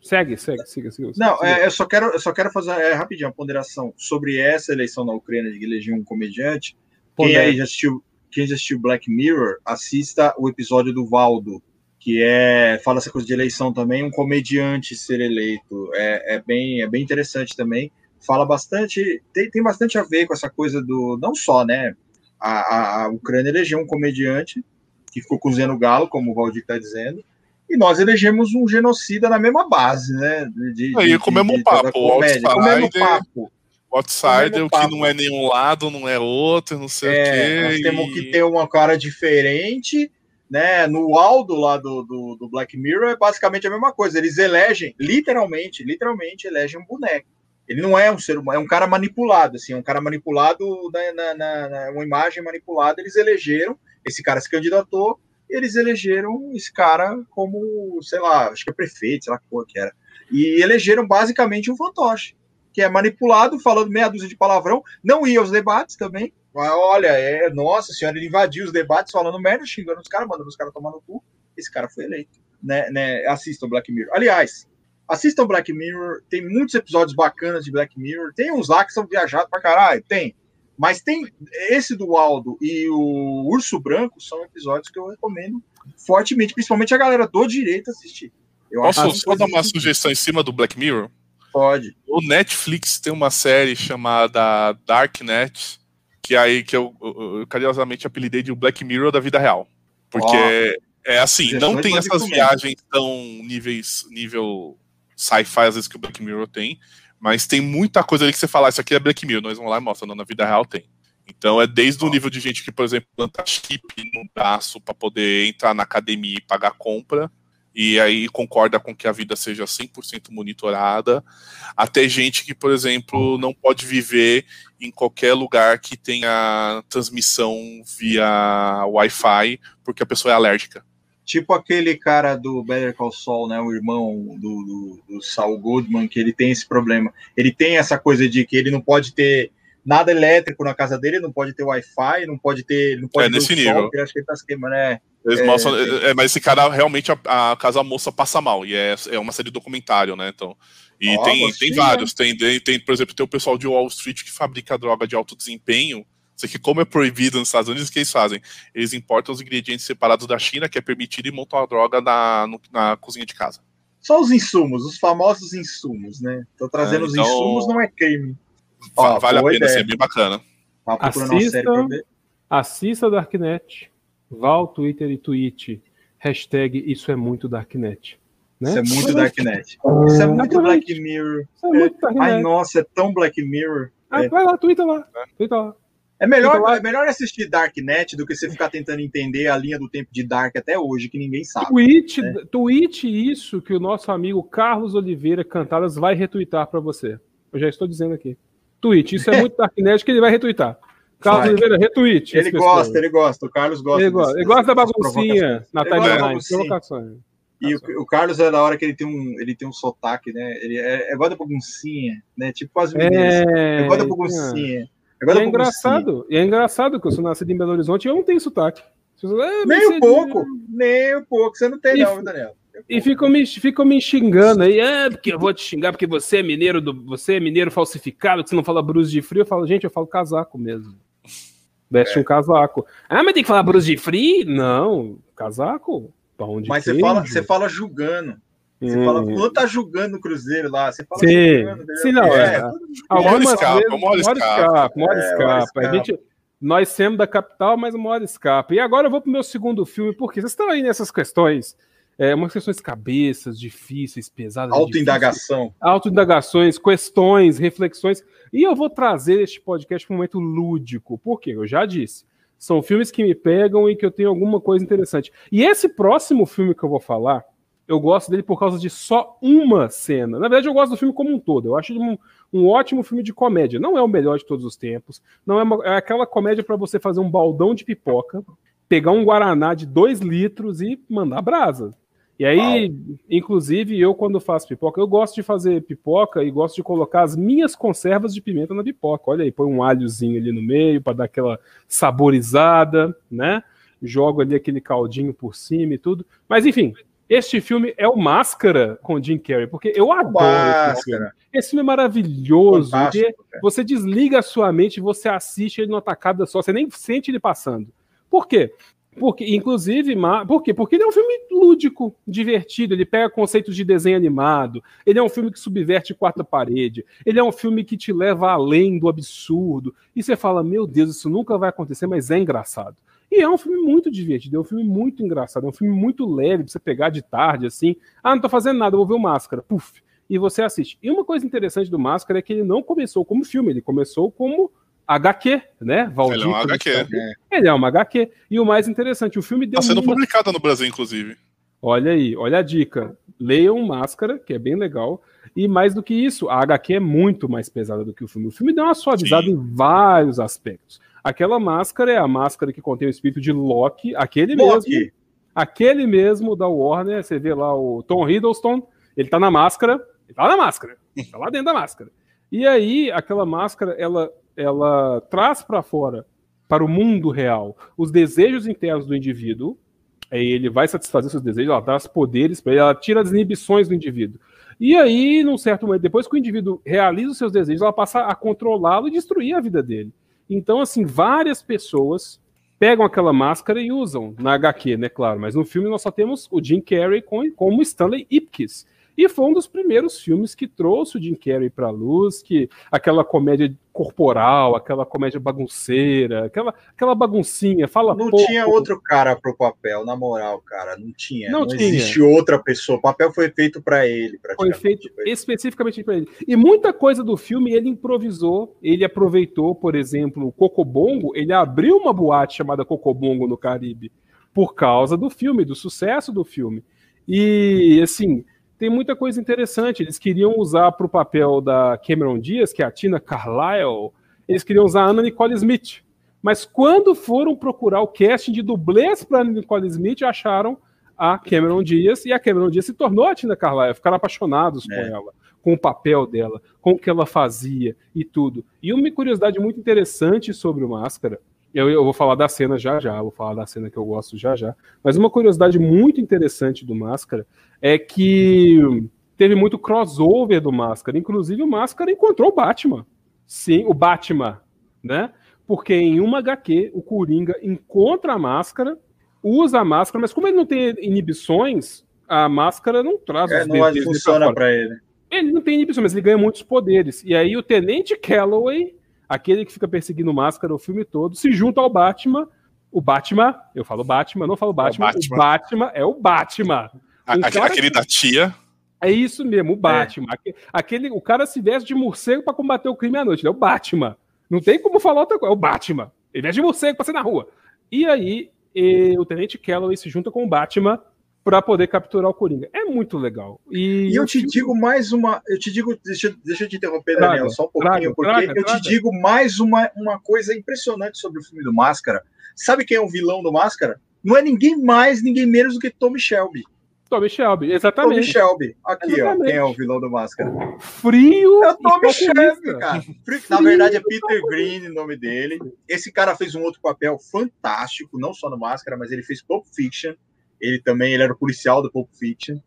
segue, segue, siga, siga. Não, siga. É, eu só quero, eu só quero fazer é, rapidinho uma ponderação sobre essa eleição na Ucrânia de eleger um comediante. Quem aí já assistiu, quem já assistiu Black Mirror, assista o episódio do Valdo, que é fala essa coisa de eleição também, um comediante ser eleito. É, é, bem, é bem interessante também. Fala bastante, tem, tem bastante a ver com essa coisa do. Não só, né? A, a, a Ucrânia elegeu um comediante que ficou cozinhando galo, como o Valdir está dizendo, e nós elegemos um genocida na mesma base, né? De, Aí, com o mesmo papo, o mesmo papo. O outsider, o que não é nenhum lado, não é outro, não sei é, o quê. Nós temos que ter uma cara diferente, né? No Aldo lá do, do, do, Black Mirror é basicamente a mesma coisa. Eles elegem, literalmente, literalmente elegem um boneco. Ele não é um ser humano, é um cara manipulado, assim, é um cara manipulado na, na, na uma imagem manipulada. Eles elegeram, esse cara se candidatou, eles elegeram esse cara como, sei lá, acho que é prefeito, sei lá que era. E elegeram basicamente um fantoche que é manipulado, falando meia dúzia de palavrão, não ia aos debates também. Olha, é, nossa senhora, ele invadiu os debates falando merda, xingando os caras, mandando os caras tomar no cu. Esse cara foi eleito. Né, né, assistam Black Mirror. Aliás, assistam Black Mirror. Tem muitos episódios bacanas de Black Mirror. Tem uns lá que são viajados pra caralho. Tem. Mas tem esse do Aldo e o Urso Branco são episódios que eu recomendo fortemente, principalmente a galera do direito assistir. Eu Posso só dar uma sugestão em cima do Black Mirror? Pode. O Netflix tem uma série chamada Darknet, que aí que eu, eu, eu carinhosamente apelidei de Black Mirror da vida real. Porque oh. é assim, não tem essas viagens tão níveis, nível sci-fi às vezes que o Black Mirror tem, mas tem muita coisa ali que você fala, ah, isso aqui é Black Mirror, nós vamos lá e mostra, não, na vida real tem. Então é desde o nível de gente que, por exemplo, planta chip no braço para poder entrar na academia e pagar compra, e aí concorda com que a vida seja 100% monitorada, até gente que, por exemplo, não pode viver em qualquer lugar que tenha transmissão via Wi-Fi, porque a pessoa é alérgica. Tipo aquele cara do Better Call Saul, né, o irmão do, do, do Saul Goodman, que ele tem esse problema. Ele tem essa coisa de que ele não pode ter nada elétrico na casa dele, não pode ter Wi-Fi, não pode ter. Não pode é nesse nível. Sol, acho que ele tá se queimando, né? É, mostram, é, é, mas esse cara realmente a, a casa moça passa mal e é, é uma série de documentário, né? Então e tem, tem vários, tem, tem por exemplo tem o pessoal de Wall Street que fabrica droga de alto desempenho. Isso aqui como é proibido nos Estados Unidos, o que eles fazem? Eles importam os ingredientes separados da China, que é permitido, e montam a droga na, no, na cozinha de casa. Só os insumos, os famosos insumos, né? Tô trazendo é, então, os insumos, não é crime. Ó, vale a pena, ideia. é bem bacana. Assista, assista Darknet, vá ao Twitter e tweet hashtag isso é muito Darknet. Né? Isso é muito Darknet. Isso é muito Black Mirror. Isso é muito Darknet. Ai, nossa, é tão Black Mirror. Ah, é. Vai lá, twitta lá. Twitta lá. É melhor, é melhor assistir Darknet do que você ficar tentando entender a linha do tempo de Dark até hoje, que ninguém sabe. Tweet, né? tweet isso que o nosso amigo Carlos Oliveira Cantadas vai retweetar para você. Eu já estou dizendo aqui. Tweet, isso é muito [laughs] Darknet que ele vai retweetar. Carlos vai. Oliveira, retweet. Ele gosta, ele gosta. O Carlos gosta. Ele gosta, ele gosta da baguncinha na timeline, provocações. E o, o, Carlos é da hora que ele tem um, ele tem um sotaque, né? Ele é, é igual da baguncinha, né? Tipo as meninas. É, é igual da baguncinha. É, é engraçado, e é engraçado que eu sou nascido em Belo Horizonte e eu não tenho sotaque. Ah, nem um pouco, nem um pouco. Você não tem, e, não, Daniel. E ficam me, ficam me xingando aí, é, porque eu vou te xingar, porque você é mineiro do. Você é mineiro falsificado, que você não fala brusa de frio. Eu falo, gente, eu falo casaco mesmo. Veste é. um casaco. Ah, mas tem que falar brusa de frio? Não, casaco. Pão de mas você fala, você fala julgando. Você hum. fala, quando tá julgando o Cruzeiro lá, você fala Sim, julgando, Sim, não, é. é. Algumas escapa, vezes, uma hora escapa, uma hora é, escapa. A gente, nós somos da capital, mas uma hora escapa. E agora eu vou pro meu segundo filme, porque vocês estão aí nessas questões é, umas questões cabeças, difíceis, pesadas. Autoindagação. Autoindagações, questões, reflexões. E eu vou trazer este podcast para um momento lúdico. Por quê? Eu já disse. São filmes que me pegam e que eu tenho alguma coisa interessante. E esse próximo filme que eu vou falar, eu gosto dele por causa de só uma cena. Na verdade, eu gosto do filme como um todo. Eu acho um, um ótimo filme de comédia. Não é o melhor de todos os tempos. Não é, uma, é aquela comédia para você fazer um baldão de pipoca, pegar um guaraná de dois litros e mandar brasa. E aí, inclusive, eu quando faço pipoca, eu gosto de fazer pipoca e gosto de colocar as minhas conservas de pimenta na pipoca. Olha aí, põe um alhozinho ali no meio para dar aquela saborizada, né? Jogo ali aquele caldinho por cima e tudo. Mas enfim, Este filme é o Máscara com Jim Carrey, porque eu adoro esse filme. Esse filme é maravilhoso. Você desliga a sua mente e você assiste ele numa tacada só, você nem sente ele passando. Por quê? Porque, inclusive, por quê? Porque ele é um filme lúdico, divertido, ele pega conceitos de desenho animado, ele é um filme que subverte quarta parede, ele é um filme que te leva além do absurdo, e você fala, meu Deus, isso nunca vai acontecer, mas é engraçado. E é um filme muito divertido, é um filme muito engraçado, é um filme muito leve pra você pegar de tarde, assim, ah, não tô fazendo nada, vou ver o Máscara, puf, e você assiste. E uma coisa interessante do Máscara é que ele não começou como filme, ele começou como HQ, né? Valdir, ele é um HQ. Ele é uma HQ. E o mais interessante, o filme deu. Está sendo publicado no Brasil, inclusive. Olha aí, olha a dica. Leiam Máscara, que é bem legal. E mais do que isso, a HQ é muito mais pesada do que o filme. O filme deu uma suavizada Sim. em vários aspectos. Aquela máscara é a máscara que contém o espírito de Loki, aquele Loki. mesmo. Aquele mesmo da Warner. Você vê lá o Tom Hiddleston, ele tá na máscara. Ele tá na máscara. Tá lá dentro da máscara. E aí, aquela máscara, ela ela traz para fora, para o mundo real, os desejos internos do indivíduo. Aí ele vai satisfazer seus desejos, ela traz poderes para ele, ela tira as inibições do indivíduo. E aí, num certo momento, depois que o indivíduo realiza os seus desejos, ela passa a controlá-lo e destruir a vida dele. Então, assim, várias pessoas pegam aquela máscara e usam na HQ, né, claro, mas no filme nós só temos o Jim Carrey com, como Stanley Ipkiss. E foi um dos primeiros filmes que trouxe o Jim Carrey para a luz, que aquela comédia corporal, aquela comédia bagunceira, aquela, aquela baguncinha, fala Não pouco. tinha outro cara pro papel, na moral, cara, não tinha. Não, não tinha. existe outra pessoa. O papel foi feito para ele, Foi feito especificamente para ele. E muita coisa do filme ele improvisou, ele aproveitou, por exemplo, o Cocobongo, ele abriu uma boate chamada Cocobongo no Caribe por causa do filme, do sucesso do filme. E assim, tem muita coisa interessante. Eles queriam usar para o papel da Cameron Diaz, que é a Tina Carlyle, eles queriam usar a Anna Nicole Smith. Mas quando foram procurar o casting de dublês para Anna Nicole Smith, acharam a Cameron Diaz e a Cameron Diaz se tornou a Tina Carlyle, ficaram apaixonados é. com ela, com o papel dela, com o que ela fazia e tudo. E uma curiosidade muito interessante sobre o Máscara, eu, eu vou falar da cena já já, vou falar da cena que eu gosto já já, mas uma curiosidade muito interessante do Máscara é que teve muito crossover do Máscara. Inclusive, o Máscara encontrou o Batman. Sim, o Batman, né? Porque em uma HQ, o Coringa encontra a máscara, usa a máscara, mas como ele não tem inibições, a máscara não traz é, os não funciona para ele. Ele não tem inibições, mas ele ganha muitos poderes. E aí o Tenente Calloway, aquele que fica perseguindo máscara o filme todo, se junta ao Batman. O Batman, eu falo Batman, não falo Batman, é o Batman, o Batman é o Batman. A, aquele que... da tia. É isso mesmo, o Batman. É. Aquele, o cara se veste de morcego para combater o crime à noite. Ele é o Batman. Não tem como falar outra coisa. É o Batman. Ele veste de morcego pra ser na rua. E aí, e, o Tenente Calloway se junta com o Batman para poder capturar o Coringa. É muito legal. E, e eu te digo mais uma. Eu te digo, deixa, deixa eu te interromper, traga, Daniel, só um pouquinho, traga, porque traga, eu te digo mais uma, uma coisa impressionante sobre o filme do Máscara. Sabe quem é o vilão do Máscara? Não é ninguém mais, ninguém menos do que Tommy Shelby. Tommy Shelby, exatamente. Tommy Shelby. Aqui, exatamente. ó. Quem é o vilão do Máscara? Frio. É o Tommy Shelby, cara. Frio, Na verdade, é Peter Green o nome dele. Esse cara fez um outro papel fantástico, não só no Máscara, mas ele fez Pulp Fiction. Ele também ele era o policial do Pulp Fiction,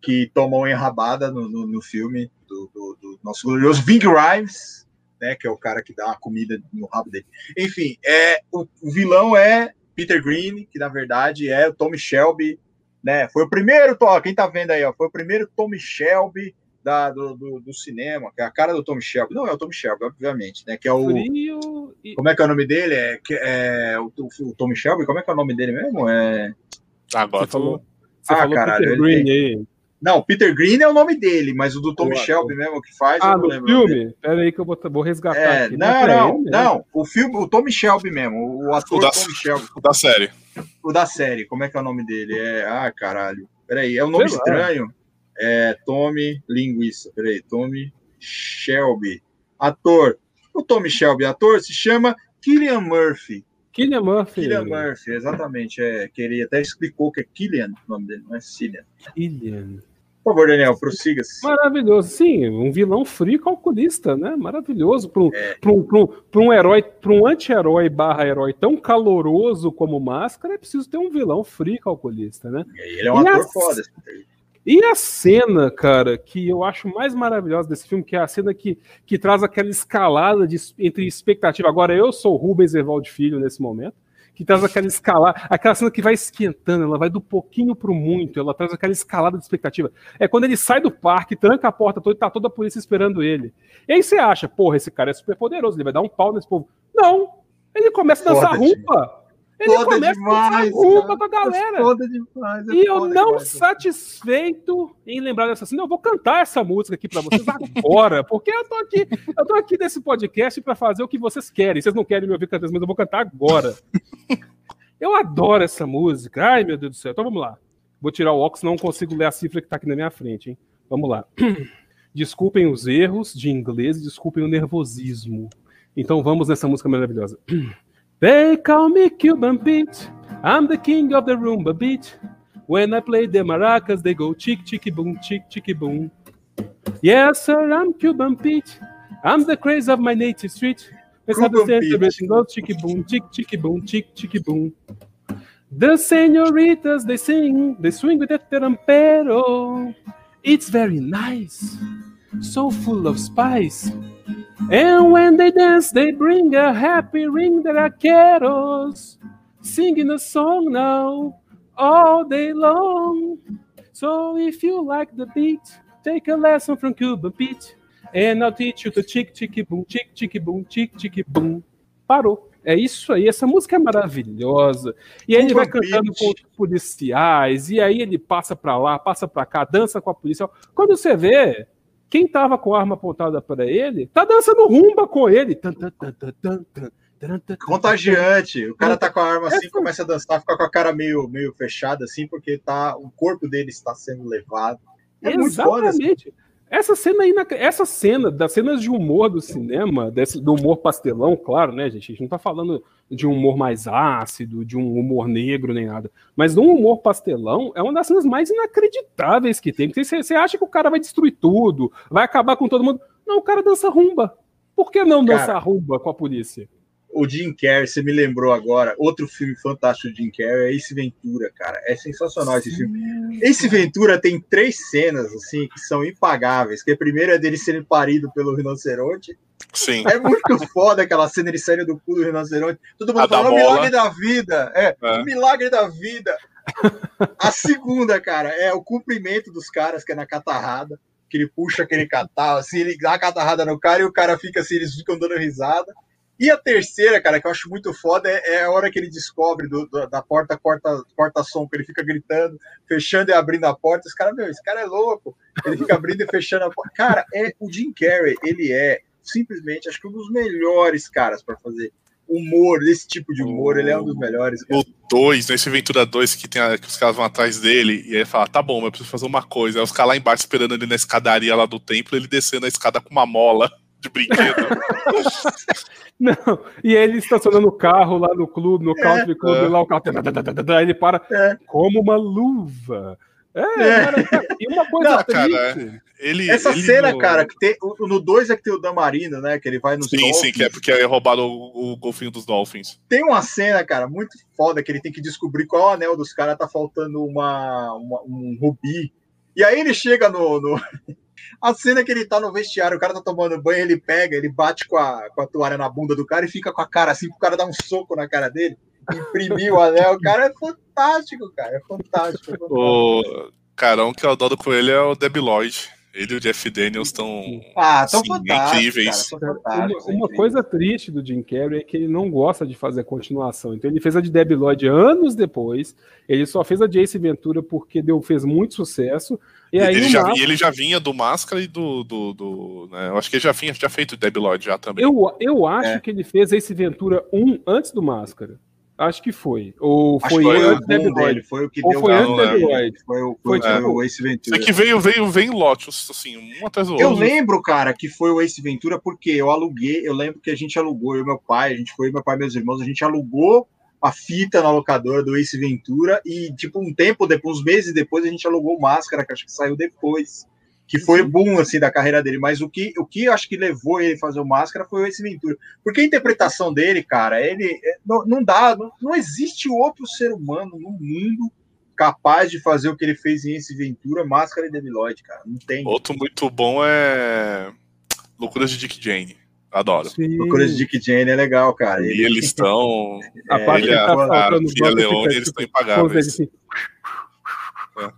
que tomou uma enrabada no, no, no filme do, do, do, nosso glorioso Ving Rhymes, né? Que é o cara que dá uma comida no rabo dele. Enfim, é, o, o vilão é Peter Green, que na verdade é o Tommy Shelby né? Foi o primeiro, quem tá vendo aí, ó, foi o primeiro Tommy Shelby da, do, do, do, cinema, que é a cara do Tommy Shelby. Não é o Tommy Shelby, obviamente, né? Que é o. Frio e... Como é que é o nome dele? É, é o, o, Tommy Shelby, como é que é o nome dele mesmo? É. Agora você falou. Você ah, falou caralho. Peter Green aí. Não, Peter Green é o nome dele, mas o do Tommy Shelby mesmo que faz. Ah, no filme? Pera aí que eu vou, vou resgatar é, aqui. Não, não, não. O filme, o Tommy Shelby mesmo, o ator o da, Tommy Shelby. O da série. O da série, como é que é o nome dele? É, ah, caralho. Pera aí, é um nome Sei estranho. Lá. É Tommy Linguiça. Pera aí, Tommy Shelby. Ator. O Tommy Shelby, ator, se chama Killian Murphy. Killian Murphy. Killian Murphy, exatamente. É, que ele até explicou que é Killian o nome dele, não é Cillian. Killian. Por favor, Daniel, prossiga-se. Maravilhoso, sim, um vilão frio calculista, né? Maravilhoso para um, é. um, um, um herói, para um anti-herói barra herói tão caloroso como Máscara, é preciso ter um vilão frio calculista, né? Ele é um e ator a... foda. E a cena, cara, que eu acho mais maravilhosa desse filme, que é a cena que, que traz aquela escalada de, entre expectativa. Agora, eu sou Rubens Evaldo Filho nesse momento que traz aquela escalada, aquela cena que vai esquentando, ela vai do pouquinho pro muito, ela traz aquela escalada de expectativa. É quando ele sai do parque, tranca a porta toda e tá toda a polícia esperando ele. E aí você acha, porra, esse cara é super poderoso, ele vai dar um pau nesse povo. Não! Ele começa a dançar rumba. Ele foda começa demais, a com a galera. É demais, é e eu não demais, satisfeito em lembrar dessa cena, eu vou cantar essa música aqui para vocês agora, porque eu tô aqui, eu tô aqui nesse podcast para fazer o que vocês querem. Vocês não querem me ouvir cantar, mas eu vou cantar agora. Eu adoro essa música. Ai, meu Deus do céu. Então vamos lá. Vou tirar o óculos, não consigo ler a cifra que tá aqui na minha frente, hein? Vamos lá. [clears throat] Desculpem os erros de inglês, desculpem o nervosismo. Então vamos nessa música maravilhosa. [clears throat] They call me Cuban Pete. I'm the king of the rumba beat. When I play the maracas, they go chick chicky boom, chick chicky boom. Yes, sir, I'm Cuban Pete. I'm the craze of my native street. Let's Cuban everything goes chicky boom, chick chicky boom, chick chicky boom. The senoritas they sing, they swing with the terampero. It's very nice, so full of spice. And when they dance, they bring a happy ring that are carols, singing a song now all day long. So if you like the beat, take a lesson from Cuban Pete, and I'll teach you the chick chicky boom, chick chicky boom, chick chicky boom. Parou. É isso aí, essa música é maravilhosa. E aí ele vai cantando com os policiais, e aí ele passa para lá, passa para cá, dança com a polícia. Quando você vê, quem tava com a arma apontada para ele, tá dançando rumba com ele. Contagiante. O cara tá com a arma assim, começa a dançar, fica com a cara meio, meio fechada assim, porque tá, o corpo dele está sendo levado. É Exatamente. Essa cena aí, essa cena, das cenas de humor do cinema, desse, do humor pastelão, claro, né, gente? A gente não tá falando de um humor mais ácido, de um humor negro, nem nada. Mas no humor pastelão, é uma das cenas mais inacreditáveis que tem. Você, você acha que o cara vai destruir tudo, vai acabar com todo mundo. Não, o cara dança rumba. Por que não dançar rumba com a polícia? O Jim Carrey, você me lembrou agora, outro filme fantástico de Jim Carrey é Ace Ventura, cara. É sensacional esse filme. Ace Ventura tem três cenas, assim, que são impagáveis. Que a primeira é dele sendo parido pelo rinoceronte. Sim. É muito foda aquela cena, ele saindo do cu do rinoceronte. Todo mundo fala, o milagre da vida. É, é. o milagre da vida. A segunda, cara, é o cumprimento dos caras, que é na catarrada. Que ele puxa aquele catarro, assim, ele dá a catarrada no cara e o cara fica assim, eles ficam dando risada. E a terceira, cara, que eu acho muito foda, é, é a hora que ele descobre do, do, da porta, porta, porta som, que ele fica gritando, fechando e abrindo a porta. Esse cara, meu, esse cara é louco. Ele fica abrindo e fechando a porta. Cara, é o Jim Carrey, ele é simplesmente, acho que um dos melhores caras para fazer humor, esse tipo de humor, o, ele é um dos melhores. Cara. O 2, nesse Ventura 2, que, tem a, que os caras vão atrás dele, e aí ele fala, tá bom, mas eu preciso fazer uma coisa. Aí os caras lá embaixo esperando ele na escadaria lá do templo, ele descendo a escada com uma mola de brinquedo. [laughs] Não, e ele estacionando o carro lá no clube, no country club, é. lá o carro. Aí ele para é. como uma luva. É, é. Cara, e uma coisa Não, cara, ele, Essa ele cena, no... cara, que tem. No 2 é que tem o Damarino, né? Que ele vai no. Sim, Dolphins. sim, que é porque é roubado o, o golfinho dos Dolphins. Tem uma cena, cara, muito foda, que ele tem que descobrir qual anel dos caras tá faltando uma, uma, um rubi. E aí ele chega no, no, a cena que ele tá no vestiário, o cara tá tomando banho, ele pega, ele bate com a, com a toalha na bunda do cara e fica com a cara assim, o cara dá um soco na cara dele, imprimiu o anel. O cara é fantástico, cara. É fantástico. É fantástico. O carão que é o dó do coelho é o Debi Lloyd. Ele e o Jeff Daniels estão ah, assim, incríveis. Cara, uma, uma coisa triste do Jim Carrey é que ele não gosta de fazer continuação. Então ele fez a de Debbie Lloyd anos depois. Ele só fez a de Ace Ventura porque deu, fez muito sucesso. E aí, ele, já, ele já vinha do Máscara e do. do, do né? Eu acho que ele já vinha já feito Debbie Lloyd já também. Eu, eu acho é. que ele fez Ace Ventura 1 antes do Máscara. Acho que foi. Ou foi, foi antes dele, Foi o que Ou deu foi antes da Lloyd. Foi, o, foi, foi, tipo, o Ace Ventura. Isso que veio, veio, veio Lotus, assim, um atrás do outro. Eu lembro, cara, que foi o Ace Ventura porque eu aluguei, eu lembro que a gente alugou, eu e meu pai, a gente foi, meu pai e meus irmãos, a gente alugou a fita na locadora do Ace Ventura e, tipo, um tempo depois, uns meses depois, a gente alugou o Máscara, que acho que saiu depois. Que foi boom, assim, da carreira dele. Mas o que, o que eu acho que levou ele a fazer o Máscara foi o Ace Ventura. Porque a interpretação dele, cara, ele não, não dá, não, não existe outro ser humano no mundo capaz de fazer o que ele fez em Ace Ventura, Máscara e Debiloid, cara. Não tem. Outro muito bom é Loucuras de Dick Jane. Adoro. Sim. Loucuras de Dick Jane é legal, cara. E eles estão. a parte ele, tá a, a Fia Leone, eles estão impagáveis. Assim. É.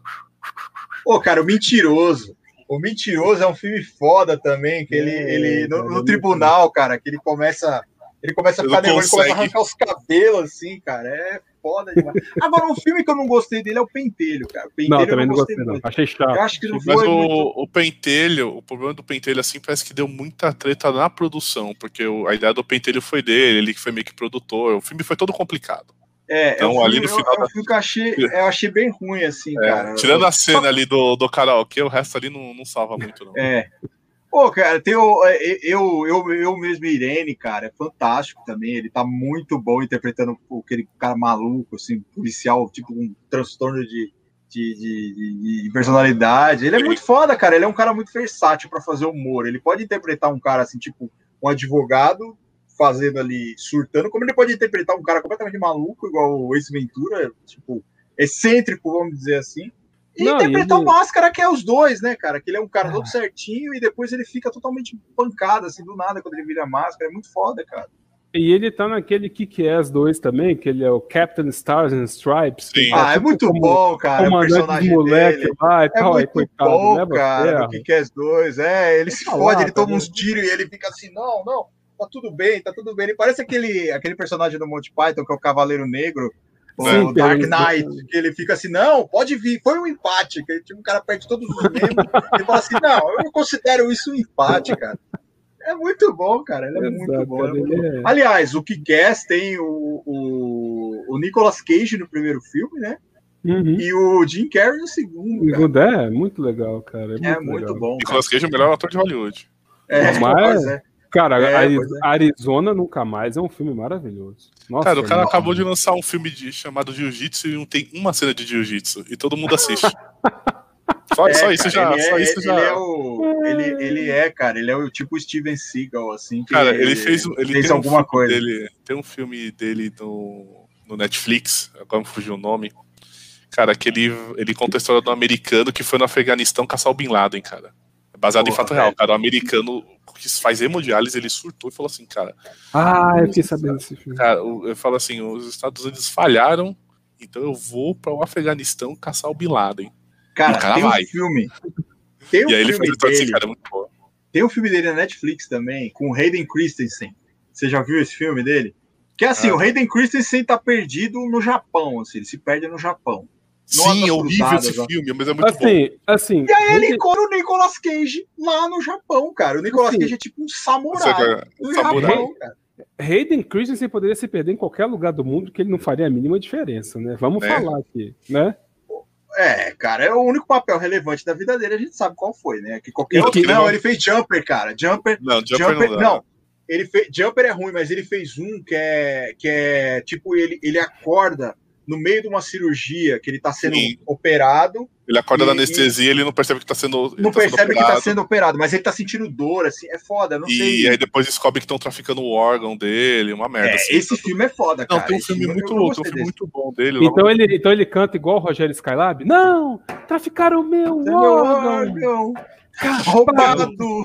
Pô, cara, o Mentiroso. O Mentiroso é um filme foda também, que ele, é, ele no, no tribunal, cara, que ele começa ele começa a ficar nervoso, ele começa a arrancar os cabelos, assim, cara. É foda demais. Agora, um filme que eu não gostei dele é o Pentelho, cara. O Pentelho não, também não gostei, não. Achei chato. Eu acho que não Mas foi o, muito... o Pentelho, o problema do Pentelho, assim, parece que deu muita treta na produção, porque a ideia do Pentelho foi dele, ele que foi meio que produtor. O filme foi todo complicado. É, então, eu, ali no final. Eu, eu, eu, achei, eu achei bem ruim, assim, é, cara. Tirando a cena ali do, do karaokê, o resto ali não, não salva muito, não. É. Pô, cara, tem o, é, eu, eu, eu mesmo, Irene, cara, é fantástico também. Ele tá muito bom interpretando aquele cara maluco, assim, policial, tipo um transtorno de, de, de, de personalidade. Ele é muito foda, cara. Ele é um cara muito versátil para fazer humor. Ele pode interpretar um cara, assim, tipo, um advogado fazendo ali, surtando, como ele pode interpretar um cara completamente maluco, igual o Ace Ventura, tipo, excêntrico, vamos dizer assim. E não, interpretar ele... o Máscara, que é os dois, né, cara? Que ele é um cara ah. todo certinho e depois ele fica totalmente pancado, assim, do nada, quando ele vira Máscara. É muito foda, cara. E ele tá naquele Kick-Ass 2 também, que ele é o Captain Stars and Stripes. Sim. Ah, é, tipo muito como, bom, cara. O personagem moleque dele. lá e é tal. Muito coitado, bom, né, cara, o Kick-Ass 2. É, ele se fode, ele toma uns tiros e ele fica assim, não, não, tá tudo bem, tá tudo bem. Ele parece aquele, aquele personagem do Monty Python, que é o Cavaleiro Negro, Sim, o Dark Knight, que ele fica assim, não, pode vir, foi um empate, que tipo, um cara perde todos os membros, ele fala assim, não, eu não considero isso um empate, cara. É muito bom, cara, ele é Exato, muito bom. É muito é... Aliás, o Kick-Ass tem o, o, o Nicolas Cage no primeiro filme, né? Uhum. E o Jim Carrey no segundo. segundo é, muito legal, cara. É, é muito, bom. Nicolas Cage é o melhor ator de Hollywood. É, mas, é. Cara, é, é, Arizona Nunca Mais é um filme maravilhoso. Nossa, cara, o cara acabou de lançar um filme de, chamado Jiu-Jitsu e não tem uma cena de Jiu-Jitsu. E todo mundo assiste. [laughs] só, é, só, isso cara, já. Ele só é, isso ele já... É o, ele, ele é, cara, ele é o tipo Steven Seagal, assim. cara, ele, ele fez, ele fez alguma um coisa. Dele, tem um filme dele no, no Netflix, agora me fugiu o nome. Cara, que ele, ele conta a história do americano que foi no Afeganistão caçar o Bin Laden, cara. Baseado Porra, em fato real, cara. O americano que faz hemodiálise, ele surtou e falou assim, cara. Ah, eu fiquei sabendo desse filme. Cara, eu falo assim: os Estados Unidos falharam, então eu vou para o Afeganistão caçar o Bin Laden. Cara, cara tem vai. um filme. Tem um e aí filme ele fez assim, cara, muito bom. Tem um filme dele na Netflix também, com o Hayden Christensen. Você já viu esse filme dele? Que é assim, ah. o Hayden Christensen tá perdido no Japão, assim, ele se perde no Japão. Sim, é horrível esse filme, mas é muito assim, bom. Assim, e aí ele encontra o Nicolas Cage lá no Japão, cara. O Nicolas assim, Cage é tipo um samurai. Um samurai. cara. Hayden Christensen poderia se perder em qualquer lugar do mundo que ele não faria a mínima diferença, né? Vamos é. falar aqui, né? É, cara, é o único papel relevante da vida dele, a gente sabe qual foi, né? Que qualquer outro. Não, ele fez Jumper, cara. Jumper. Não, Jumper, Jumper não, não. Ele fez, Jumper é ruim, mas ele fez um que é que é tipo ele, ele acorda no meio de uma cirurgia que ele está sendo Sim. operado. Ele acorda e, da anestesia e ele não percebe que está sendo. Não tá percebe sendo que está sendo operado, mas ele está sentindo dor, assim, é foda, não e sei. E aí depois descobre que estão traficando o órgão dele, uma merda. É, assim, esse tá filme é foda, cara. Não, tem um filme, filme muito, tem um filme muito bom dele. Então ele, então ele canta igual o Rogério Skylab? Não! Traficaram o meu órgão! Meu órgão. Roubado! [laughs]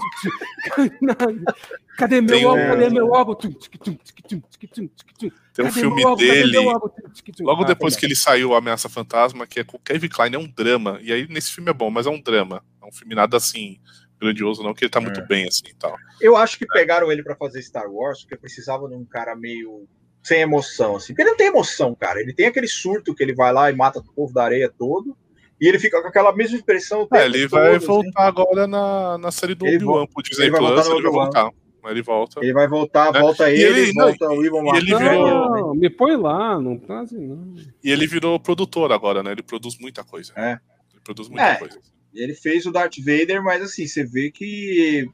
Cadê meu órgão? Cadê meu órgão? Tem um filme dele, logo ah, depois que ele saiu, Ameaça Fantasma, que é com o Kevin Klein, é um drama. E aí, nesse filme é bom, mas é um drama. É um filme nada assim, grandioso, não, que ele tá muito é. bem, assim, e tal. Eu acho que pegaram ele para fazer Star Wars, porque precisava de um cara meio sem emoção, assim. Porque ele não tem emoção, cara. Ele tem aquele surto que ele vai lá e mata o povo da areia todo. E ele fica com aquela mesma expressão. É, ele vai todo, voltar assim. agora na, na série do Obi-Wan pro Disney Plus, ele vai voltar ele volta. Ele vai voltar, né? volta ele, ele, volta não, o Ivan ele virou... Não, me põe lá, não tá assim, não. E ele virou produtor agora, né? Ele produz muita coisa. É. Ele produz muita é. coisa. Ele fez o Darth Vader, mas assim, você vê que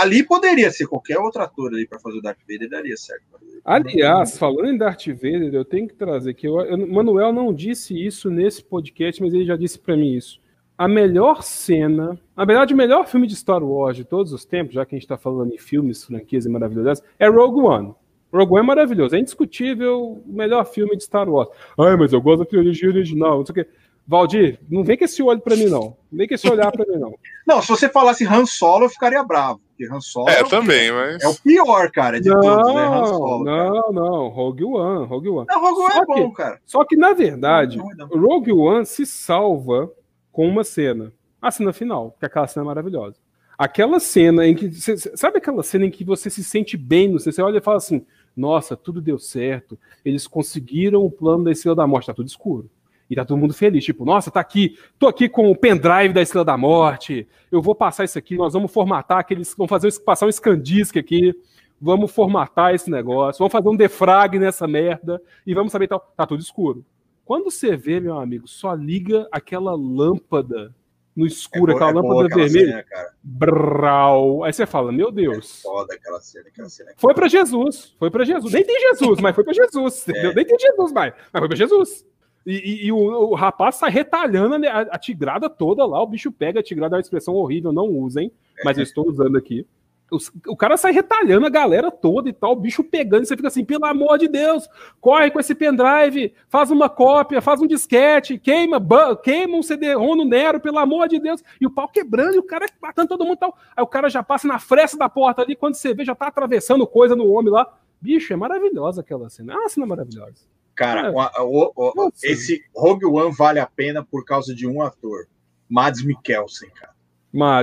ali poderia ser qualquer outro ator ali para fazer o Darth Vader, daria certo. Aliás, falando em Darth Vader, eu tenho que trazer que eu, eu, Manuel não disse isso nesse podcast, mas ele já disse para mim isso. A melhor cena, na verdade, o melhor filme de Star Wars de todos os tempos, já que a gente está falando em filmes, franquias e maravilhosas, é Rogue One. Rogue One é maravilhoso, é indiscutível o melhor filme de Star Wars. Ai, mas eu gosto da trilogia original, não sei o quê. Valdir, não vem com esse olho para mim, não. Não vem com esse olhar para mim, não. Não, se você falasse Han Solo, eu ficaria bravo. Porque Han Solo é, é também, mas. É o pior, cara, de não, todos, né? Han Solo. Não, cara. não, Rogue One, Rogue One. Não, Rogue One só é bom, cara. Só que, na verdade, não, não, não. Rogue One se salva com uma cena. A cena final, que é aquela cena maravilhosa. Aquela cena em que. Sabe aquela cena em que você se sente bem no Você olha e fala assim: nossa, tudo deu certo. Eles conseguiram o plano da Estrela da Morte, tá tudo escuro. E tá todo mundo feliz, tipo, nossa, tá aqui, tô aqui com o pendrive da Estrela da Morte, eu vou passar isso aqui, nós vamos formatar aqueles, vamos fazer passar um ScanDisk aqui, vamos formatar esse negócio, vamos fazer um defrag nessa merda e vamos saber tal. Tá tudo escuro. Quando você vê, meu amigo, só liga aquela lâmpada no escuro, é aquela é lâmpada vermelha. Cena, Brau. Aí você fala, meu Deus. É foda aquela cena, aquela cena. Foi para Jesus, foi para Jesus. Nem tem Jesus, mas foi para Jesus. [laughs] É. Nem tem Jesus mais, mas foi para Jesus. E, e, e o, o, rapaz sai retalhando a, a, tigrada toda lá. O bicho pega a tigrada, é uma expressão horrível, não usem, mas eu estou usando aqui. O, o, cara sai retalhando a galera toda e tal, o bicho pegando, e você fica assim, pelo amor de Deus, corre com esse pendrive, faz uma cópia, faz um disquete, queima, queima um CD-ROM no Nero, pelo amor de Deus, e o pau quebrando, e o cara matando todo mundo e tal. Aí o cara já passa na fresta da porta ali, quando você vê, já tá atravessando coisa no homem lá. Bicho, é maravilhosa aquela cena, uma cena maravilhosa. Cara, é. o, o, esse Rogue One vale a pena por causa de um ator, Mads Mikkelsen, cara.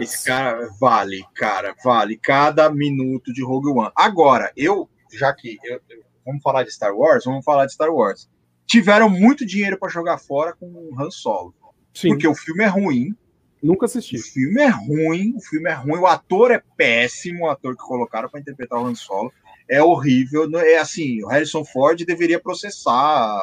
Esse cara vale, cara, vale cada minuto de Rogue One. Agora, eu, já que eu, vamos falar de Star Wars, vamos falar de Star Wars. Tiveram muito dinheiro para jogar fora com o Han Solo. Sim. Porque o filme é ruim. Nunca assisti. O filme é ruim, o filme é ruim, o ator é péssimo, o ator que colocaram para interpretar o Han Solo é horrível. É assim, o Harrison Ford deveria processar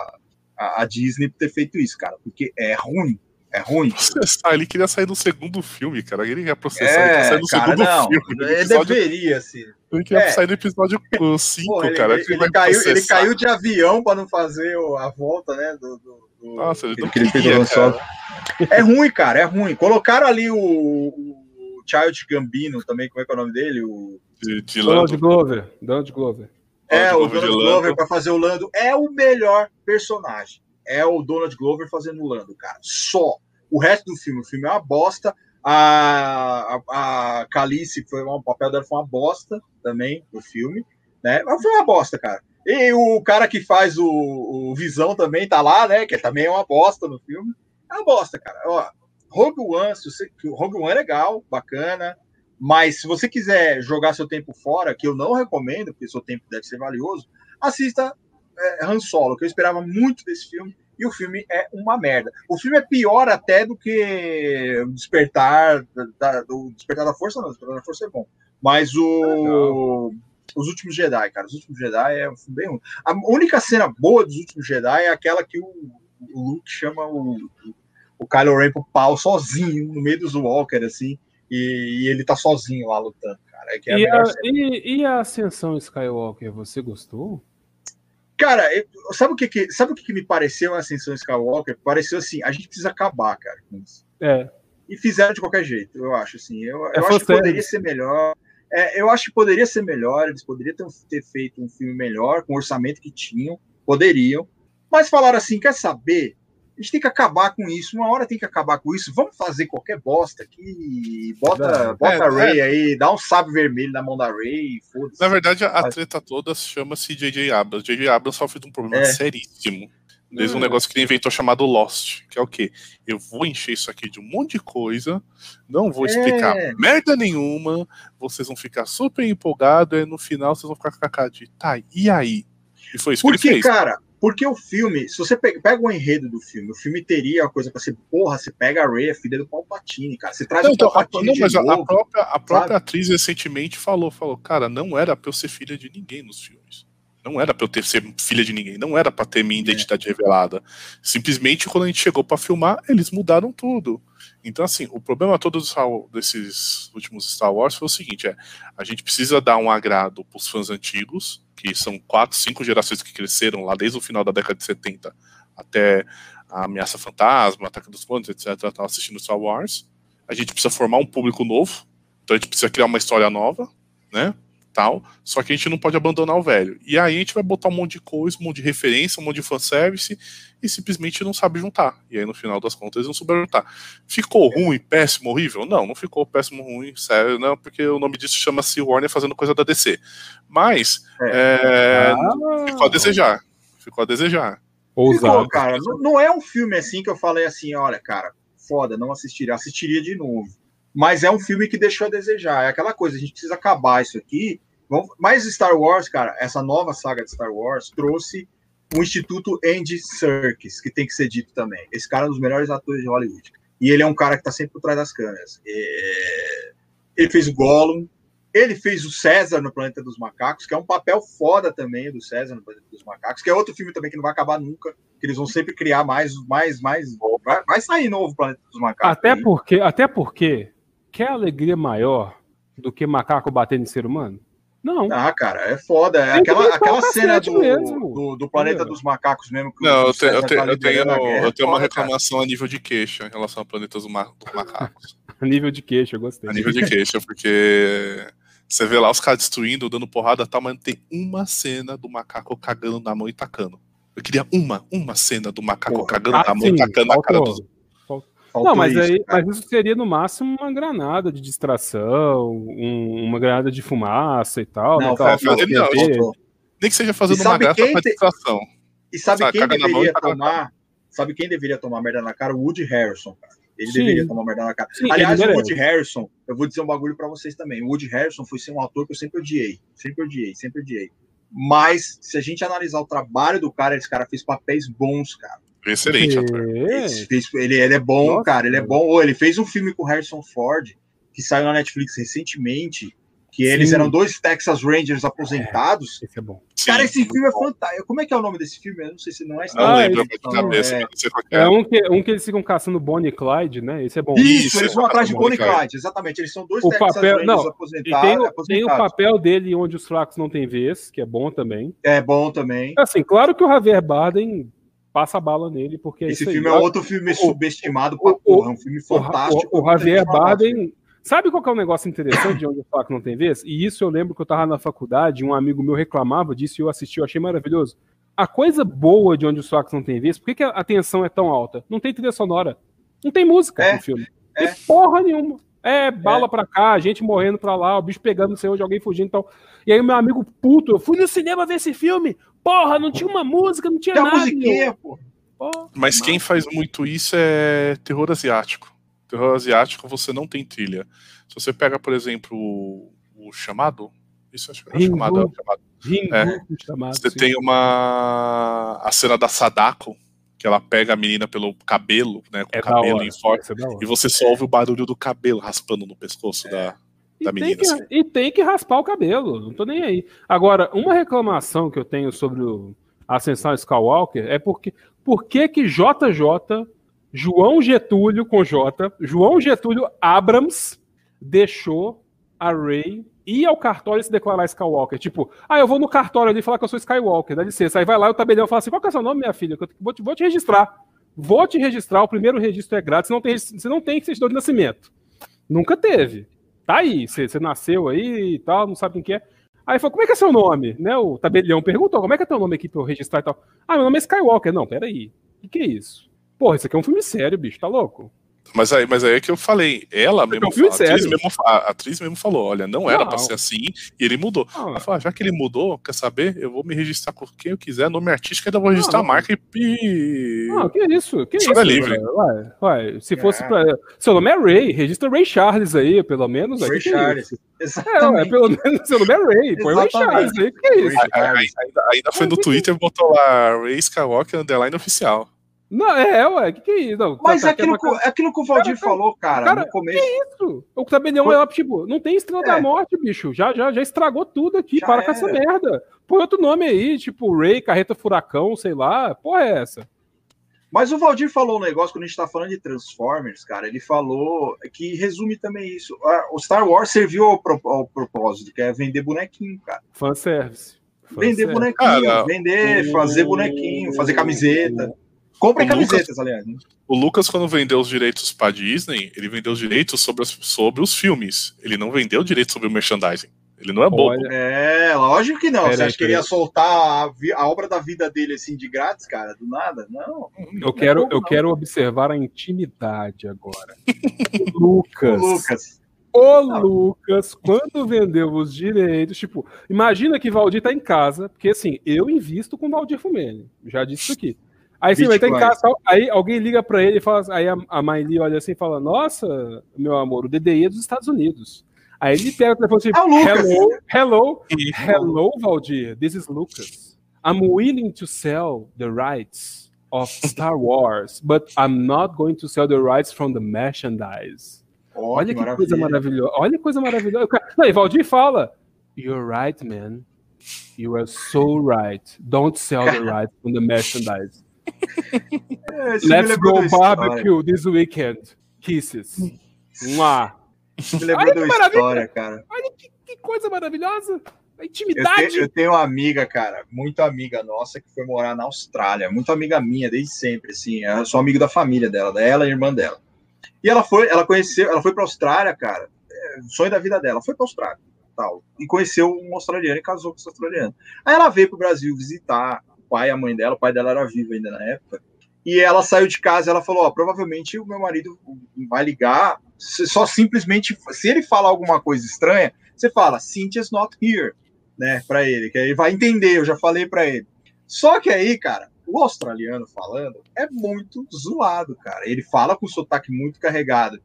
a, a, Disney por ter feito isso, cara, porque é ruim. É ruim. Processar, ele queria sair do segundo filme, cara. Ele ia processar, é, ele sair do cara, segundo não, filme. Ele episódio... deveria, assim. Ele queria é. sair do episódio 5, cara. Ele, ele, caiu, ele, caiu, de avião para não fazer a volta, né? Do, do, do Nossa, ele não que queria, ele fez É ruim, cara, é ruim. Colocaram ali o, o Child Gambino também, como é que é o nome dele? O de, de Donald Glover. Donald Glover. É, o Donald Glover para fazer o Lando é o melhor personagem. É o Donald Glover fazendo o Lando, cara. Só. O resto do filme, o filme é uma bosta. A, a, a Calice foi um, o papel dela foi uma bosta também no filme, né? Mas foi uma bosta, cara. E o cara que faz o, o Visão também tá lá, né? Que também é uma bosta no filme. É uma bosta, cara. Ó, Rogue One, se você, Rogue One é legal, bacana. Mas se você quiser jogar seu tempo fora, que eu não recomendo, porque seu tempo deve ser valioso, assista é, Han Solo, que eu esperava muito desse filme, e o filme é uma merda. O filme é pior até do que o Despertar da, do Despertar da Força, não, o Despertar da Força é bom. Mas o. Os Últimos Jedi, cara. Os Últimos Jedi é um filme bem ruim. A única cena boa dos Últimos Jedi é aquela que o, o Luke chama o, o Kylo Ren pro pau sozinho, no meio dos Walker, assim e, e ele tá sozinho lá lutando, cara. É é e, a, a e, e, a Ascensão Skywalker, você gostou? Cara, sabe o que, que sabe o que, que me pareceu a Ascensão Skywalker? Pareceu assim, a gente precisa acabar, cara, com isso. É. E fizeram de qualquer jeito, eu acho assim. Eu, é eu acho que poderia ser melhor. É, eu acho que poderia ser melhor, eles poderiam ter, ter feito um filme melhor, com o orçamento que tinham, poderiam. Mas falaram assim: quer saber? A gente tem que acabar com isso. Uma hora tem que acabar com isso. Vamos fazer qualquer bosta aqui. Bota, é, bota é, a Ray é. aí, dá um sábio vermelho na mão da Ray. Na verdade, a, treta toda chama-se J.J. Abrams. J.J. Abrams sofre de um problema é. seríssimo. Desde um negócio que ele inventou chamado Lost, que é o quê? Eu vou encher isso aqui de um monte de coisa, não vou explicar é. merda nenhuma, vocês vão ficar super empolgados, e no final vocês vão ficar com a cara de, tá, e aí? E foi isso Porque, que ele fez. cara, porque o filme, se você pega, o enredo do filme, o filme teria a coisa para ser, porra, você pega a Ray, a filha do Palpatine, cara. Você traz não, o então, Palpatine. Não, mas novo, a própria, a própria atriz recentemente falou, falou, cara, não era pra eu ser filha de ninguém nos filmes. Não era pra eu ter ser filha de ninguém, não era pra ter minha é. identidade é. revelada. Simplesmente quando a gente chegou para filmar, eles mudaram tudo. Então, assim, o problema todo desses últimos Star Wars foi o seguinte: é, a gente precisa dar um agrado pros fãs antigos, que são quatro, cinco gerações que cresceram lá desde o final da década de 70 até a Ameaça Fantasma, Ataque dos Clones, etc., estavam assistindo Star Wars. A gente precisa formar um público novo, então a gente precisa criar uma história nova, né? Tal, só que a gente não pode abandonar o velho. E aí a gente vai botar um monte de coisa, um monte de referência, um monte de fanservice e simplesmente não sabe juntar. E aí no final das contas eles não souberam juntar. Ficou ruim, péssimo, horrível? Não, não ficou péssimo, ruim, sério, não, porque o nome disso chama-se Warner fazendo coisa da DC. Mas é. É, ah. ficou a desejar. Ficou a desejar. Ficou, cara. Não, não é um filme assim que eu falei assim, olha, cara, foda, não assistiria, assistiria de novo mas é um filme que deixou a desejar. É aquela coisa, a gente precisa acabar isso aqui. Mas Star Wars, cara, essa nova saga de Star Wars trouxe o Instituto Andy Serkis, que tem que ser dito também. Esse cara é um dos melhores atores de Hollywood. E ele é um cara que está sempre por trás das câmeras. É... Ele fez o Gollum, ele fez o César no Planeta dos Macacos, que é um papel foda também do César no Planeta dos Macacos, que é outro filme também que não vai acabar nunca, que eles vão sempre criar mais, mais, mais. Vai, vai sair novo Planeta dos Macacos. Até aí. porque, até porque quer alegria maior do que macaco batendo em ser humano? Não. Ah, cara, é foda. É aquela, aquela cena do, do, do, Planeta dos Macacos mesmo. não, eu, tenho, eu, tenho, eu, tenho, guerra, eu tenho uma reclamação cara. a nível de queixa em relação ao Planeta dos, dos Macacos. [laughs] a nível de queixa, eu gostei. A nível de queixa, porque você vê lá os caras destruindo, dando porrada e tal, mas não tem uma cena do macaco cagando na mão e tacando. Eu queria uma, uma cena do macaco Porra. cagando ah, na mão e tacando na cara dos, não, mas, isso, aí, mas isso seria no máximo uma granada de distração, um, uma granada de fumaça e tal. Não, né, faltou, faltou. Nem que seja fazendo uma graça pra te... distração. E sabe, sabe quem deveria tomar? Sabe quem deveria tomar merda na cara? O Woody Harrison, cara. Ele Sim. deveria tomar merda na cara. Sim, Aliás, o Woody Harrison, eu vou dizer um bagulho para vocês também. O Woody Harrison foi ser um ator que eu sempre odiei. Sempre odiei, sempre odiei. Mas, se a gente analisar o trabalho do cara, esse cara fez papéis bons, cara. Excelente ator. Ele, ele é bom, Nossa, cara. Ele é bom. Ele fez um filme com Harrison Ford, que saiu na Netflix recentemente, que eles Sim. eram dois Texas Rangers aposentados. É, esse é bom. Cara, esse filme é fantástico. Como é que é o nome desse filme? Eu não sei se não é. Não ah, lembro de cabeça. É, é, é, um, que, um que eles ficam caçando Bonnie e Clyde, né? Esse é bom. Isso, Isso eles vão atrás de Bonnie e Clyde, exatamente. Eles são dois o Texas papel, Rangers não, aposentados, tem, aposentados. Tem o papel dele onde os fracos não têm vez, que é bom também. É bom também. Assim, claro que o Javier Bardem passa a bala nele, porque Esse filme é outro filme o, subestimado pra o, porra, é um filme fantástico. O, o, o Javier Bardem. Sabe qual é o um negócio interessante de onde o Flaco não tem vez? E isso eu lembro que eu tava na faculdade, um amigo meu reclamava disso e eu assisti, eu achei maravilhoso. A coisa boa de onde os fracos não tem vez, por que, que a tensão é tão alta? Não tem trilha sonora. Não tem música é, no filme. É. Tem porra nenhuma. É bala é. pra cá, gente morrendo pra lá, o bicho pegando não sei onde, alguém fugindo e tal. E aí o meu amigo puto, eu fui no cinema ver esse filme. Porra, não tinha uma música, não tinha Tem nada. Musiquinha, porra. Mas quem faz muito isso é terror asiático. Terror asiático você não tem trilha. Se você pega, por exemplo, o, o chamado, isso acho que é chamado, é chamado. É. chamado. Você sim. tem uma a cena da Sadako, que ela pega a menina pelo cabelo, né, com é o cabelo em forte, é e você só ouve o barulho do cabelo raspando no pescoço é. da da e menina. Tem que, assim. E tem que raspar o cabelo, não tô nem aí. Agora, uma reclamação que eu tenho sobre o Ascensão Skywalker é porque por que que JJ, João Getúlio com J, João Getúlio Abrams deixou a Rey ir ao cartório e se declarar Skywalker. Tipo, ah, eu vou no cartório ali falar que eu sou Skywalker, dá licença. Aí vai lá e o tabelião fala assim, qual que é o seu nome, minha filha? Vou te, vou te registrar. Vou te registrar, o primeiro registro é grátis, não tem, você não tem certidão de nascimento. Nunca teve. Tá aí, você, você nasceu aí e tal, não sabe quem que é. Aí falou, como é que é seu nome? Né, o tabelião perguntou, como é que é teu nome aqui pra eu registrar e tal? Ah, meu nome é Skywalker. Não, peraí. O que, que é isso? Porra, isso aqui é um filme sério, bicho, tá louco? Mas aí, mas aí é que eu falei, ela mesmo, é a, atriz mesmo a, atriz mesmo falou, olha, não era para ser assim, e ele mudou. Ela falou, ah, já que ele mudou, quer saber? Eu vou me registrar com quem eu quiser, nome artístico, ainda vou registrar não, a marca e. Não, que isso? Que isso? É livre. Ué, ué, se fosse é. pra. Seu nome é Ray, registra Ray Charles aí, pelo menos. Ray Charles. É, Exatamente. É, pelo [laughs] menos seu nome é Ray, põe Ray Charles aí, que é isso? Ainda, ainda foi no Twitter, botou lá Ray Skywalker underline oficial. Não, é, ué, o que, que é isso? Não, Mas tá, é aquilo, tá, aquilo que o Valdir cara, falou, cara, cara, no começo. Que isso? O tabelião Foi... é, tipo, não tem estrela é. da morte, bicho. Já, já, já estragou tudo aqui. Já para com essa merda. Põe outro nome aí, tipo Ray, Carreta Furacão, sei lá. Porra, é essa? Mas o Valdir falou um negócio quando a gente tá falando de Transformers, cara. Ele falou que resume também isso. O Star Wars serviu ao, ao propósito, que é vender bonequinho, cara. Fanservice. Vender bonequinho, vender, fazer bonequinho, fazer camiseta. Comprem camisetas, Lucas, aliás. Né? O Lucas, quando vendeu os direitos para Disney, ele vendeu os direitos sobre, as, sobre os filmes. Ele não vendeu o direito sobre o merchandising. Ele não é bobo. Olha, é, lógico que não. Você acha que ele ia soltar a, a, obra da vida dele assim de grátis, cara? Do nada? Não. Eu não quero, é bobo, eu não. quero observar a intimidade agora. [laughs] Lucas. O Lucas. O Lucas, quando vendeu os direitos, tipo, imagina que Valdir tá em casa, porque assim, eu invisto com Valdir Fumene. Já disse isso aqui. Aí você vai estar em casa, aí alguém liga para ele e fala, aí a, a Miley olha assim e fala: Nossa, meu amor, o DDI é dos Estados Unidos. Aí ele pega o telefone e assim, é hello, hello, hello, Valdir, this is Lucas. I'm willing to sell the rights of Star Wars, but I'm not going to sell the rights from the merchandise. Oh, Olha que, que coisa maravilhosa. Olha que coisa maravilhosa. Não, e Valdir fala: You're right, man. You are so right. Don't sell the [laughs] rights from the merchandise. [laughs] É, Let's go barbecue this weekend. Kisses. Mua. Me lembrou da história, cara. Olha que, que, coisa maravilhosa. A intimidade. Eu tenho, eu tenho, uma amiga, cara, muito amiga nossa, que foi morar na Austrália. Muito amiga minha, desde sempre, assim. Eu sou amigo da família dela, dela e irmã dela. E ela foi, ela conheceu, ela foi pra Austrália, cara. É, sonho da vida dela. Foi pra Austrália. Tal, e conheceu um australiano e casou com esse australiano. Aí ela veio pro Brasil visitar pai a mãe dela, o pai dela era vivo ainda na época. E ela saiu de casa, ela falou: ó, provavelmente o meu marido vai ligar, só simplesmente, se ele falar alguma coisa estranha, você fala, Cynthia's not here, né, para ele, que aí vai entender, eu já falei para ele. Só que aí, cara, o australiano falando é muito zoado, cara. Ele fala com sotaque muito carregado.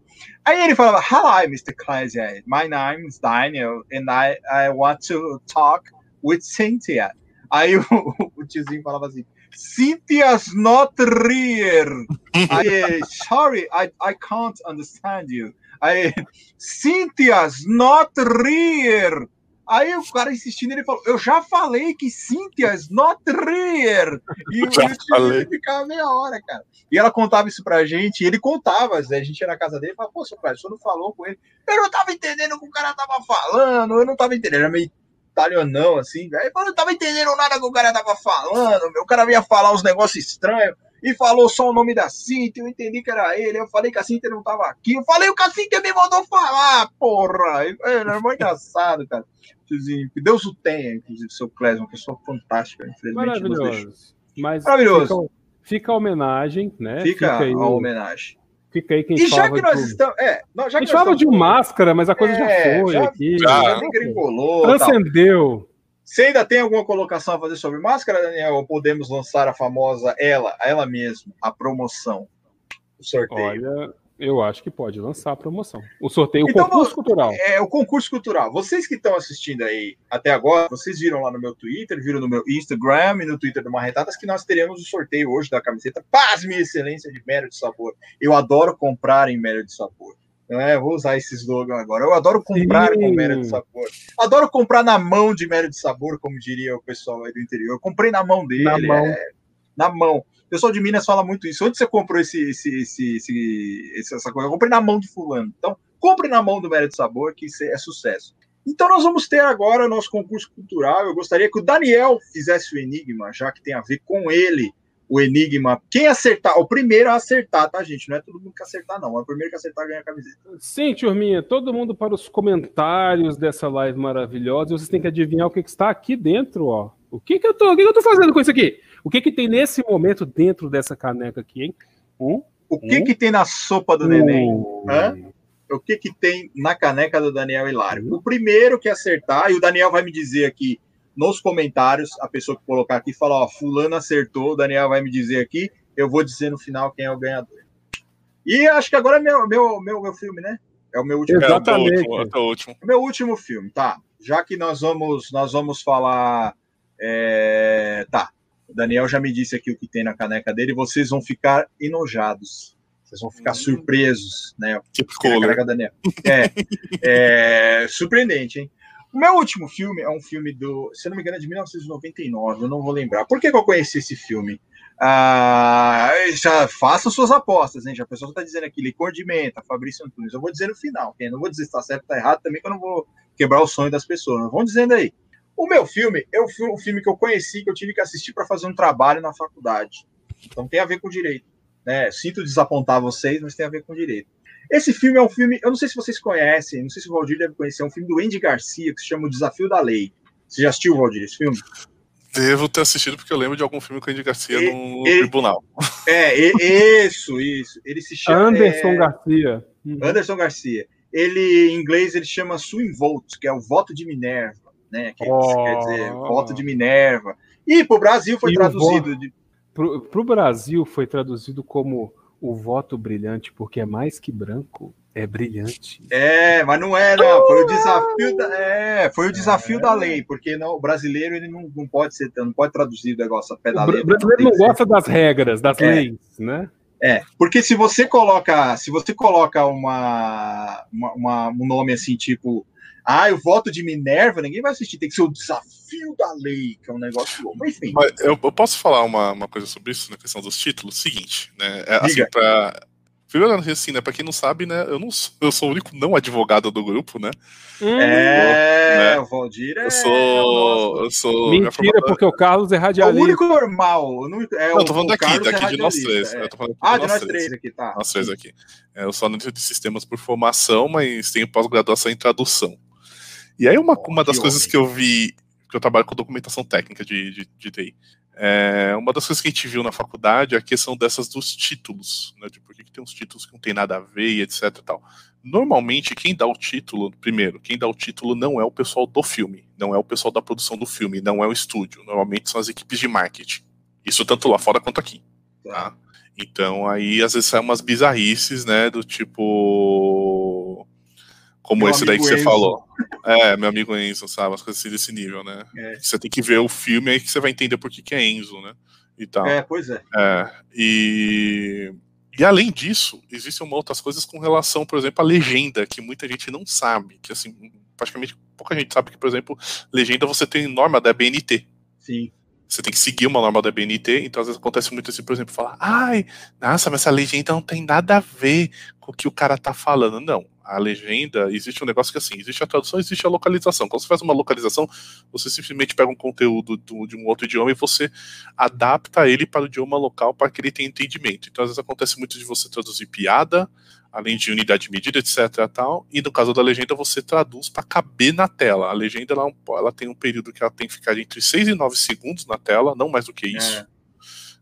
Aí ele falava, Hello, Mr. Kleisier. My name is Daniel and I, I want to talk with Cynthia. Aí o tiozinho falava assim: Cynthia's not here. [laughs] Aí, sorry, I, I can't understand you. Aí, Cynthia's not here. Aí o cara insistindo, ele falou: Eu já falei que Cynthia's not here. E [laughs] o tio ficava meia hora, cara. E ela contava isso pra gente, e ele contava, a gente ia na casa dele e falava: Pô, seu pai, o senhor não falou com ele. Eu não tava entendendo o que o cara tava falando, eu não tava entendendo. Era meio italianão, assim, velho. Eu não tava entendendo nada que o cara tava falando, meu. O cara ia falar uns negócios estranhos e falou só o nome da Cintia. Eu entendi que era ele. Eu falei que a Cintia não tava aqui. Eu falei o que a Cintia me mandou falar, porra. Era muito engraçado, cara. Que Deus o tenha, inclusive, seu Clésio, uma pessoa fantástica. Infelizmente, Maravilhoso. Mas Maravilhoso. Fica, fica, a homenagem, né? Fica, fica a homenagem. Fica aí quem E já que nós de... estamos. É, já a gente fala de máscara, mas a coisa é, já foi já, aqui. Já, já. Transcendeu. Você ainda tem alguma colocação a fazer sobre máscara, Daniel? Ou podemos lançar a famosa ela, ela mesma, a promoção, o sorteio? Olha, eu acho que pode lançar a promoção. O sorteio, o então, concurso cultural. É, o concurso cultural. Vocês que estão assistindo aí até agora, vocês viram lá no meu Twitter, viram no meu Instagram e no Twitter do Marretadas que nós teremos o sorteio hoje da camiseta Paz, minha excelência de Mero de Sabor. Eu adoro comprar em Mero de Sabor. Não é? Vou usar esse slogan agora. Eu adoro comprar Sim. com Mero de Sabor. Adoro comprar na mão de Mero de Sabor, como diria o pessoal aí do interior. Eu comprei na mão dele. Na mão. É, na mão. O pessoal de Minas fala muito isso. Onde você comprou esse, esse, esse, esse, essa coisa? Eu comprei na mão de fulano. Então, compre na mão do Mérito Sabor, que isso é sucesso. Então, nós vamos ter agora nosso concurso cultural. Eu gostaria que o Daniel fizesse o enigma, já que tem a ver com ele, o enigma. Quem acertar, o primeiro a acertar, tá, gente? Não é todo mundo que acertar, não. É o primeiro que acertar ganha a camiseta. Sim, turminha. Todo mundo para os comentários dessa live maravilhosa. Vocês têm que adivinhar o que está aqui dentro, ó. O que, que eu tô, o que, que eu tô fazendo com isso aqui? O que que tem nesse momento dentro dessa caneca aqui, hein? Um, o que um, que tem na sopa do um, neném? Hã? O que que tem na caneca do Daniel Hilário? O primeiro que acertar, e o Daniel vai me dizer aqui nos comentários, a pessoa que colocar aqui, fala, ó, fulano acertou, o Daniel vai me dizer aqui, eu vou dizer no final quem é o ganhador. E acho que agora é meu, meu, meu, meu filme, né? É o meu último Exatamente. É o último. É o meu último filme, tá. Já que nós vamos, nós vamos falar. É... Tá. O Daniel já me disse aqui o que tem na caneca dele, vocês vão ficar enojados. Vocês vão ficar hum. surpresos, né? Tipo caneca Daniel. É, é, surpreendente, hein? O meu último filme é um filme do, se não me engano, é de 1999, eu não vou lembrar. Por que, que eu conheci esse filme? Ah, já faça suas apostas, hein? Já a pessoa está dizendo aqui, licor de menta, Fabrício Antunes. Eu vou dizer no final, okay? não vou dizer se está certo ou está errado também, que eu não vou quebrar o sonho das pessoas. Vão dizendo aí. O meu filme é o filme que eu conheci, que eu tive que assistir para fazer um trabalho na faculdade. Então tem a ver com direito. Né? Sinto desapontar vocês, mas tem a ver com direito. Esse filme é um filme, eu não sei se vocês conhecem, não sei se o Valdir deve conhecer, é um filme do Andy Garcia que se chama O Desafio da Lei. Você já assistiu, Valdir, esse filme? Devo ter assistido porque eu lembro de algum filme com o Andy Garcia e, no e, tribunal. É, e, isso, isso. Ele se chama. Anderson é, Garcia. Anderson Garcia. Ele, em inglês, ele chama Swing Vote, que é o voto de Minerva, né? Que oh. quer dizer, voto de Minerva. E para o Brasil foi e traduzido. De... Para o Brasil foi traduzido como o voto brilhante, porque é mais que branco, é brilhante. É, mas não é, não. Foi o desafio da, é, foi o desafio é. da lei, porque não, o brasileiro ele não, não pode ser, não pode traduzir o negócio a pé da lei. O brasileiro não, gosta ser. das regras, das é. leis, né? É, porque se você coloca, se você coloca uma, uma, uma um nome assim, tipo ah, eu voto de Minerva, ninguém vai assistir, tem que ser o desafio da lei, que é um negócio louco. Enfim. Mas eu, eu, posso falar uma, uma coisa sobre isso na questão dos títulos? Seguinte, né? É, assim, pra, Primeiro, assim, né? Pra quem não sabe, né? Eu, não sou, eu sou o único não advogado do grupo, né? Hum. É, né? o Valdir é. Eu sou. Eu sou Mentira, porque o Carlos é radialista. É o único normal. Não, é não, eu tô falando daqui, daqui é de nós três. É. ah, de nós, três. três aqui, tá. Nós três aqui. É, eu sou analista de sistemas por formação, mas tenho pós-graduação em tradução. E aí, uma, uma das coisas que eu vi, que eu trabalho com documentação técnica de, de, de TI, é, uma das coisas que a gente viu na faculdade é a questão dessas dos títulos, né, de por que, que tem uns títulos que não tem nada a ver e etc e tal. Normalmente, quem dá o título, primeiro, quem dá o título não é o pessoal do filme, não é o pessoal da produção do filme, não é o estúdio. Normalmente são as equipes de marketing. Isso tanto lá fora quanto aqui. Tá? Então, aí, às vezes, são umas bizarrices, né, do tipo como meu esse daí que você Enzo. falou. É, meu amigo Enzo, sabe? As coisas assim desse nível, né? É. Você tem que ver o filme aí que você vai entender por que, que é Enzo, né? E tal. É, pois é. é e, e além disso, existem outras coisas com relação, por exemplo, à legenda, que muita gente não sabe. Que assim, praticamente pouca gente sabe que, por exemplo, legenda você tem norma da BNT. Sim. Você tem que seguir uma norma da BNT, então às vezes acontece muito assim, por exemplo, falar, ai, nossa, mas essa legenda não tem nada a ver com o que o cara tá falando. Não a legenda, existe um negócio que assim, existe a tradução, existe a localização. Quando você faz uma localização, você simplesmente pega um conteúdo do, de um outro idioma e você adapta ele para o idioma local para que ele tenha entendimento. Então, às vezes acontece muito de você traduzir piada, além de unidade de medida, etc. Tal, e no caso da legenda, você traduz para caber na tela. A legenda ela, ela, tem um período que ela tem que ficar entre 6 e 9 segundos na tela, não mais do que isso. É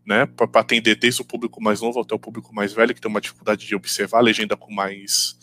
né, para atender desde o público mais novo até o público mais velho, que tem uma dificuldade de observar a legenda com mais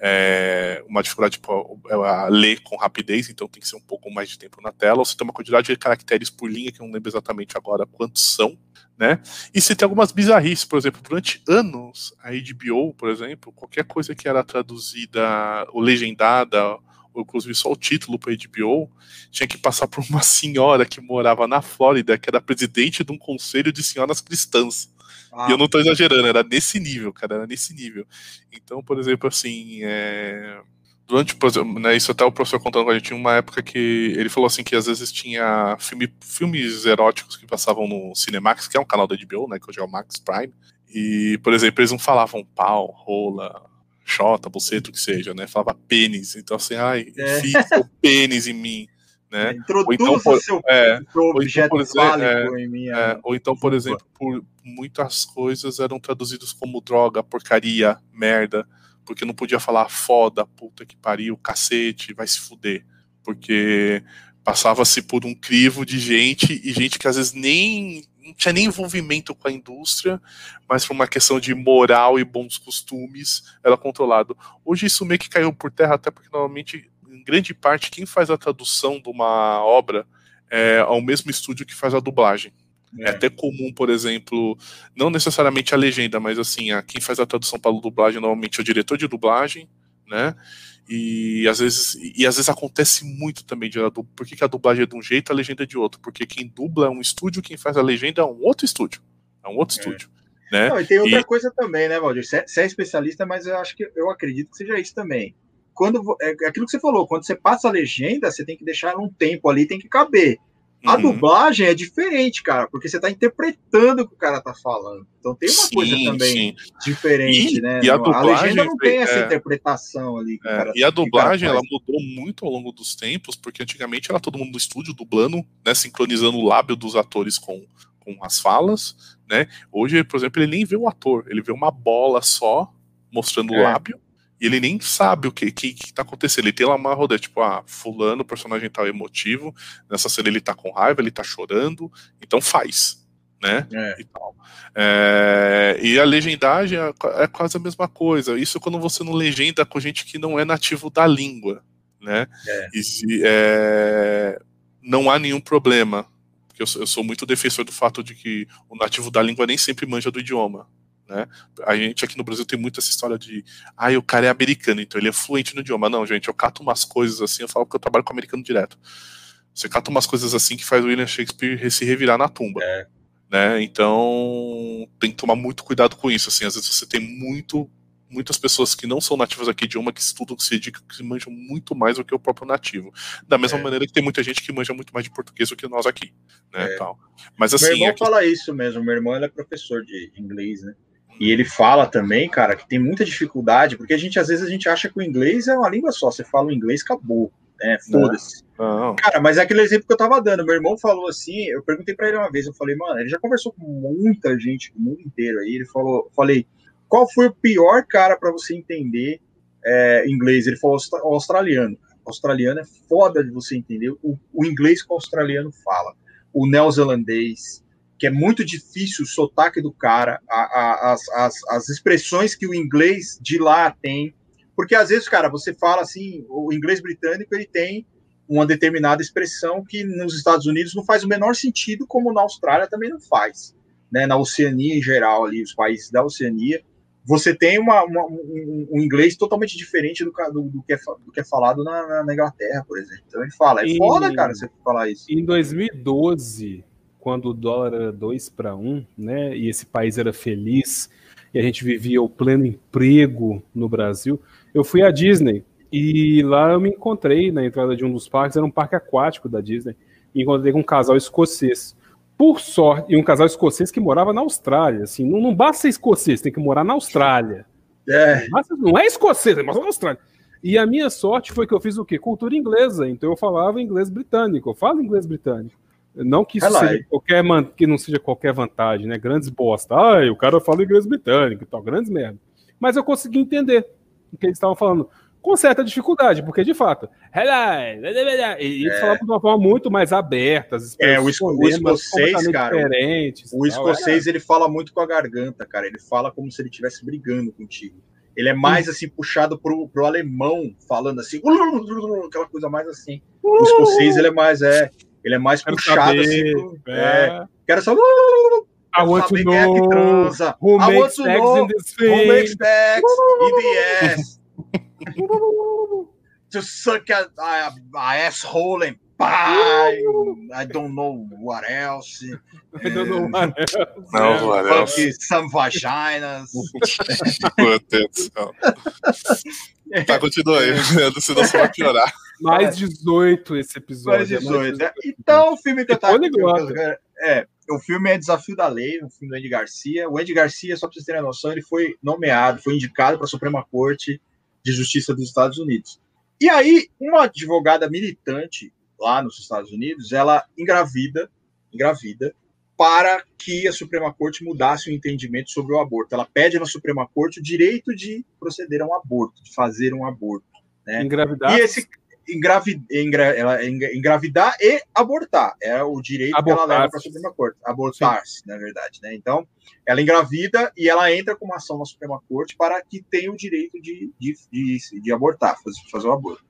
é, uma dificuldade para ler com rapidez, então tem que ser um pouco mais de tempo na tela. Você tem uma quantidade de caracteres por linha, que eu não lembro exatamente agora quantos são, né? E você tem algumas bizarrices, por exemplo, durante anos, a HBO, por exemplo, qualquer coisa que era traduzida ou legendada, ou inclusive só o título para HBO, tinha que passar por uma [laughs] senhora que morava na Flórida, que era presidente de um conselho de senhoras cristãs. Ah. E eu não tô exagerando, era nesse nível, cara, era nesse nível. Então, por exemplo, assim, é... durante, né, isso até o professor contando com a gente, uma época que ele falou assim que às vezes tinha filme, filmes eróticos que passavam no Cinemax, que é um canal da HBO, né, que hoje é o Max Prime, e, por exemplo, eles não falavam pau, rola, chota, buceta, o que seja, né, falava pênis, então assim, ai, é. o pênis em mim né? Introduza então, por, seu, é, seu objeto então, é, em minha. É, ou então, por exemplo, por muitas coisas eram traduzidos como droga, porcaria, merda, porque não podia falar foda, puta que pariu, cacete, vai se fuder. Porque passava-se por um crivo de gente e gente que às vezes nem não tinha nem envolvimento com a indústria, mas por uma questão de moral e bons costumes era controlado. Hoje isso meio que caiu por terra, até porque normalmente em grande parte, quem faz a tradução de uma obra é o mesmo estúdio que faz a dublagem. É. é até comum, por exemplo, não necessariamente a legenda, mas assim, a, quem faz a tradução para a dublagem normalmente é o diretor de dublagem, né? E às vezes, e às vezes acontece muito também de por que, que a dublagem é de um jeito, a legenda é de outro, porque quem dubla é um estúdio, quem faz a legenda é um outro estúdio, é um outro é. estúdio. Né? Não, e tem outra e... coisa também, né, Valdir? Você é, é especialista, mas eu acho que eu acredito que seja isso também. Quando é, é aquilo que você falou, quando você passa a legenda, você tem que deixar um tempo ali, tem que caber. A uhum. dublagem é diferente, cara, porque você está interpretando o que o cara está falando. Então tem uma sim, coisa também sim. diferente, e, né? E a, dublagem, a legenda não tem essa é, interpretação ali. É, e a dublagem, ela mudou muito ao longo dos tempos, porque antigamente era todo mundo no estúdio dublando, né, sincronizando o lábio dos atores com, com as falas, né? Hoje, por exemplo, ele nem vê o ator, ele vê uma bola só mostrando é. o lábio e ele nem sabe o que, que, que tá acontecendo. Ele tem lá uma roda, tipo, ah, fulano, o personagem tal emotivo, nessa cena ele tá com raiva, ele tá chorando, então faz, né? É. E, tal. É, e a legendagem é, é, quase a mesma coisa. Isso quando você não legenda com gente que não é nativo da língua, né? É. E se, é, não há nenhum problema. Porque eu, eu sou muito defensor do fato de que o nativo da língua nem sempre manja do idioma. Né? A gente aqui no Brasil tem muito essa história de ah, o cara é americano, então ele é fluente no idioma. Não, gente, eu cato umas coisas assim, eu falo que eu trabalho com americano direto. Você cata umas coisas assim que faz o William Shakespeare se revirar na tumba. É. Né? Então tem que tomar muito cuidado com isso. Assim, às vezes você tem muito, muitas pessoas que não são nativas aqui de idioma que estudam, que se dedicam, que manjam muito mais do que o próprio nativo. Da mesma é. maneira que tem muita gente que manja muito mais de português do que nós aqui. Né, é. tal. Mas, assim, Meu irmão aqui... fala isso mesmo. Meu irmão é professor de inglês, né? E ele fala também, cara, que tem muita dificuldade, porque a gente às vezes a gente acha que o inglês é uma língua só, você fala o inglês, acabou, né? Foda-se. Cara, mas é aquele exemplo que eu tava dando. Meu irmão falou assim, eu perguntei para ele uma vez, eu falei, mano, ele já conversou com muita gente do mundo inteiro aí. Ele falou, falei, qual foi o pior cara para você entender é, inglês? Ele falou australiano. O australiano é foda de você entender o, o inglês que o australiano fala. O neozelandês, que é muito difícil o sotaque do cara, a, a, as, as, as expressões que o inglês de lá tem, porque às vezes, cara, você fala assim, o inglês britânico ele tem uma determinada expressão que nos Estados Unidos não faz o menor sentido, como na Austrália também não faz, né? Na Oceania em geral, ali, os países da Oceania, você tem uma, uma um, um, inglês totalmente diferente do, do, do, que, é, do que é falado na, na, Inglaterra, por exemplo. Então ele fala, é foda, cara, você falar isso. Em 2012, quando o dólar era 2 para 1, né, e esse país era feliz, e a gente vivia o pleno emprego no Brasil, eu fui à Disney, e lá eu me encontrei na entrada de um dos parques, era um parque aquático da Disney, encontrei com um casal escocês. Por sorte, e um casal escocês que morava na Austrália, assim, não, não basta ser escocês, tem que morar na Austrália. É. Não, não é escocês, é na Austrália. E a minha sorte foi que eu fiz o quê? Cultura inglesa, então eu falava inglês britânico, eu falo inglês britânico. Não que isso seja qualquer, que não seja qualquer vantagem, né? Grandes bosta. Ah, o cara fala inglês britânico e tal, grandes merda. Mas eu consegui entender o que eles estavam falando. Com certa dificuldade, porque de fato. E eles é. falavam de uma forma muito mais aberta. É, o, esco o escocês, cara. O escocês, ele fala muito com a garganta, cara. Ele fala como se ele estivesse brigando contigo. Ele é mais assim, puxado pro, pro alemão, falando assim, [laughs] aquela coisa mais assim. O escocês, ele é mais, é. Ele é mais quero puxado saber, assim. É. é. Quero só. I want to know é que transa. who I makes sex in this thing. Who makes sex [laughs] in the ass. [laughs] to suck a, a, a asshole and pie. I don't know what else. [laughs] I don't know what else. Não, what else. Some vaginas. Meu Deus do céu. Tá, continua aí, senão você vai piorar. Mais 18 esse episódio. Mais 18. É. Então, o filme que eu tava. É, o filme é Desafio da Lei, um filme do Andy Garcia. O Andy Garcia, só para vocês terem a noção, ele foi nomeado, foi indicado para a Suprema Corte de Justiça dos Estados Unidos. E aí, uma advogada militante lá nos Estados Unidos, ela engravida, engravida para que a Suprema Corte mudasse o entendimento sobre o aborto. Ela pede na Suprema Corte o direito de proceder a um aborto, de fazer um aborto. Né? Engravidar. E esse engravid, engra, ela, engravidar e abortar é o direito que ela leva para a Suprema Corte, abortar-se, na verdade. Né? Então, ela engravida e ela entra com uma ação na Suprema Corte para que tenha o direito de, de, de, de abortar, fazer, fazer o aborto.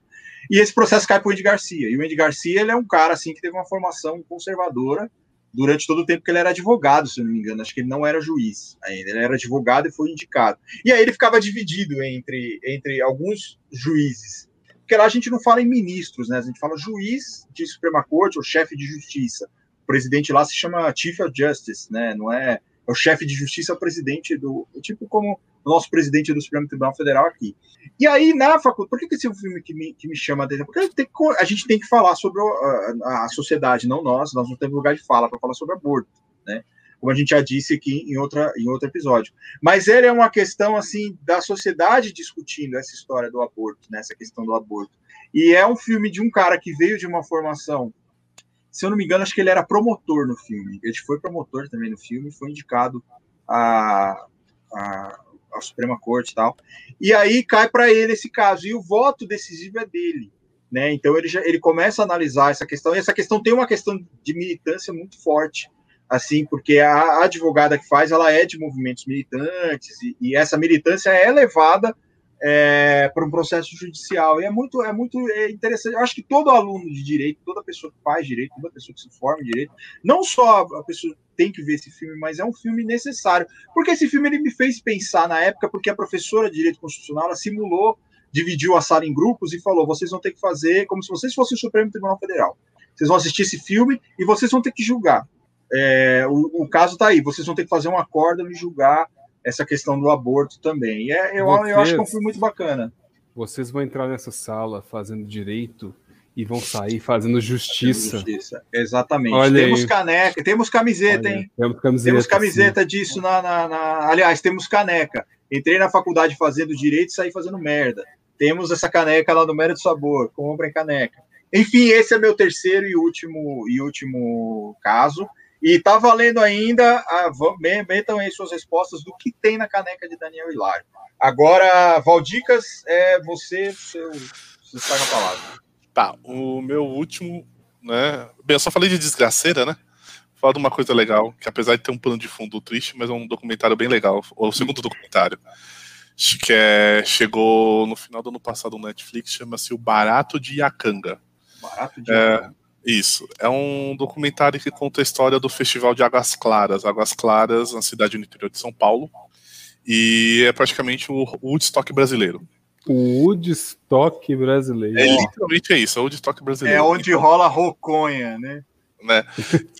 E esse processo cai para o Andy Garcia. E o Andy Garcia ele é um cara assim que teve uma formação conservadora durante todo o tempo que ele era advogado, se não me engano. Acho que ele não era juiz ainda, ele era advogado e foi indicado. E aí ele ficava dividido entre, entre alguns juízes. Porque lá a gente não fala em ministros, né? A gente fala juiz de Suprema Corte ou chefe de justiça. O presidente lá se chama Chief of Justice, né? Não é, é o chefe de justiça, é presidente do. Tipo como o nosso presidente do Supremo Tribunal Federal aqui. E aí, na faculdade, por que, que esse é um filme que me, que me chama a atenção? Porque a, tem, a gente tem que falar sobre a, a, sociedade, não nós, nós não temos lugar de fala para falar sobre aborto, né? Como a gente já disse aqui em, outra, em outro episódio. Mas ele é uma questão, assim, da sociedade discutindo essa história do aborto, né? Essa questão do aborto. E é um filme de um cara que veio de uma formação se eu não me engano, acho que ele era promotor no filme. Ele foi promotor também no filme, foi indicado a, a, a Suprema Corte e tal. E aí cai para ele esse caso, e o voto decisivo é dele. Né? Então ele, já, ele começa a analisar essa questão, e essa questão tem uma questão de militância muito forte, assim, porque a, advogada que faz, ela é de movimentos militantes, e, e essa militância é levada é, para um processo judicial. E é muito, é muito é interessante. Eu acho que todo aluno de direito, toda pessoa que faz direito, toda pessoa que se forma em direito, não só a pessoa tem que ver esse filme, mas é um filme necessário. Porque esse filme ele me fez pensar na época, porque a professora de direito constitucional ela simulou, dividiu a sala em grupos e falou: vocês vão ter que fazer como se vocês fossem o Supremo Tribunal Federal. Vocês vão assistir esse filme e vocês vão ter que julgar. É, o, o, caso está aí, vocês vão ter que fazer um acordo e julgar essa questão do aborto também. E é, eu, vocês, eu acho que é um filme muito bacana. Vocês vão entrar nessa sala fazendo direito e vão sair fazendo justiça. Fazendo justiça. Exatamente. Olha temos aí. caneca, temos camiseta, Olha, hein? Temos camiseta, temos camiseta disso na, na, na, Aliás, temos caneca. Entrei na faculdade fazendo direito e saí fazendo merda. Temos essa caneca lá no de Sabor. Comprem caneca. Enfim, esse é meu terceiro e último, e último caso. E tá valendo ainda, a, metam aí suas respostas do que tem na caneca de Daniel Hilário. Agora, Valdicas, é você, seu, você está na palavra. Tá, o meu último, né? Bem, eu só falei de desgraceira, né? Falar de uma coisa legal, que apesar de ter um plano de fundo triste, mas é um documentário bem legal. O segundo documentário. Que é, chegou no final do ano passado no Netflix, chama-se O Barato de Iacanga. Barato de Iacanga. É, isso. É um documentário que conta a história do Festival de Águas Claras. Águas Claras, na cidade no interior de São Paulo. E é praticamente o Woodstock brasileiro. O Woodstock brasileiro. É, literalmente é isso, é o Woodstock brasileiro. É onde então, rola roconha, né? né?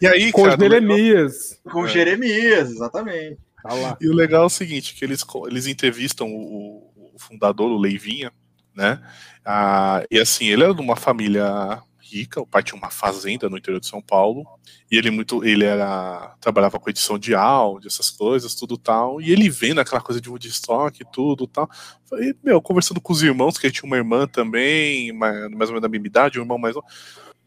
E aí, com cara, Jeremias. Legal... Com é. Jeremias, exatamente. Tá e o legal é o seguinte, que eles, eles entrevistam o, o fundador, o Leivinha, né? Ah, e assim, ele é de uma família rica, o pai tinha uma fazenda no interior de São Paulo, e ele muito, ele era trabalhava com edição de áudio, essas coisas, tudo tal, e ele vendo aquela coisa de Woodstock tudo tal. Meu, conversando com os irmãos, que ele tinha uma irmã também, mais, mais ou menos da mesma idade, um irmão mais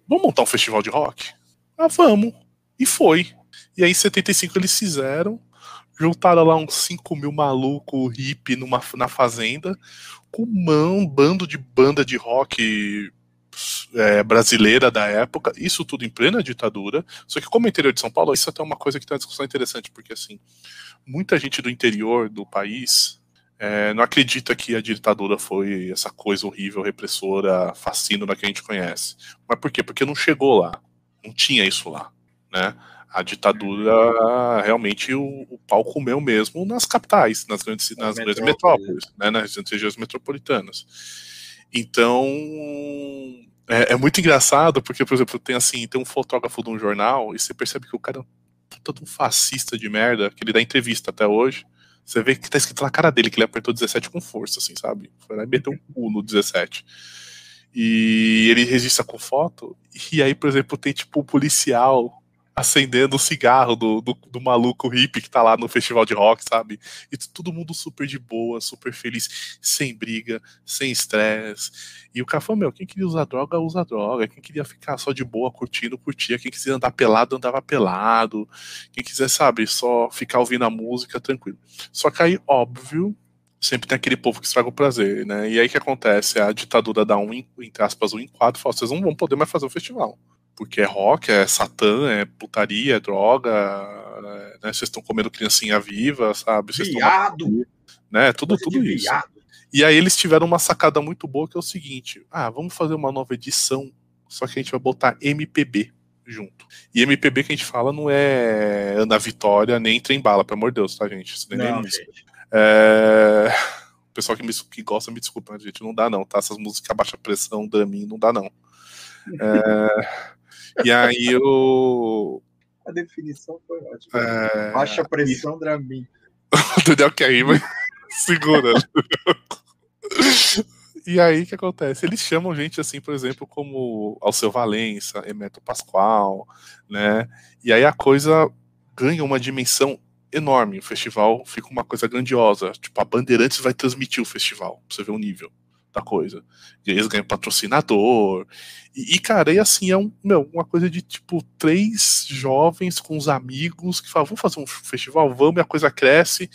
Vamos montar um festival de rock? Ah, vamos. E foi. E aí em 75 eles fizeram, juntaram lá uns 5 mil malucos hippie numa, na fazenda, com um bando de banda de rock é, brasileira da época, isso tudo em plena ditadura. Só que, como interior de São Paulo, isso é até uma coisa que tem uma discussão interessante, porque assim, muita gente do interior do país é, não acredita que a ditadura foi essa coisa horrível, repressora, fascínora que a gente conhece. Mas por quê? Porque não chegou lá, não tinha isso lá, né? A ditadura realmente o, o pau comeu mesmo nas capitais, nas grandes, nas grandes metrópoles, né, nas regiões metropolitanas. Então, é, é, muito engraçado, porque, por exemplo, tem assim, tem um fotógrafo de um jornal, e você percebe que o cara é um puta um fascista de merda, que ele dá entrevista até hoje. Você vê que tá escrito na cara dele que ele apertou 17 com força, assim, sabe? Foi lá e meteu um cu no 17. E ele registra com foto, e aí, por exemplo, tem tipo um policial acendendo o cigarro do, do, do, maluco hippie que tá lá no festival de rock, sabe? E todo mundo super de boa, super feliz, sem briga, sem estresse. E o cara falou: Meu, quem queria usar droga, usa droga. Quem queria ficar só de boa, curtindo, curtia. Quem quiser andar pelado, andava pelado. Quem quiser, sabe, só ficar ouvindo a música, tranquilo. Só que aí, óbvio, sempre tem aquele povo que estraga o prazer, né? E aí que acontece? A ditadura dá um, entre aspas, um enquadro e fala: Vocês não vão poder mais fazer o festival porque é rock, é satã, é putaria, é droga, né? Vocês estão comendo criancinha viva, sabe? Vocês viado! Estão... Né? Tudo, tudo isso. Viado. E aí eles tiveram uma sacada muito boa que é o seguinte: ah, vamos fazer uma nova edição, só que a gente vai botar MPB junto. E MPB que a gente fala não é Ana Vitória nem Trem Bala, pelo amor de Deus, tá, gente? Isso nem é não, gente. É... [laughs] O pessoal que, me, que gosta, me desculpa, gente, não dá não, tá? Essas músicas baixa pressão, Dramin, não dá não. É... e aí eu... A definição foi ótima. É... Baixa pressão, Dramin. o Daniel quer ir, mas segura. E aí o que acontece? Eles chamam gente assim, por exemplo, como Alceu Valença, Emeto Pascoal, né? E aí a coisa ganha uma dimensão enorme. O festival fica uma coisa grandiosa. Tipo, a Bandeirantes vai transmitir o festival, pra você ver o nível da coisa. Eles ganham patrocinador. E, e, cara, e assim, é um, meu, uma coisa de tipo três jovens com os amigos que falam, vamos fazer um festival, vamos, e a coisa cresce.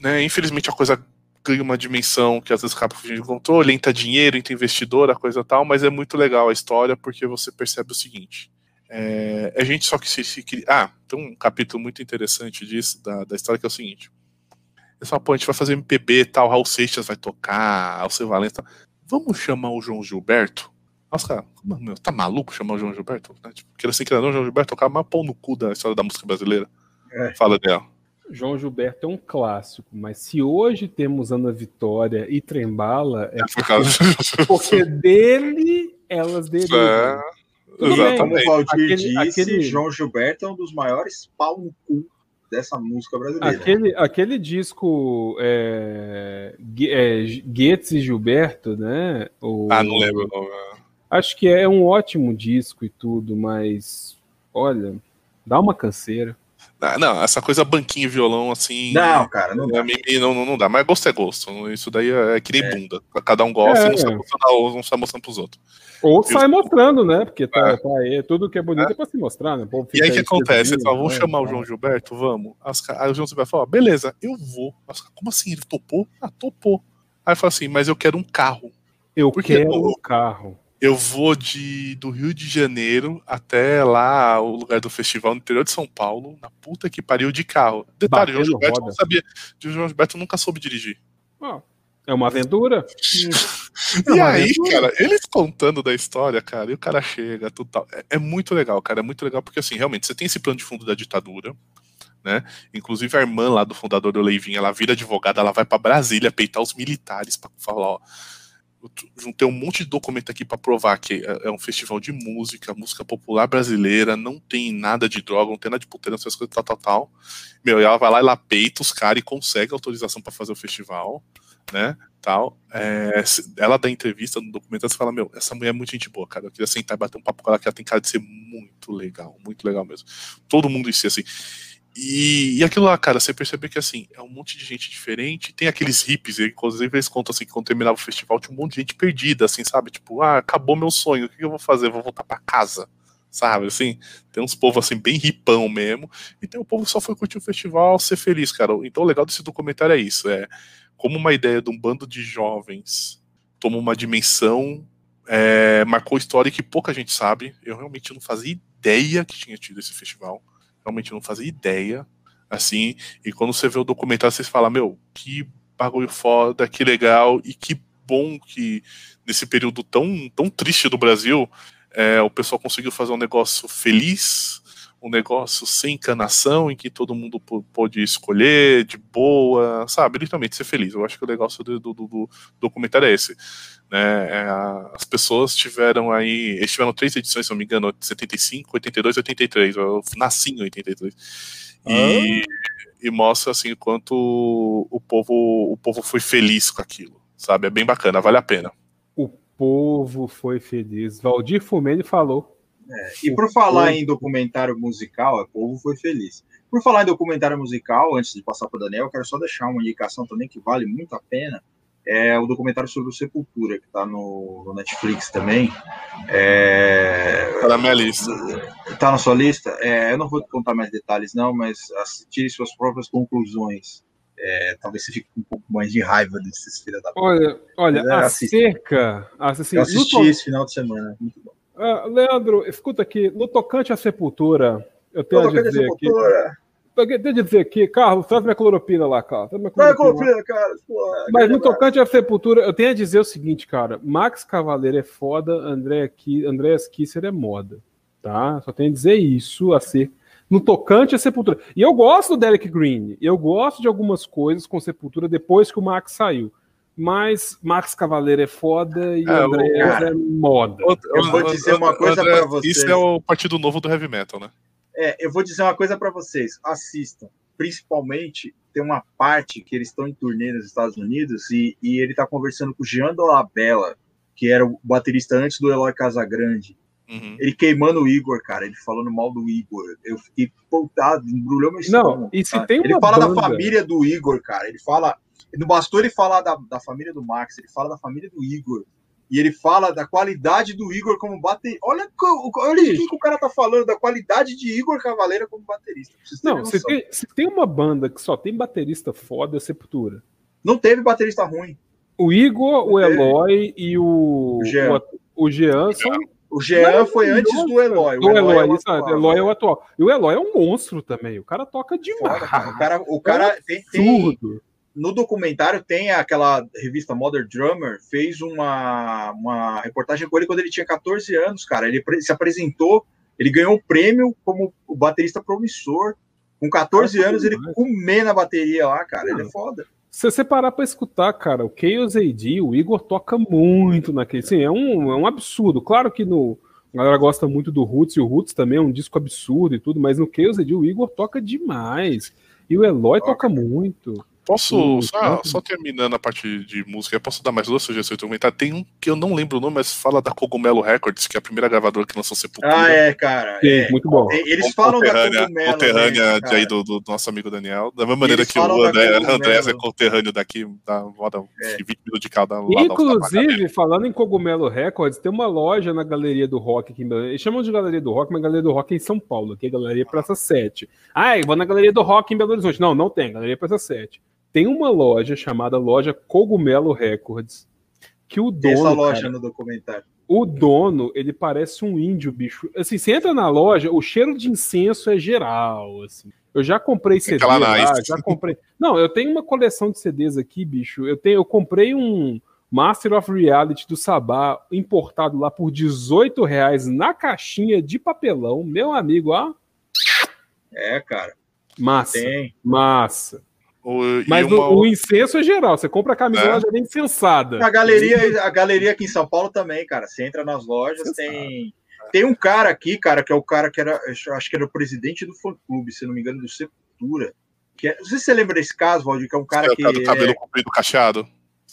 Né? Infelizmente a coisa ganha uma dimensão que às vezes acaba fugindo de controle, entra dinheiro, entra investidor, a coisa tal, mas é muito legal a história porque você percebe o seguinte. É, é gente só que se, se Ah, tem um capítulo muito interessante disso, da, da história, que é o seguinte. Só, pô, a gente vai fazer MPB e tal, Raul Seixas vai tocar, Alceu Valença. Vamos chamar o João Gilberto? Nossa, cara, meu, tá maluco chamar o João Gilberto? Né? Tipo, queira que não, o João Gilberto tocar mais pão no cu da história da música brasileira. É. Fala dela. João Gilberto é um clássico, mas se hoje temos Ana Vitória e Trembala, é, é porque, [laughs] porque dele elas derivam. É, exatamente. Como o Valdir aquele, disse, aquele... João Gilberto é um dos maiores pau no cu dessa música brasileira. Aquele, aquele disco é, é, Goetz e Gilberto, né? O, ah, não lembro. Não. Acho que é um ótimo disco e tudo, mas olha, dá uma canseira. Ah, não, essa coisa banquinho e violão, assim. Não, cara, não dá. Mim, não, não, não, dá. Mas gosto é gosto. Isso daí é, é que nem é. bunda. Cada um gosta é. e não sai mostrando, não sai mostrando pros outros. Ou sai mostrando, né? Porque tá, é. tá aí, tudo que é bonito é, é pra se mostrar, né? e aí o que acontece? Eles vamos né? chamar o João Gilberto? Vamos. As, aí o João Gilberto fala, beleza, eu vou. As, como assim? Ele topou? Ah, topou. Aí fala assim, mas eu quero um carro. Eu quero um carro eu vou de do Rio de Janeiro até lá o lugar do festival no interior de São Paulo, na puta que pariu de carro. Detalhe, o João Gilberto não sabia, o João Gilberto nunca soube dirigir. é uma aventura. [laughs] É e aí, aventura. cara, eles contando da história, cara, e o cara chega, tudo tal. É, é, muito legal, cara, é muito legal porque assim, realmente, você tem esse plano de fundo da ditadura, né? Inclusive a irmã lá do fundador do Leivinho, ela vira advogada, ela vai para Brasília peitar os militares para falar, ó, juntei um monte de documento aqui para provar que é, é um festival de música, música popular brasileira, não tem nada de droga, não tem nada de puteira, essas coisas, tal, tal, tal. Meu, e ela vai lá e ela peita os caras e consegue autorização para fazer o festival, né, tal. É, ela dá entrevista no documento, e fala, meu, essa mulher é muito gente boa, cara, eu queria sentar e bater um papo com ela, que ela tem cara de ser muito legal, muito legal mesmo. Todo mundo em si, assim. E, e aquilo lá, cara, você percebe que assim, é um monte de gente diferente. Tem aqueles hippies, inclusive eles contam assim que quando terminava o festival tinha um monte de gente perdida, assim, sabe? Tipo, ah, acabou meu sonho, o que eu vou fazer? Eu vou voltar para casa, sabe? Assim, tem uns povos assim, bem ripão mesmo. E tem o um povo que só foi curtir o festival, ser feliz, cara. Então o legal desse documentário é isso: é como uma ideia de um bando de jovens toma uma dimensão, é, marcou história que pouca gente sabe. Eu realmente não fazia ideia que tinha tido esse festival realmente não fazia ideia, assim, e quando você vê o documentário, você fala, meu, que bagulho foda, que legal, e que bom que nesse período tão, tão triste do Brasil, é, o pessoal conseguiu fazer um negócio feliz, um negócio sem encanação, em que todo mundo pôde escolher de boa, sabe? Literalmente ser feliz. Eu acho que o negócio do, do, do documentário é esse. Né? É, as pessoas tiveram aí. Eles tiveram três edições, se não me engano, 75, 82 e 83. Eu nasci em 83. E, ah. e mostra assim quanto o povo, o povo foi feliz com aquilo. Sabe? É bem bacana, vale a pena. O povo foi feliz. Valdir Fumene falou. É, e por falar povo... em documentário musical, o povo foi feliz. Por falar em documentário musical, antes de passar para o Daniel, eu quero só deixar uma indicação também que vale muito a pena é o documentário sobre o Sepultura, que está no, no, Netflix também. É, tá na minha lista. Tá na sua lista? É, eu não vou contar mais detalhes, não, mas tire suas próprias conclusões. É, talvez você fique com um pouco mais de raiva desses filhos da Olha, olha é, acerca. Assim, eu assisti to... esse final de semana, muito bom. Uh, Leandro, escuta aqui, no tocante à Sepultura, eu tenho a dizer aqui. Deixa eu dizer aqui, Carlos, traz minha cloropina lá, Carlos. Traz minha cloropina, cara. Porra, Mas no tocante à sepultura, eu tenho a dizer o seguinte, cara. Max Cavaleiro é foda, André Ki, Andréas Kisser é moda. tá? Só tenho a dizer isso a ser no tocante à Sepultura. E eu gosto do Derek Green, eu gosto de algumas coisas com Sepultura depois que o Max saiu. Mas Max Cavaleiro é foda e é, André é moda. Eu vou dizer uma coisa para vocês. Isso é o partido novo do heavy metal, né? É, eu vou dizer uma coisa para vocês. Assistam. Principalmente, tem uma parte que eles estão em turnê nos Estados Unidos e, e ele está conversando com o Jean Dolabella, que era o baterista antes do Eloy Casagrande. Uhum. Ele queimando o Igor, cara, ele falando mal do Igor. Eu fiquei pontado, embrulhou meu estômago. Não, e se tem Ele fala banda... da família do Igor, cara. Ele fala. Não bastou ele falar da, da família do Max, ele fala da família do Igor. E ele fala da qualidade do Igor como baterista. Olha, olha o que o cara tá falando, da qualidade de Igor Cavaleira como baterista. Não, se tem, se tem uma banda que só tem baterista foda, é Sepultura. Não teve baterista ruim. O Igor, o Eloy e o, o Jean, o, o Jean são o Jean foi antes do Eloy. O Eloy, Eloy, é o, atual, Eloy é o atual. E o Eloy é um monstro também. O cara toca demais. Foda, cara. O cara, o cara é tem, tem, no documentário tem aquela revista Modern Drummer, fez uma, uma reportagem com ele quando ele tinha 14 anos, cara. Ele se apresentou, ele ganhou o prêmio como o baterista promissor. Com 14 anos, ele comer na bateria lá, cara. Ele é foda. Se você parar pra escutar, cara, o Chaos AD, o Igor toca muito naquele. Sim, é um, é um absurdo. Claro que no. A galera gosta muito do Roots, e o Roots também é um disco absurdo e tudo, mas no Chaos AD o Igor toca demais. E o Eloy toca, toca muito. Posso, só, só, terminando a parte de música, posso dar mais duas sugestões de comentário. Tem um que eu não lembro o nome, mas fala da Cogumelo Records, que é a primeira gravadora que lançou Sepultura. Ah, é, cara. Sim, é. muito bom. Eles falam da Cogumelo. Conterrânea né, aí do, do, nosso amigo Daniel. Da mesma maneira que o André, Andrés é conterrâneo daqui, da moda é. 20 minutos de cada. Inclusive, falando em Cogumelo Records, tem uma loja na Galeria do Rock aqui em Belém. Eles chamam de Galeria do Rock, mas Galeria do Rock é em São Paulo, aqui é Galeria Praça 7. Ah, eu vou na Galeria do Rock em Belo Horizonte. Não, não tem, Galeria Praça 7 tem uma loja chamada Loja Cogumelo Records. Que o dono. Essa loja cara, no documentário. O dono, ele parece um índio, bicho. Assim, você entra na loja, o cheiro de incenso é geral, assim. Eu já comprei CD lá, nice. já comprei. Não, eu tenho uma coleção de CDs aqui, bicho. Eu tenho, eu comprei um Master of Reality do Sabá importado lá por 18 reais na caixinha de papelão, meu amigo, ó. É, cara. Massa. Tem. Massa. O, Mas uma... o, o, incenso é geral, você compra a camisola é. já vem incensada. A galeria, a galeria aqui em São Paulo também, cara. Você entra nas lojas, tem. Tem um cara aqui, cara, que é o cara que era. Acho que era o presidente do fã clube, se não me engano, do Sepultura. Que é, não sei se você lembra desse caso, Valdir, que é um cara é, que. O cabelo é, comprido cacheado.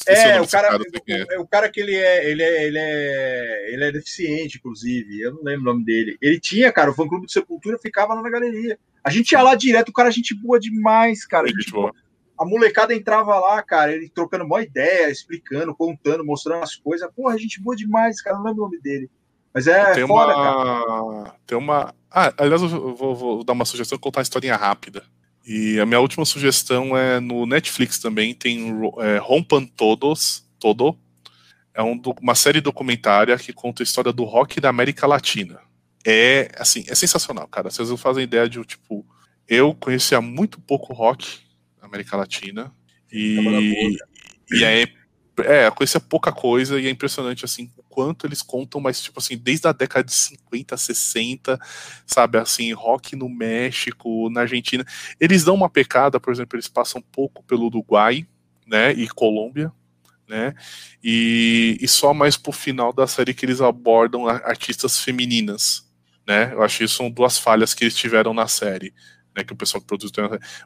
É, o, cara, é. o, cara que ele é, ele é, ele é, ele é deficiente, inclusive. Eu não lembro o nome dele. Ele tinha, cara, o fã clube do Sepultura ficava lá na galeria. A gente ia lá direto, o cara, a gente boa demais, cara. A, gente, boa. a molecada entrava lá, cara, ele trocando uma ideia, explicando, contando, mostrando as coisas. Porra, a gente boa demais, cara. Não lembro o nome dele. Mas é tem foda, uma... cara. Tem uma. Ah, aliás, eu vou, vou dar uma sugestão contar uma historinha rápida. E a minha última sugestão é no Netflix também, tem é, Rompan Todos, Todo. É um, uma série documentária que conta a história do rock da América Latina é assim, é sensacional, cara. Vocês não fazem ideia de tipo, eu conhecia muito pouco rock na América Latina e e aí é, conhecia pouca coisa e é impressionante assim o quanto eles contam, mas tipo assim, desde a década de 50, 60, sabe, assim, rock no México, na Argentina, eles dão uma pecada, por exemplo, eles passam um pouco pelo Uruguai, né, e Colômbia, né? E, e só mais pro final da série que eles abordam artistas femininas, né? Eu acho que isso são duas falhas que eles tiveram na série, né? Que o pessoal que produz.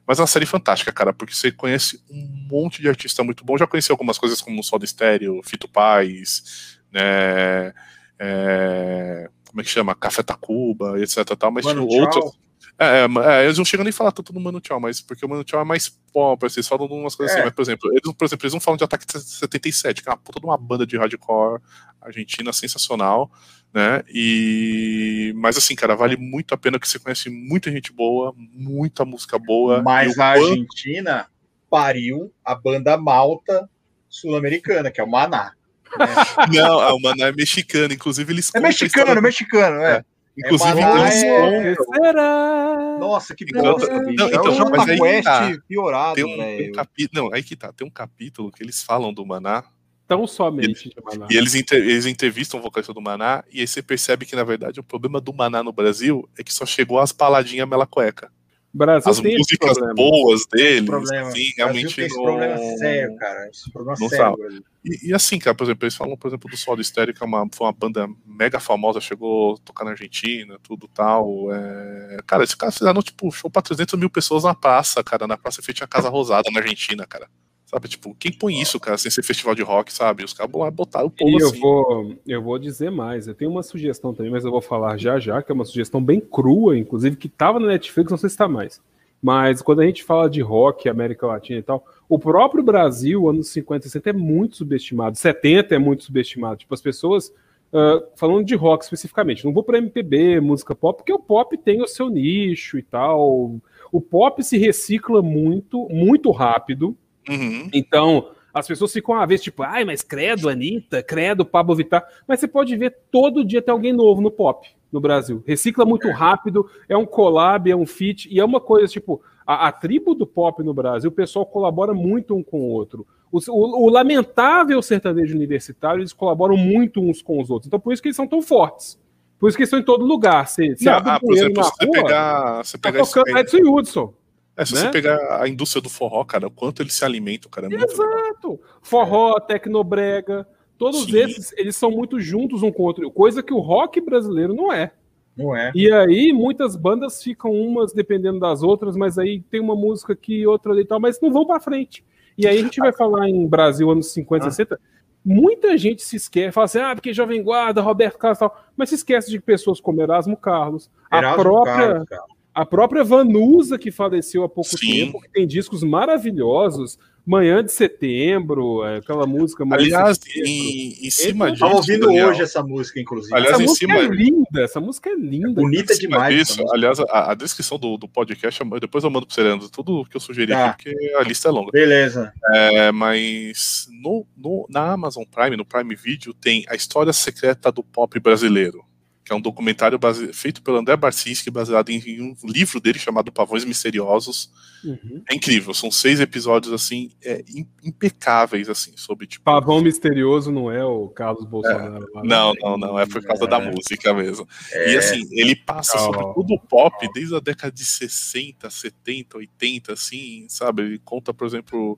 Mas é uma série fantástica, cara, porque você conhece um monte de artista muito bom. Já conheci algumas coisas como o Soda Estéreo, Fito Paz, né? É, como é que chama? Café Tacuba, etc. Tal, mas Mano, tipo, outros. É, é, é, eles não chegam nem a falar tanto no Mano Tchau, mas porque o Mano Tchau é mais pop, assim, eles falam de umas coisas assim, é. assim, mas, por exemplo, eles, por exemplo, eles não falam de Ataque 77, que é uma puta de uma banda de hardcore argentina sensacional, né? E mas assim, cara, vale muito a pena que você conhece muita gente boa, muita música boa. Mas a Argentina pariu a banda malta sul-americana, que é o Maná. Né? [laughs] Não, o Maná é mexicano, inclusive eles É mexicano, mexicano, é. é. Inclusive, é é... Será? Nossa, que então, bosta. Não, então, é um mas aí West tá. piorado, tem um, um capítulo, Não, aí que tá. Tem um capítulo que eles falam do Maná Tão somente de Maná. E eles, inter, eles entrevistam o vocalista do Maná, e aí você percebe que, na verdade, o problema do Maná no Brasil é que só chegou as paladinhas mela cueca. Brasil As músicas boas deles, problema. Assim, realmente tem não... problema sério, cara. Isso um problema não sério. E, e, assim, cara, por exemplo, eles falam, por exemplo, do Solo Estéreo, que é uma, foi uma banda mega famosa, chegou a tocar na Argentina, tudo tal. É... Cara, esses caras fizeram, tipo, show pra 300 mil pessoas na praça, cara, na praça feita a Casa Rosada, na Argentina, cara. Sabe, tipo, quem põe isso, cara, sem ser festival de rock, sabe? Os caras botaram o povo assim. Eu vou, eu vou dizer mais, eu tenho uma sugestão também, mas eu vou falar já já, que é uma sugestão bem crua, inclusive, que tava na Netflix, não sei se tá mais. Mas quando a gente fala de rock, América Latina e tal, o próprio Brasil, anos 50 60, é muito subestimado. 70 é muito subestimado. Tipo, as pessoas. Uh, falando de rock especificamente, não vou para MPB, música pop, porque o pop tem o seu nicho e tal. O pop se recicla muito, muito rápido. Uhum. Então, as pessoas ficam uma vez tipo, ai, mas credo, Anitta, credo, Pablo Vittar. Mas você pode ver todo dia tem alguém novo no pop no Brasil. Recicla muito rápido, é um collab, é um feat, e é uma coisa tipo, a, a tribo do pop no Brasil, o pessoal colabora muito um com o outro. O, o, o, lamentável sertanejo universitário, eles colaboram muito uns com os outros. Então, por isso que eles são tão fortes. Por isso que eles estão em todo lugar. Você, você abre ah, por exemplo, na você rua, pegar, você tá pegar tocando Edson Hudson. É, se né? você pegar a indústria do forró, cara, o quanto eles se alimentam, cara. É Exato. Forró, tecnobrega, Todos Sim. esses, eles são muito juntos um com o outro, coisa que o rock brasileiro não é. Não é. E aí, muitas bandas ficam umas dependendo das outras, mas aí tem uma música aqui, outra ali e tal, mas não vão para frente. E aí a gente vai falar em Brasil, anos 50, ah. 60. Muita gente se esquece, fala assim, ah, porque Jovem Guarda, Roberto Carlos e tal, mas se esquece de pessoas como Erasmo Carlos, Erasmo a própria. Carlos, a própria Vanusa, que faleceu há pouco Sim. tempo, que tem discos maravilhosos, Manhã de Setembro, é, aquela música. Aliás, em, em, cima disso. Estava ouvindo Daniel. hoje essa música, inclusive. Aliás, essa em música cima... é linda, essa música é linda. É bonita demais. Disso, aliás, a, a, descrição do, do podcast, depois eu mando para você, tudo que eu sugeri tá. aqui, porque a lista é longa. Beleza. É, mas no, no, na Amazon Prime, no Prime Video, tem a história secreta do pop brasileiro que é um documentário base... feito pelo André Barcinski, baseado em, um livro dele chamado Pavões Misteriosos. Uhum. É incrível, são seis episódios assim, é, impecáveis assim, sobre tipo. Pavão misterioso não é o Carlos Bolsonaro. É, não, não, não, é por causa é. da música mesmo. É. E assim, ele passa oh. sobre tudo o pop desde a década de 60, 70, 80, assim, sabe? Ele conta, por exemplo,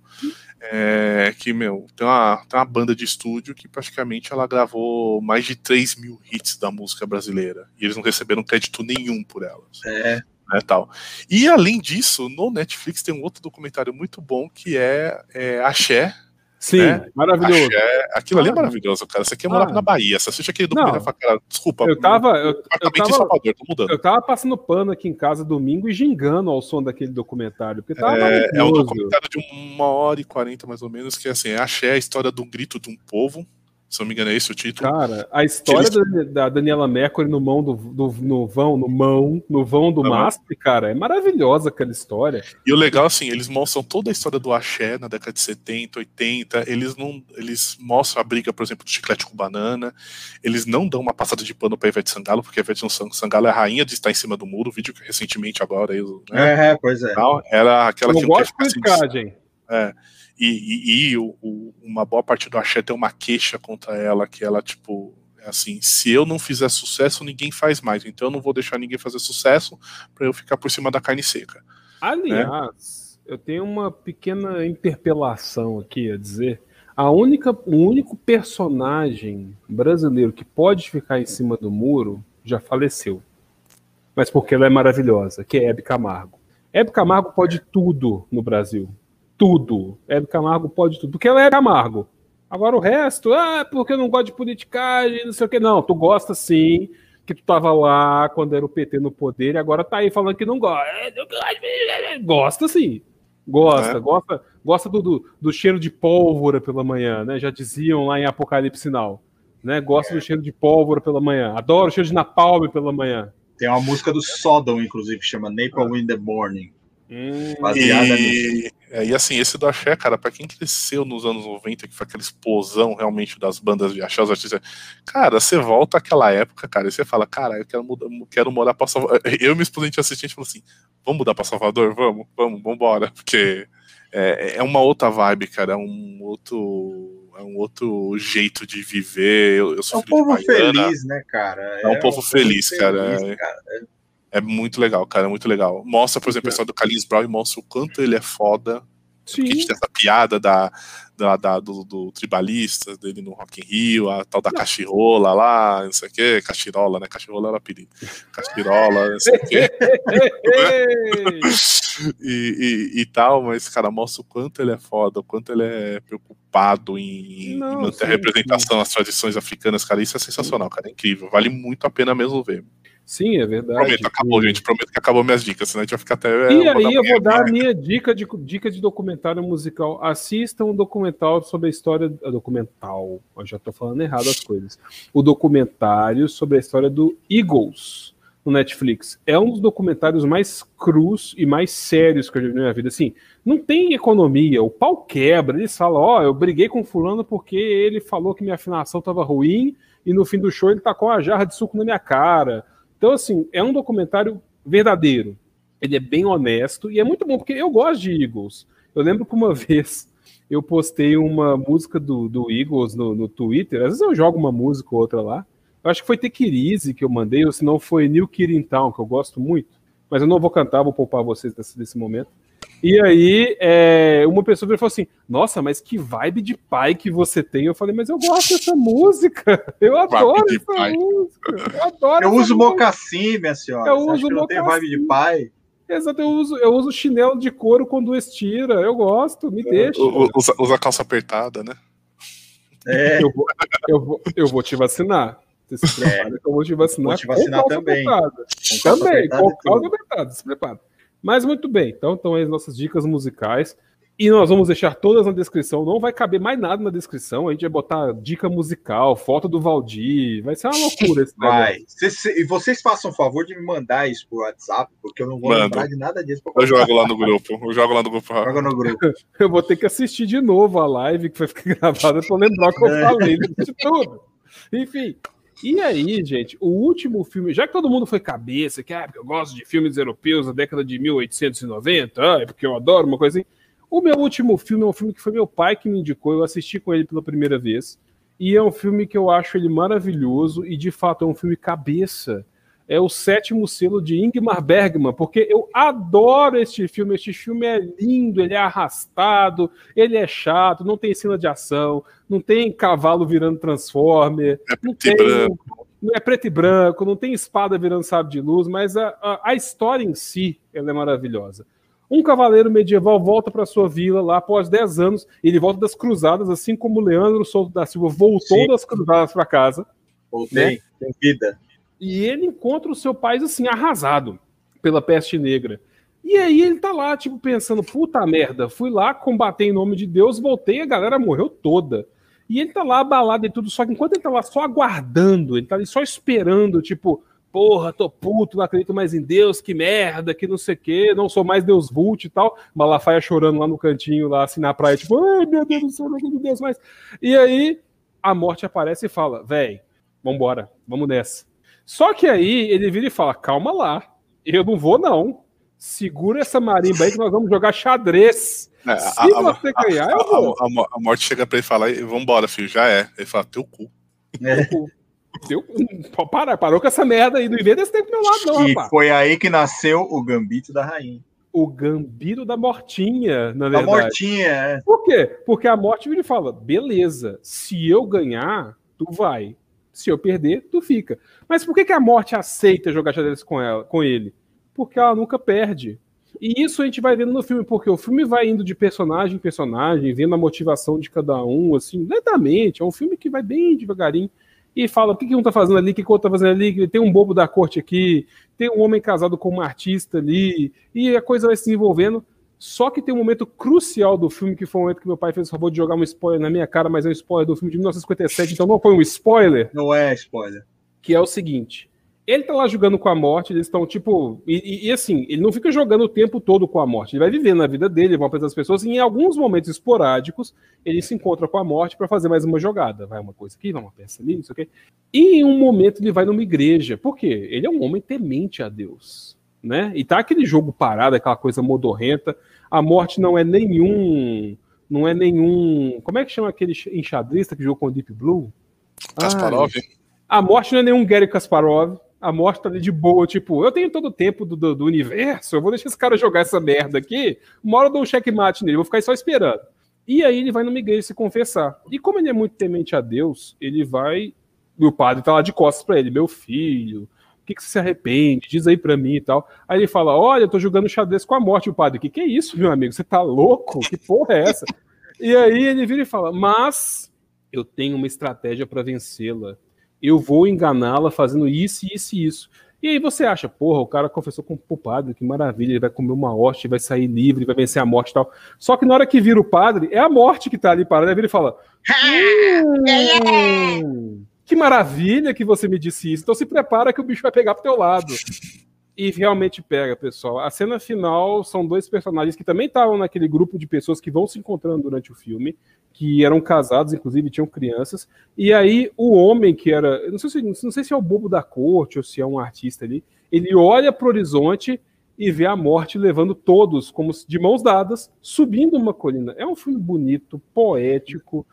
é, que, meu, tem uma, tem uma banda de estúdio que praticamente ela gravou mais de 3 mil hits da música brasileira. E eles não receberam crédito nenhum por elas. É. Né, tal. E além disso, no Netflix tem um outro documentário muito bom que é, é Axé. Sim, né? maravilhoso. Axé, aquilo ah, ali é maravilhoso, cara. Você aqui morar ah, na Bahia. Você assiste aquele documentário e fala, cara, desculpa. Eu tava. Eu, eu tava, Salvador, tô mudando. Eu tava passando pano aqui em casa domingo e gingando ao som daquele documentário. Porque tava é, é um documentário de uma hora e quarenta, mais ou menos, que é assim, Axé é a história do grito de um povo se não me engano, é esse o título. Cara, a história eles... da, Daniela Mercury no mão do, do, no vão, no mão, no vão do uhum. cara, é maravilhosa aquela história. E o legal, assim, eles mostram toda a história do axé na década de 70, 80. Eles não. Eles mostram a briga, por exemplo, do chiclete com banana. Eles não dão uma passada de pano pra Ivete Sangalo, porque a Ivete Sangalo é a rainha de estar em cima do muro, vídeo que recentemente agora. Né? É, pois é. era aquela Eu que não gosto de assim, É. E, e, e o, o, uma boa parte do axé tem uma queixa contra ela, que ela, tipo, é assim, se eu não fizer sucesso, ninguém faz mais. Então eu não vou deixar ninguém fazer sucesso para eu ficar por cima da carne seca. Aliás, né? eu tenho uma pequena interpelação aqui a dizer. A única, o único personagem brasileiro que pode ficar em cima do muro já faleceu. Mas porque ela é maravilhosa, que é Hebe Camargo. Hebe Camargo pode tudo no Brasil tudo. Hebe Camargo pode tudo. Porque ela é Camargo. Agora o resto, ah, porque eu não gosto de politicagem, não sei o que. Não, tu gosta sim, que tu tava lá quando era o PT no poder e agora tá aí falando que não gosta. Gosta sim. Gosta, é. gosta, gosta do, do, do, cheiro de pólvora pela manhã, né? Já diziam lá em Apocalipse Sinal. Né? Gosta é. do cheiro de pólvora pela manhã. Adoro o cheiro de napalm pela manhã. Tem uma música do Sodom, inclusive, que chama Napalm in the Morning. Hum, baseada e, é, e assim, esse do Axé, cara, pra quem cresceu nos anos 90, que foi aquela explosão realmente das bandas de Axé, os artistas, cara, você volta àquela época, cara, e você fala, cara, eu quero, mudar, quero morar pra Salvador. [laughs] Eu e esposa, a gente assistente falou assim, vamos mudar pra Salvador? Vamos, vamos, vambora, porque é, é uma outra vibe, cara. É um outro é um outro jeito de viver. Eu, eu é um povo feliz, né, cara? É, é um povo feliz, feliz cara. É, cara. É, muito legal, cara, é muito legal. Mostra, por exemplo, a história do Carlinhos Brown e mostra o quanto ele é foda. Sim. Porque a gente tem essa piada da, da, da do, do, tribalista dele no Rock in Rio, a tal da cachirola lá, não sei o que, cachirola, né? Cachirola era apelido. Cachirola, não sei o que. [laughs] e, e, e, tal, mas, cara, mostra o quanto ele é foda, o quanto ele é preocupado em, não, em manter sim, a representação das tradições africanas, cara. Isso é sensacional, cara. É incrível. Vale muito a pena mesmo ver. Sim, é verdade. Prometo, acabou, gente. Prometo que acabou minhas dicas, senão a gente vai ficar até. E aí eu vou dar a minha dica de, dica de documentário musical. Assistam um documental sobre a história. Documental. Eu já tô falando errado as coisas. O documentário sobre a história do Eagles no Netflix. É um dos documentários mais crus e mais sérios que eu já vi na minha vida. Assim, não tem economia, o pau quebra. Eles falam: Ó, oh, eu briguei com Fulano porque ele falou que minha afinação tava ruim e no fim do show ele tacou uma jarra de suco na minha cara então, assim, é um documentário verdadeiro. Ele é bem honesto e é muito bom, porque eu gosto de Eagles. Eu lembro que uma [laughs] vez eu postei uma música do, do Eagles no, no Twitter. Às vezes eu jogo uma música ou outra lá. Eu acho que foi Tequirize que eu mandei, ou se não foi New Kid in Town, que eu gosto muito. Mas eu não vou cantar, vou poupar vocês desse, desse momento. E aí, é, uma pessoa falou assim: Nossa, mas que vibe de pai que você tem. Eu falei, mas eu gosto dessa música. Eu adoro essa pai. música. Eu adoro. Eu uso música. mocassim, minha senhora. Eu uso mocassim. tem vibe de pai. Exato, eu uso, eu uso chinelo de couro quando estira. Eu gosto, me é, deixa. Usa, usa calça apertada, né? É. Eu vou, eu vou, eu vou te vacinar. Você se prepara é. que eu vou te vacinar. Vou te vacinar também. Apertada. Com também, com calça apertada. Se prepara. Mas muito bem, então estão aí as nossas dicas musicais. E nós vamos deixar todas na descrição. Não vai caber mais nada na descrição. A gente vai botar dica musical, foto do Valdir. Vai ser uma loucura esse Vai. E vocês façam o favor de me mandar isso por WhatsApp, porque eu não vou Mando. lembrar de nada disso. Eu jogo lá no grupo. Eu jogo lá no grupo. Joga no grupo. [laughs] eu vou ter que assistir de novo a live que vai ficar [laughs] gravada para lembrar o que eu é. falei de tudo. Enfim, e aí, gente, o último filme, já que todo mundo foi cabeça, que ah, eu gosto de filmes europeus da década de 1890, ah, é porque eu adoro uma coisa assim. O meu último filme é um filme que foi meu pai que me indicou, eu assisti com ele pela primeira vez. E é um filme que eu acho ele maravilhoso e de fato é um filme cabeça é o sétimo selo de Ingmar Bergman, porque eu adoro este filme. Este filme é lindo, ele é arrastado, ele é chato, não tem cena de ação, não tem cavalo virando Transformer, é não tem. Branco. É preto e branco, não tem espada virando sábio de luz, mas a, a, a história em si ela é maravilhosa. Um cavaleiro medieval volta para sua vila lá após 10 anos, ele volta das cruzadas, assim como Leandro Souto da Silva voltou Sim. das cruzadas para casa. Voltei, né? tem vida. E ele encontra o seu pai assim, arrasado pela peste negra. E aí ele tá lá, tipo, pensando, puta merda, fui lá combater em nome de Deus, voltei, a galera morreu toda. E ele tá lá abalado e tudo, só que enquanto ele tá lá só aguardando, ele tá ali só esperando, tipo, porra, tô puto, não acredito mais em Deus, que merda, que não sei o quê, não sou mais Deus Vult e tal. Malafaia chorando lá no cantinho, lá assim na praia, tipo, ai meu Deus do céu, não acredito em Deus mais. E aí a morte aparece e fala, véi, vambora, vamos nessa. Só que aí ele vira e fala: calma lá, eu não vou, não. Segura essa marimba aí que nós vamos jogar xadrez. É, Se a, você a, ganhar, a, eu vou. A, morte chega pra ele e fala: vambora, filho, já é. Ele fala: teu cu. É. Teu cu. Para, parou com essa merda aí, não inventa esse tempo do meu lado, não, e rapaz. foi aí que nasceu o Gambito da Rainha. O Gambito da Mortinha, na verdade. Da Mortinha, é. Por quê? Porque a morte vira e fala: beleza, se eu ganhar, tu vai. Se eu perder, tu fica. Mas por que, que a morte aceita jogar xadrez com, ela, com ele? Porque ela nunca perde. E isso a gente vai vendo no filme, porque o filme vai indo de personagem em personagem, vendo a motivação de cada um, assim, lentamente. É um filme que vai bem devagarinho e fala o que, que um tá fazendo ali, o que, que o outro tá fazendo ali, tem um bobo da corte aqui, tem um homem casado com uma artista ali, e a coisa vai se desenvolvendo. Só que tem um momento crucial do filme, que foi o momento que meu pai fez o favor de jogar um spoiler na minha cara, mas é um spoiler do filme de 1957, então não foi um spoiler. Não é spoiler. Que é o seguinte: ele tá lá jogando com a morte, eles estão tipo. E, e, assim, ele não fica jogando o tempo todo com a morte, ele vai vivendo na vida dele, vai apresentar as pessoas, e em alguns momentos esporádicos, ele se encontra com a morte para fazer mais uma jogada. Vai uma coisa aqui, vai uma peça ali, não sei o quê. E em um momento ele vai numa igreja. Por quê? Ele é um homem temente a Deus né? E tá aquele jogo parado, aquela coisa modorrenta. A morte não é nenhum. Não é nenhum. Como é que chama aquele enxadrista que jogou com o Deep Blue? Kasparov? a morte não é nenhum Gary Kasparov. A morte tá ali de boa, tipo, eu tenho todo o tempo do, do, do, universo, eu vou deixar esse cara jogar essa merda aqui, uma hora eu dou um checkmate nele, vou ficar só esperando. E aí ele vai no Miguel se confessar. E como ele é muito temente a Deus, ele vai. E o padre tá lá de costas para ele, meu filho, que, que você se arrepende? Diz aí para mim e tal. Aí ele fala: Olha, eu tô jogando xadrez com a morte. O padre, que que é isso, meu amigo? Você tá louco? Que porra é essa? e aí ele vira e fala: Mas eu tenho uma estratégia para vencê-la eu vou enganá-la fazendo isso, isso e isso. E aí você acha, porra, o cara confessou com o padre, que maravilha, ele vai comer uma hoste, vai sair livre, vai vencer a morte e tal. Só que na hora que vira o padre, é a morte que tá ali parada, ele vira e fala: [laughs] hum, Que maravilha que você me disse isso. Então se prepara que o bicho vai pegar pro teu lado. [laughs] E realmente pega, pessoal. A cena final são dois personagens que também estavam naquele grupo de pessoas que vão se encontrando durante o filme que eram casados, inclusive tinham crianças. E aí o homem que era, não sei se, não sei se é o bobo da corte ou se é um artista ali, ele olha para o horizonte e vê a morte levando todos, como de mãos dadas, subindo uma colina. É um filme bonito, poético,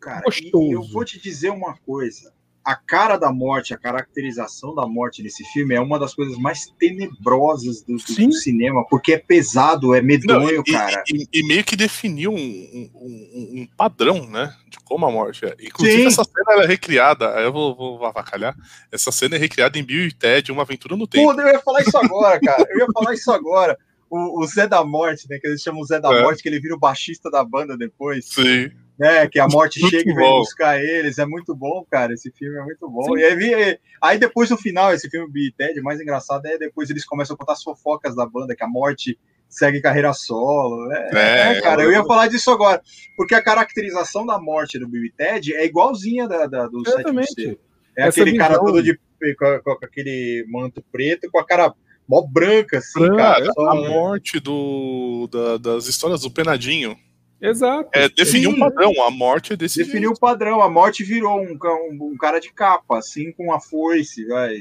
Cara, gostoso. eu vou te dizer uma coisa a cara da morte, a caracterização da morte nesse filme é uma das coisas mais tenebrosas do, do cinema, porque é pesado, é medonho, Não, e, cara. E, e, meio que definiu um, um, um, padrão, né? De como a morte é. Inclusive, Sim. essa cena é recriada, eu vou, vou avacalhar. Essa cena é recriada em Bill e Ted, Uma Aventura no Tempo. Pô, eu ia falar isso agora, cara. Eu ia falar isso agora. O, o Zé da Morte, né? Que eles chamam o Zé da é. Morte, que ele vira o baixista da banda depois. Sim né? Que a morte chega e vem buscar eles. É muito bom, cara. Esse filme é muito bom. Sim. E aí, aí, depois no final, esse filme Big Ted, o mais engraçado é depois eles começam a contar as fofocas da banda, que a morte segue carreira solo. É, é, é cara, eu ia falar disso agora. Porque a caracterização da morte do Bill Ted é igualzinha da, da do Exatamente. É Essa aquele visão. cara todo de com, com, aquele manto preto, com a cara mó branca, assim, Branca, cara. Só, a morte do, da, das histórias do Penadinho. Exato. É, definiu um padrão, a morte é desse Definiu o padrão, a morte virou um, um, um, cara de capa, assim, com a foice, vai,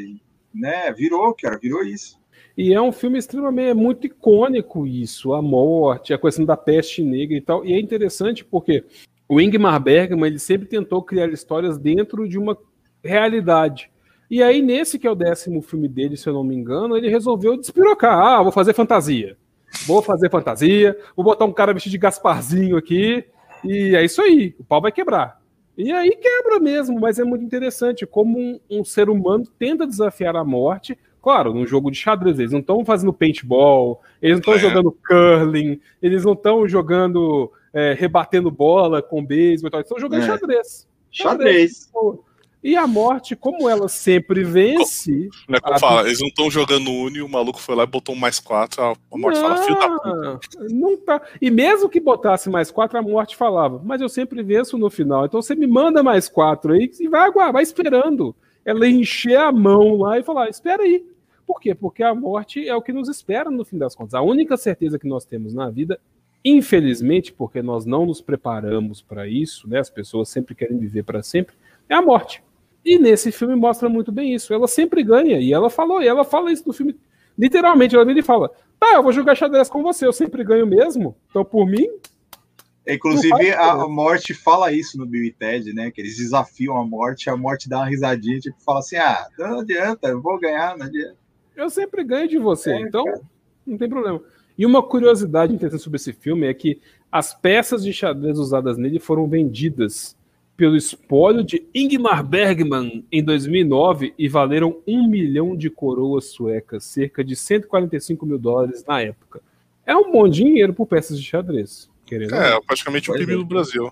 né? Virou, cara, virou isso. E é um filme extremamente, é muito icônico isso, a morte, a questão da peste negra e tal. E é interessante porque o Ingmar Bergman, ele sempre tentou criar histórias dentro de uma realidade. E aí, nesse que é o décimo filme dele, se eu não me engano, ele resolveu despirocar. Ah, vou fazer fantasia. Vou fazer fantasia, vou botar um cara vestido de Gasparzinho aqui, e é isso aí, o pau vai quebrar. E aí quebra mesmo, mas é muito interessante como um, um ser humano tenta desafiar a morte. Claro, num jogo de xadrez, eles não estão fazendo paintball, eles não estão é. jogando curling, eles não estão jogando, é, rebatendo bola com beisebol, eles estão jogando é. xadrez. Xadrez. xadrez. E a morte, como ela sempre vence. Como, é a... fala, eles não estão jogando Uni, o maluco foi lá e botou um mais quatro, a morte não, fala, filho da puta. Não tá. E mesmo que botasse mais quatro, a morte falava, mas eu sempre venço no final. Então você me manda mais quatro aí e vai aguardar, vai esperando. Ela encher a mão lá e falar: espera aí. Por quê? Porque a morte é o que nos espera no fim das contas. A única certeza que nós temos na vida, infelizmente, porque nós não nos preparamos para isso, né? As pessoas sempre querem viver para sempre, é a morte. E nesse filme mostra muito bem isso. Ela sempre ganha. E ela falou, e ela fala isso no filme. Literalmente, ela vira e fala: Tá, eu vou jogar xadrez com você, eu sempre ganho mesmo. Então, por mim. Inclusive, a, morte fala isso no Bill e Ted, né? Que eles desafiam a morte, a morte dá uma risadinha, tipo, fala assim: ah, não adianta, eu vou ganhar, não adianta. Eu sempre ganho de você, é, então cara. não tem problema. E uma curiosidade interessante sobre esse filme é que as peças de xadrez usadas nele foram vendidas pelo espólio de Ingmar Bergman em 2009 e valeram um milhão de coroas suecas, cerca de 145 mil dólares na época. É um bom dinheiro por peças de xadrez. Querendo é, praticamente o PIB é. do Brasil.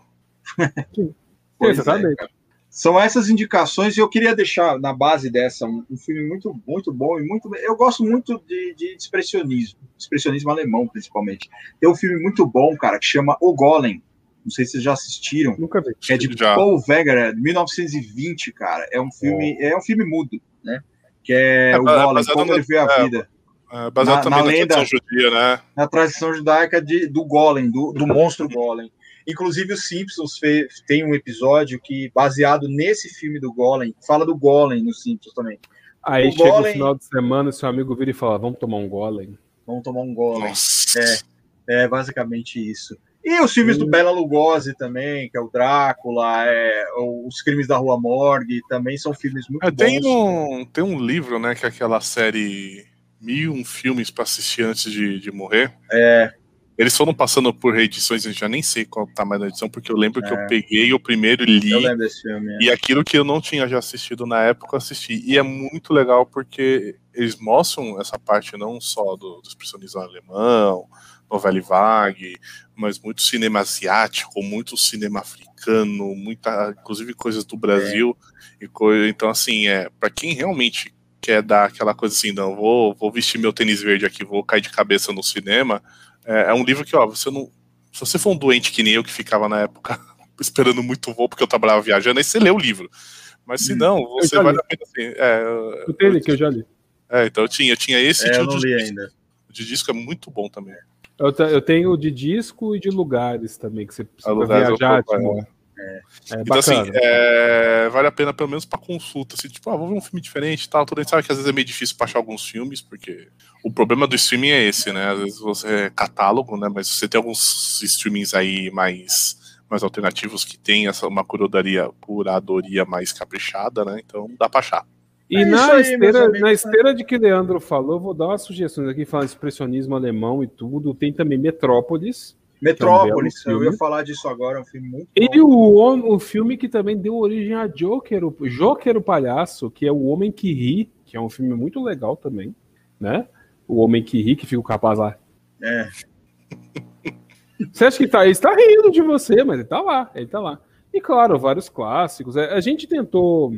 Sim. [laughs] Exatamente. É, São essas indicações e eu queria deixar na base dessa um, um filme muito, muito bom e muito. Eu gosto muito de, de expressionismo, expressionismo alemão principalmente. Tem um filme muito bom, cara, que chama O Golem não sei se vocês já assistiram. Nunca vi. É de já. Paul Wegener, 1920, cara. É um filme, oh. é um filme mudo, né? Que é, é o Golem, como ele vê a é, vida. É, baseado na, também na, lenda, tradição judia, né? Na tradição judaica de, do Golem, do, do monstro Golem. Inclusive, os Simpsons fez, tem um episódio que, baseado nesse filme do Golem, fala do Golem nos Simpsons também. Aí o chega Golem... no final de semana, seu amigo vira e fala: Vamos tomar um Golem. Vamos tomar um Golem. Nossa. É. É basicamente isso. E os filmes do Bela Lugosi também, que é o Drácula, é, os Crimes da Rua Morgue, também são filmes muito é, tem bons. Um, tem um livro, né, que é aquela série Mil um filmes para assistir antes de, de morrer. É. Eles foram passando por reedições, eu já nem sei qual tá mais na edição, porque eu lembro é. que eu é. peguei o primeiro e li. Eu lembro desse filme. É. E aquilo que eu não tinha já assistido na época, eu assisti. E é muito legal porque eles mostram essa parte não só do, do expressionismo alemão, novela vague, mas muito cinema asiático, muito cinema africano, muita, inclusive coisas do Brasil é. e coisa. Então assim, é para quem realmente quer dar aquela coisa assim, não vou, vou vestir meu tênis verde aqui, vou cair de cabeça no cinema. É, é um livro que, ó, você não, se você for um doente que nem eu que ficava na época [laughs] esperando muito voo porque eu trabalhava viajando, aí você lê o livro. Mas se hum. não, você vai assim. É, eu tenho que eu já li. É, então eu tinha, eu tinha esse é, eu não li ainda. O de disco é muito bom também. Eu, eu tenho de disco e de lugares também, que você precisa viajar. Tipo, é. É então, assim, é, vale a pena pelo menos para consulta. Assim, tipo, ah, vou ver um filme diferente e tal. Tudo a gente sabe que às vezes é meio difícil para achar alguns filmes, porque o problema do streaming é esse, né? Às vezes você é catálogo, né? Mas você tem alguns streamings aí mais, mais alternativos que tem essa, uma curadoria, curadoria mais caprichada, né? Então dá para achar. E é na, aí, esteira, na esteira de que o Leandro falou, vou dar umas sugestões aqui, falando de expressionismo alemão e tudo. Tem também Metrópolis. Metrópolis, é um eu ia falar disso agora, é um filme muito E o, o filme que também deu origem a Joker, o Joker o Palhaço, que é O Homem que Ri, que é um filme muito legal também, né? O Homem que Ri, que fica o capaz lá. É. Você acha que tá, está rindo de você, mas ele tá lá, ele tá lá. E claro, vários clássicos. A gente tentou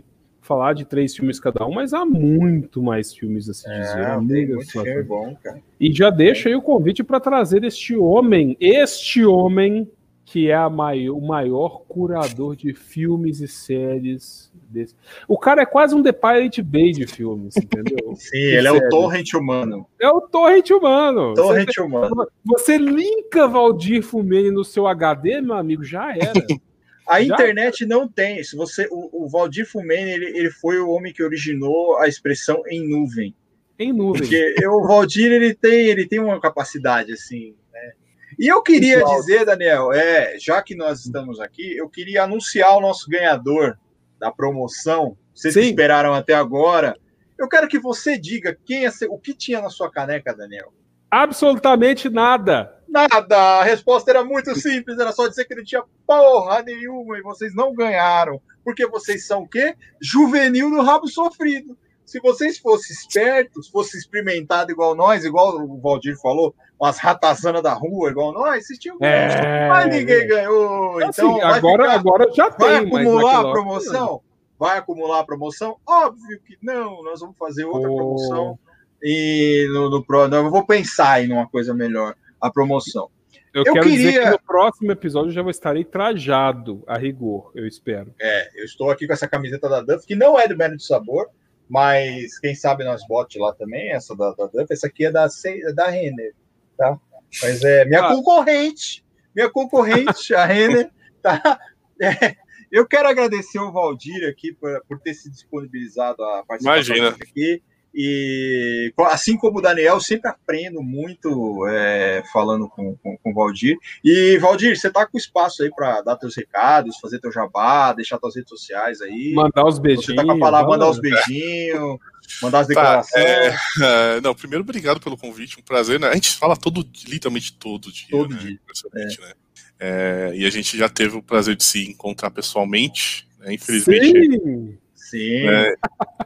falar de três filmes cada um, mas há muito mais filmes a se dizer. É, muito filme bom, cara. E já deixa aí o convite para trazer este homem, este homem que é maior, o maior curador de filmes e séries. Desse. O cara é quase um The Pirate Bay de filmes, entendeu? [laughs] Sim, ele é o torrent humano. É o torrent humano. Torrent você, humano. Você linka Valdir Fumene no seu HD, meu amigo, já era. [laughs] A Já? internet não tem. Se você, o, o Valdir Fumene, ele, ele foi o homem que originou a expressão em nuvem. Em nuvem. Porque o Valdir ele tem, ele tem uma capacidade assim, né? E eu queria dizer, Daniel, é, já que nós estamos aqui, eu queria anunciar o nosso ganhador da promoção. Vocês Sim. esperaram até agora. Eu quero que você diga quem é, o que tinha na sua caneca, Daniel. Absolutamente nada. Nada. A resposta era muito simples, era só dizer que não tinha porra nenhuma e vocês não ganharam. Porque vocês são o quê? Juvenil do rabo sofrido. Se vocês fossem espertos, fossem experimentados igual nós, igual o Valdir falou, umas ratazanas da rua igual nós, vocês tinham. É... Mas ninguém ganhou. Então, assim, agora, ficar... agora já vai tem. Vai acumular a promoção? Vai acumular a promoção? Óbvio que não. Nós vamos fazer outra oh. promoção e no, no, no, eu vou pensar em uma coisa melhor, a promoção. Eu, eu quero queria... dizer que no próximo episódio eu já vou estarei trajado a rigor, eu espero. É, eu estou aqui com essa camiseta da Duff, que não é do Mérito de Sabor, mas quem sabe nós bote lá também, essa da, da Duff. Essa aqui é da, da Renner, tá? Mas é minha ah. concorrente, minha concorrente, a Renner, tá? [laughs] É, eu quero agradecer o Valdir aqui por, por ter se disponibilizado a participar Imagina. aqui. E assim como o Daniel, sempre aprendo muito é, falando com, com, com, o Valdir. E, Valdir, você tá com espaço aí para dar teus recados, fazer teu jabá, deixar tuas redes sociais aí. Mandar os beijinhos. Você tá com a palavra, mandar os beijinhos, mandar as tá, declarações. Tá, é, é, não, primeiro, obrigado pelo convite, um prazer. Né? A gente fala todo, literalmente todo dia. Todo né? dia. É. Né? É, e a gente já teve o prazer de se encontrar pessoalmente. Né? Infelizmente. Sim Sim. Né?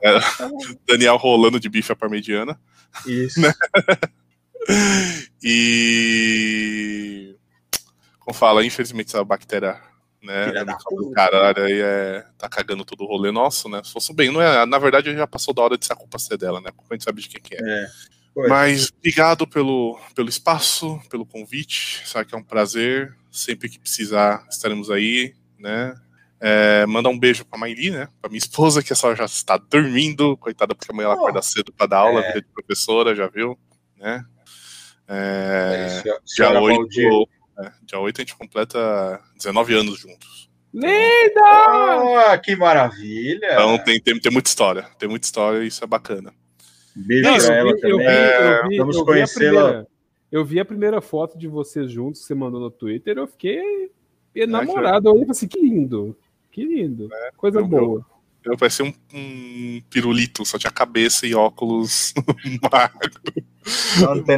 [laughs] Daniel rolando de bife à parmegiana. Isso. Né? E. Como fala, infelizmente essa bactéria né? É caralho aí é, tá cagando todo o rolê nosso, né? Se fosse bem, não é, na verdade já passou da hora de ser a culpa ser dela, né? A gente sabe de quem que é. é. Mas obrigado pelo, pelo espaço, pelo convite, sabe que é um prazer. Sempre que precisar, estaremos aí, né? É, mandar um beijo pra Mairi, né? Pra minha esposa, que essa já está dormindo, coitada, porque amanhã ela acorda cedo pra dar aula, é. vida de professora, já viu? Né? É, é dia, 8, é, dia 8 a gente completa 19 anos juntos. Linda! Oh, que maravilha! Então tem, tem, tem muita história, tem muita história e isso é bacana. Beijo pra ela também. Eu vi, eu vi, Vamos conhecê-la. Eu vi a primeira foto de vocês juntos que você mandou no Twitter, eu fiquei enamorado. Eu falei assim, que lindo, que lindo, é, coisa eu, boa. Eu, eu parecia um, um, pirulito, só tinha cabeça e óculos [laughs] magro.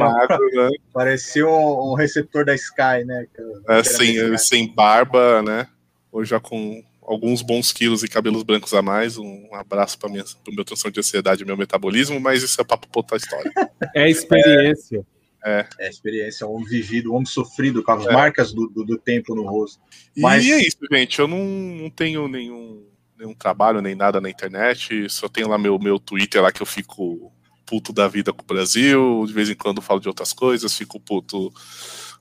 magro né? Parecia um, um, receptor da Sky, né? É, sem, sem barba, né? Ou já com alguns bons quilos e cabelos brancos a mais. Um abraço para o meu transtorno de ansiedade e meu metabolismo, mas isso é papo para outra história. [laughs] É a experiência. É. é a experiência, o homem vivido, o homem sofrido, com as é. marcas do, do, do, tempo no rosto. Mas... E é isso, gente. Eu não, não tenho nenhum, nenhum trabalho nem nada na internet. Só tenho lá meu, meu Twitter lá que eu fico puto da vida com o Brasil. De vez em quando falo de outras coisas, fico puto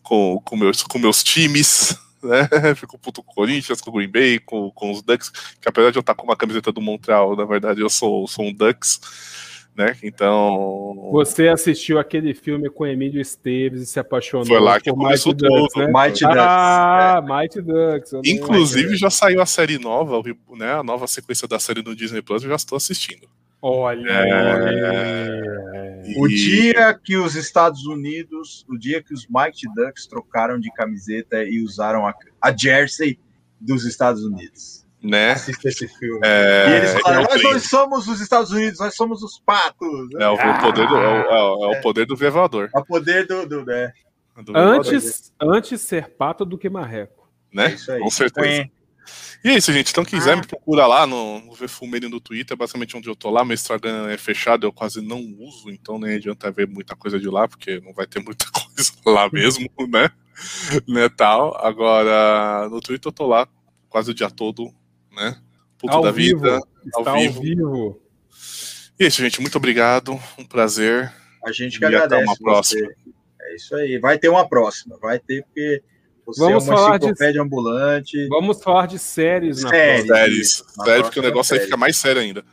com, com, meus, com meus times [laughs] né? Fico puto com o Corinthians, com o Green Bay, com, com os Ducks, que apesar de eu estar com uma camiseta do Montreal, na verdade eu sou, sou um Ducks, né? Então. Você assistiu aquele filme com Emílio Esteves e se apaixonou Foi lá que por começou Mighty tudo. Ducks, né? Mighty Ducks. Ah, é. Mighty Ducks. Inclusive já saiu a série nova, né? A nova sequência da série no Disney Plus, eu já estou assistindo. Olha. É... O dia que os Estados Unidos, o dia que os Mighty Ducks trocaram de camiseta e usaram a, a jersey dos Estados Unidos. Né? Assista esse filme. É... E eles falaram: é nós não somos os Estados Unidos, nós somos os patos. É o, ah, poder, do, é, o, é o poder do vevador. É o poder do. do né? antes, antes ser pato do que marreco. Né? É Com certeza. E é isso, gente. Então, quiser, ah. me procura lá no, no VFUMENI no Twitter, basicamente onde eu tô lá. Meu Instagram é fechado, eu quase não uso, então nem adianta ver muita coisa de lá, porque não vai ter muita [laughs] coisa lá mesmo, né? né tal. Agora, no Twitter eu tô lá quase o dia todo, né? Puto ao da vivo. vida. Está ao vivo. vivo. E é isso, gente. Muito obrigado. Um prazer. A gente que e agradece. Até uma próxima. É isso aí. Vai ter uma próxima. Vai ter, porque você vamos é uma falar de ambulante. Vamos falar de séries na séries, séries. sério, porque o negócio série. aí fica mais sério ainda.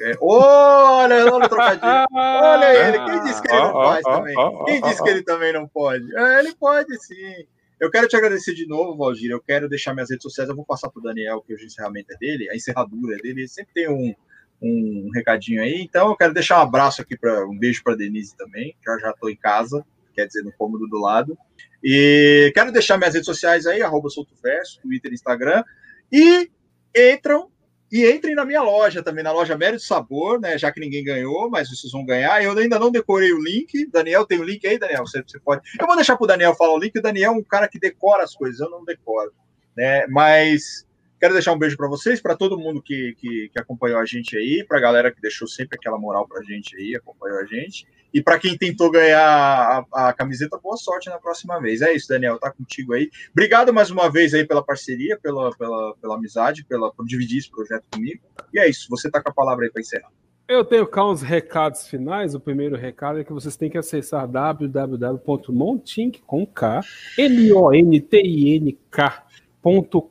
É. Olha, olha o trocadilho. [laughs] Olha ele. Quem disse que ele não pode também? Quem disse que ele também não pode? É, ele pode sim. Eu quero te agradecer de novo, Valdir. Eu quero deixar minhas redes sociais. Eu vou passar para o Daniel, que hoje o encerramento é dele, a encerradura é dele. Ele sempre tem um, um recadinho aí. Então, eu quero deixar um abraço aqui, para um beijo para Denise também. Já já estou em casa, quer dizer, no cômodo do lado. E quero deixar minhas redes sociais aí, arroba Verso, Twitter, Instagram. E entram e entrem na minha loja também, na loja Mérito Sabor, né? Já que ninguém ganhou, mas vocês vão ganhar. Eu ainda não decorei o link. Daniel, tem o link aí, Daniel? Você, você pode. Eu vou deixar para o Daniel falar o link. O Daniel é um cara que decora as coisas, eu não decoro. Né? Mas Quero deixar um beijo para vocês, para todo mundo que, que, que, acompanhou a gente aí, para a galera que deixou sempre aquela moral para a gente aí, acompanhou a gente. E para quem tentou ganhar a, a, camiseta, boa sorte na próxima vez. É isso, Daniel, tá contigo aí. Obrigado mais uma vez aí pela parceria, pela, pela, pela amizade, pela, por dividir esse projeto comigo. E é isso, você tá com a palavra aí para encerrar. Eu tenho cá uns recados finais. O primeiro recado é que vocês têm que acessar www.montink com K, M-O-N-T-I-N-K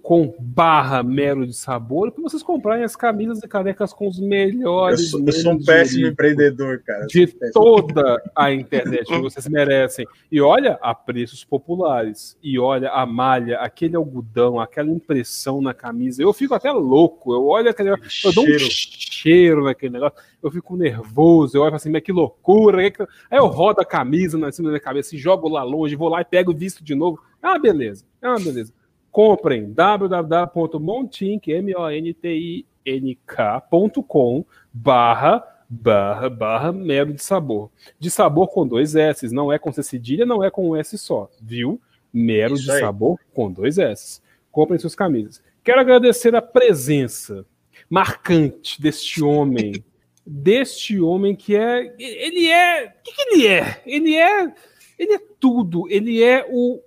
com barra mero de sabor para vocês comprarem as camisas e canecas com os melhores. Eu sou, eu sou um péssimo empreendedor, cara. De toda a internet que vocês merecem. E olha a preços populares. E olha a malha, aquele algodão, aquela impressão na camisa. Eu fico até louco. Eu olho aquele negócio, eu dou um cheiro naquele negócio. Eu fico nervoso. Eu olho assim, mas que loucura. Aí eu rodo a camisa na cima da minha cabeça e jogo lá longe, vou lá e pego o visto de novo. É uma beleza. É uma beleza comprem www.montink.com barra barra barra mero de sabor. De sabor com dois S, não é com C cedilha, não é com um S só, viu? Mero Isso de aí. sabor com dois S. Comprem suas camisas. Quero agradecer a presença marcante deste homem, [laughs] deste homem que é, ele é, o que, que ele é? Ele é, ele é tudo. Ele é o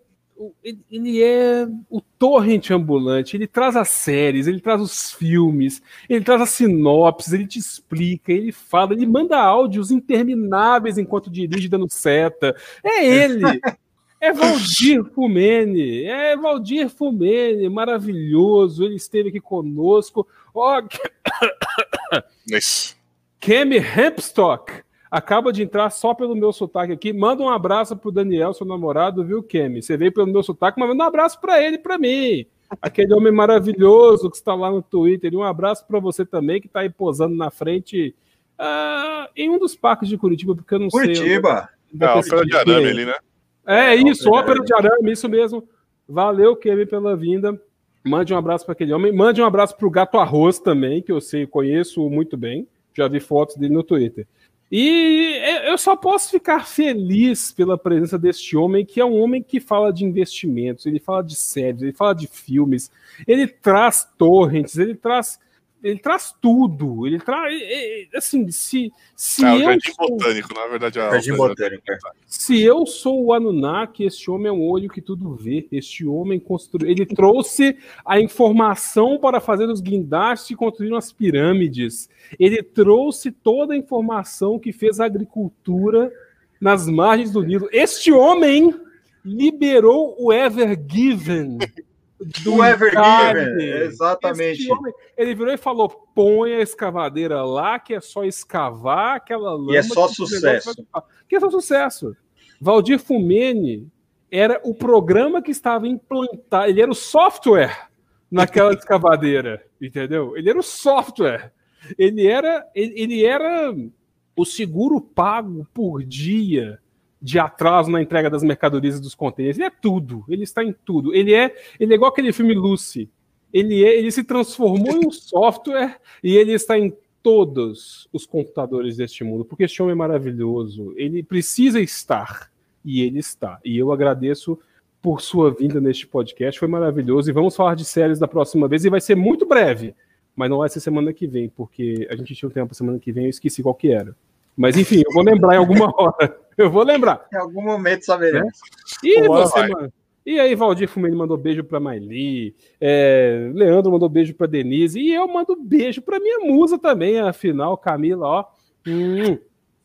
ele é o torrent ambulante, ele traz as séries, ele traz os filmes, ele traz as sinopses, ele te explica, ele fala, ele manda áudios intermináveis enquanto dirige dando seta. É ele! É Valdir Fumene, é Valdir Fumene, maravilhoso, ele esteve aqui conosco. Ó, [coughs] oh, Kemi Hempstock, acaba de entrar só pelo meu sotaque aqui. Manda um abraço pro Daniel, seu namorado, viu, Kemi? Você veio pelo meu sotaque, mas manda um abraço para ele e para mim. Aquele homem maravilhoso que está lá no Twitter. E um abraço para você também, que está aí posando na frente uh, em um dos parques de Curitiba, porque eu não Curitiba. sei. Curitiba! Não, foi de arame ali, né? É, é isso, ópera de arame, isso mesmo. Valeu, Kevin, pela vinda. Mande um abraço para aquele homem. Mande um abraço para o Gato Arroz também, que eu sei, conheço muito bem. Já vi fotos dele no Twitter. E eu só posso ficar feliz pela presença deste homem, que é um homem que fala de investimentos, ele fala de séries, ele fala de filmes, ele traz torrents, ele traz ele traz tudo. Ele traz. Assim, se. se é, eu jardim sou... botânico, na verdade. É jardim botânico. É. Se eu sou o Anunnaki, este homem é um olho que tudo vê. Este homem construiu. Ele trouxe a informação para fazer os guindastes e construir as pirâmides. Ele trouxe toda a informação que fez a agricultura nas margens do Nilo. Este homem liberou o Ever Given [laughs] do Evergiven, exatamente. Homem, ele virou e falou: põe a escavadeira lá, que é só escavar aquela lama. E é só sucesso. Que é só sucesso. Valdir Fumene era o programa que estava implantado, ele era o software naquela [laughs] escavadeira, entendeu? Ele era o software. Ele era, ele, ele era o seguro pago por dia de atraso na entrega das mercadorias e dos contêineres. Ele é tudo, ele está em tudo. Ele é, ele é igual aquele filme Lucy. Ele, é, ele se transformou em um [laughs] software e ele está em todos os computadores deste mundo, porque este homem é maravilhoso. Ele precisa estar e ele está. E eu agradeço por sua vinda neste podcast, foi maravilhoso. E vamos falar de séries da próxima vez e vai ser muito breve, mas não vai ser semana que vem, porque a gente tinha um tempo semana que vem, eu esqueci qual que era. Mas enfim, eu vou lembrar em alguma [laughs] hora. Eu vou lembrar. Em algum momento saberemos. É? E você, mano? E aí, Valdir Fumeni mandou beijo pra Maili, é, Leandro mandou beijo pra Denise, e eu mando beijo pra minha musa também, afinal, Camila, ó. Hum,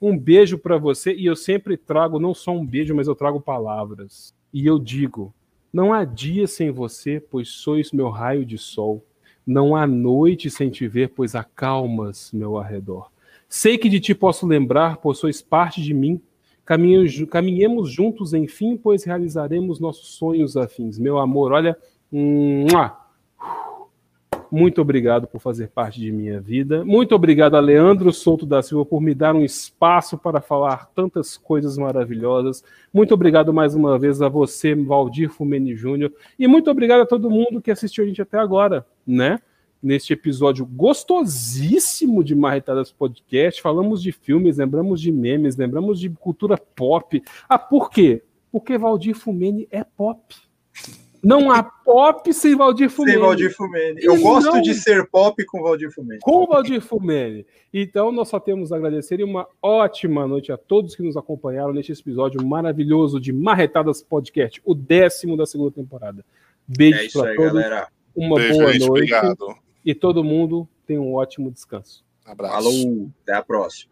um beijo para você, e eu sempre trago não só um beijo, mas eu trago palavras. E eu digo: não há dia sem você, pois sois meu raio de sol. Não há noite sem te ver, pois acalmas meu arredor. Sei que de ti posso lembrar, pois sois parte de mim. Caminhemos juntos, enfim, pois realizaremos nossos sonhos afins. Meu amor, olha. Muito obrigado por fazer parte de minha vida. Muito obrigado a Leandro Souto da Silva por me dar um espaço para falar tantas coisas maravilhosas. Muito obrigado mais uma vez a você, Valdir Fumeni Júnior. E muito obrigado a todo mundo que assistiu a gente até agora, né? Neste episódio gostosíssimo de Marretadas Podcast. Falamos de filmes, lembramos de memes, lembramos de cultura pop. Ah, por quê? Porque Valdir Fumene é pop. Não há pop sem Valdir Fumene. Sem Valdir Fumene. Eu e gosto não... de ser pop com Valdir Fumene. Com Valdir Fumene. Então, nós só temos a agradecer e uma ótima noite a todos que nos acompanharam neste episódio maravilhoso de Marretadas Podcast, o décimo da segunda temporada. Beijo é para todos. Galera. Uma Beijo, boa gente, noite. Obrigado. E todo mundo tem um ótimo descanso. Abraço. Falou, até a próxima.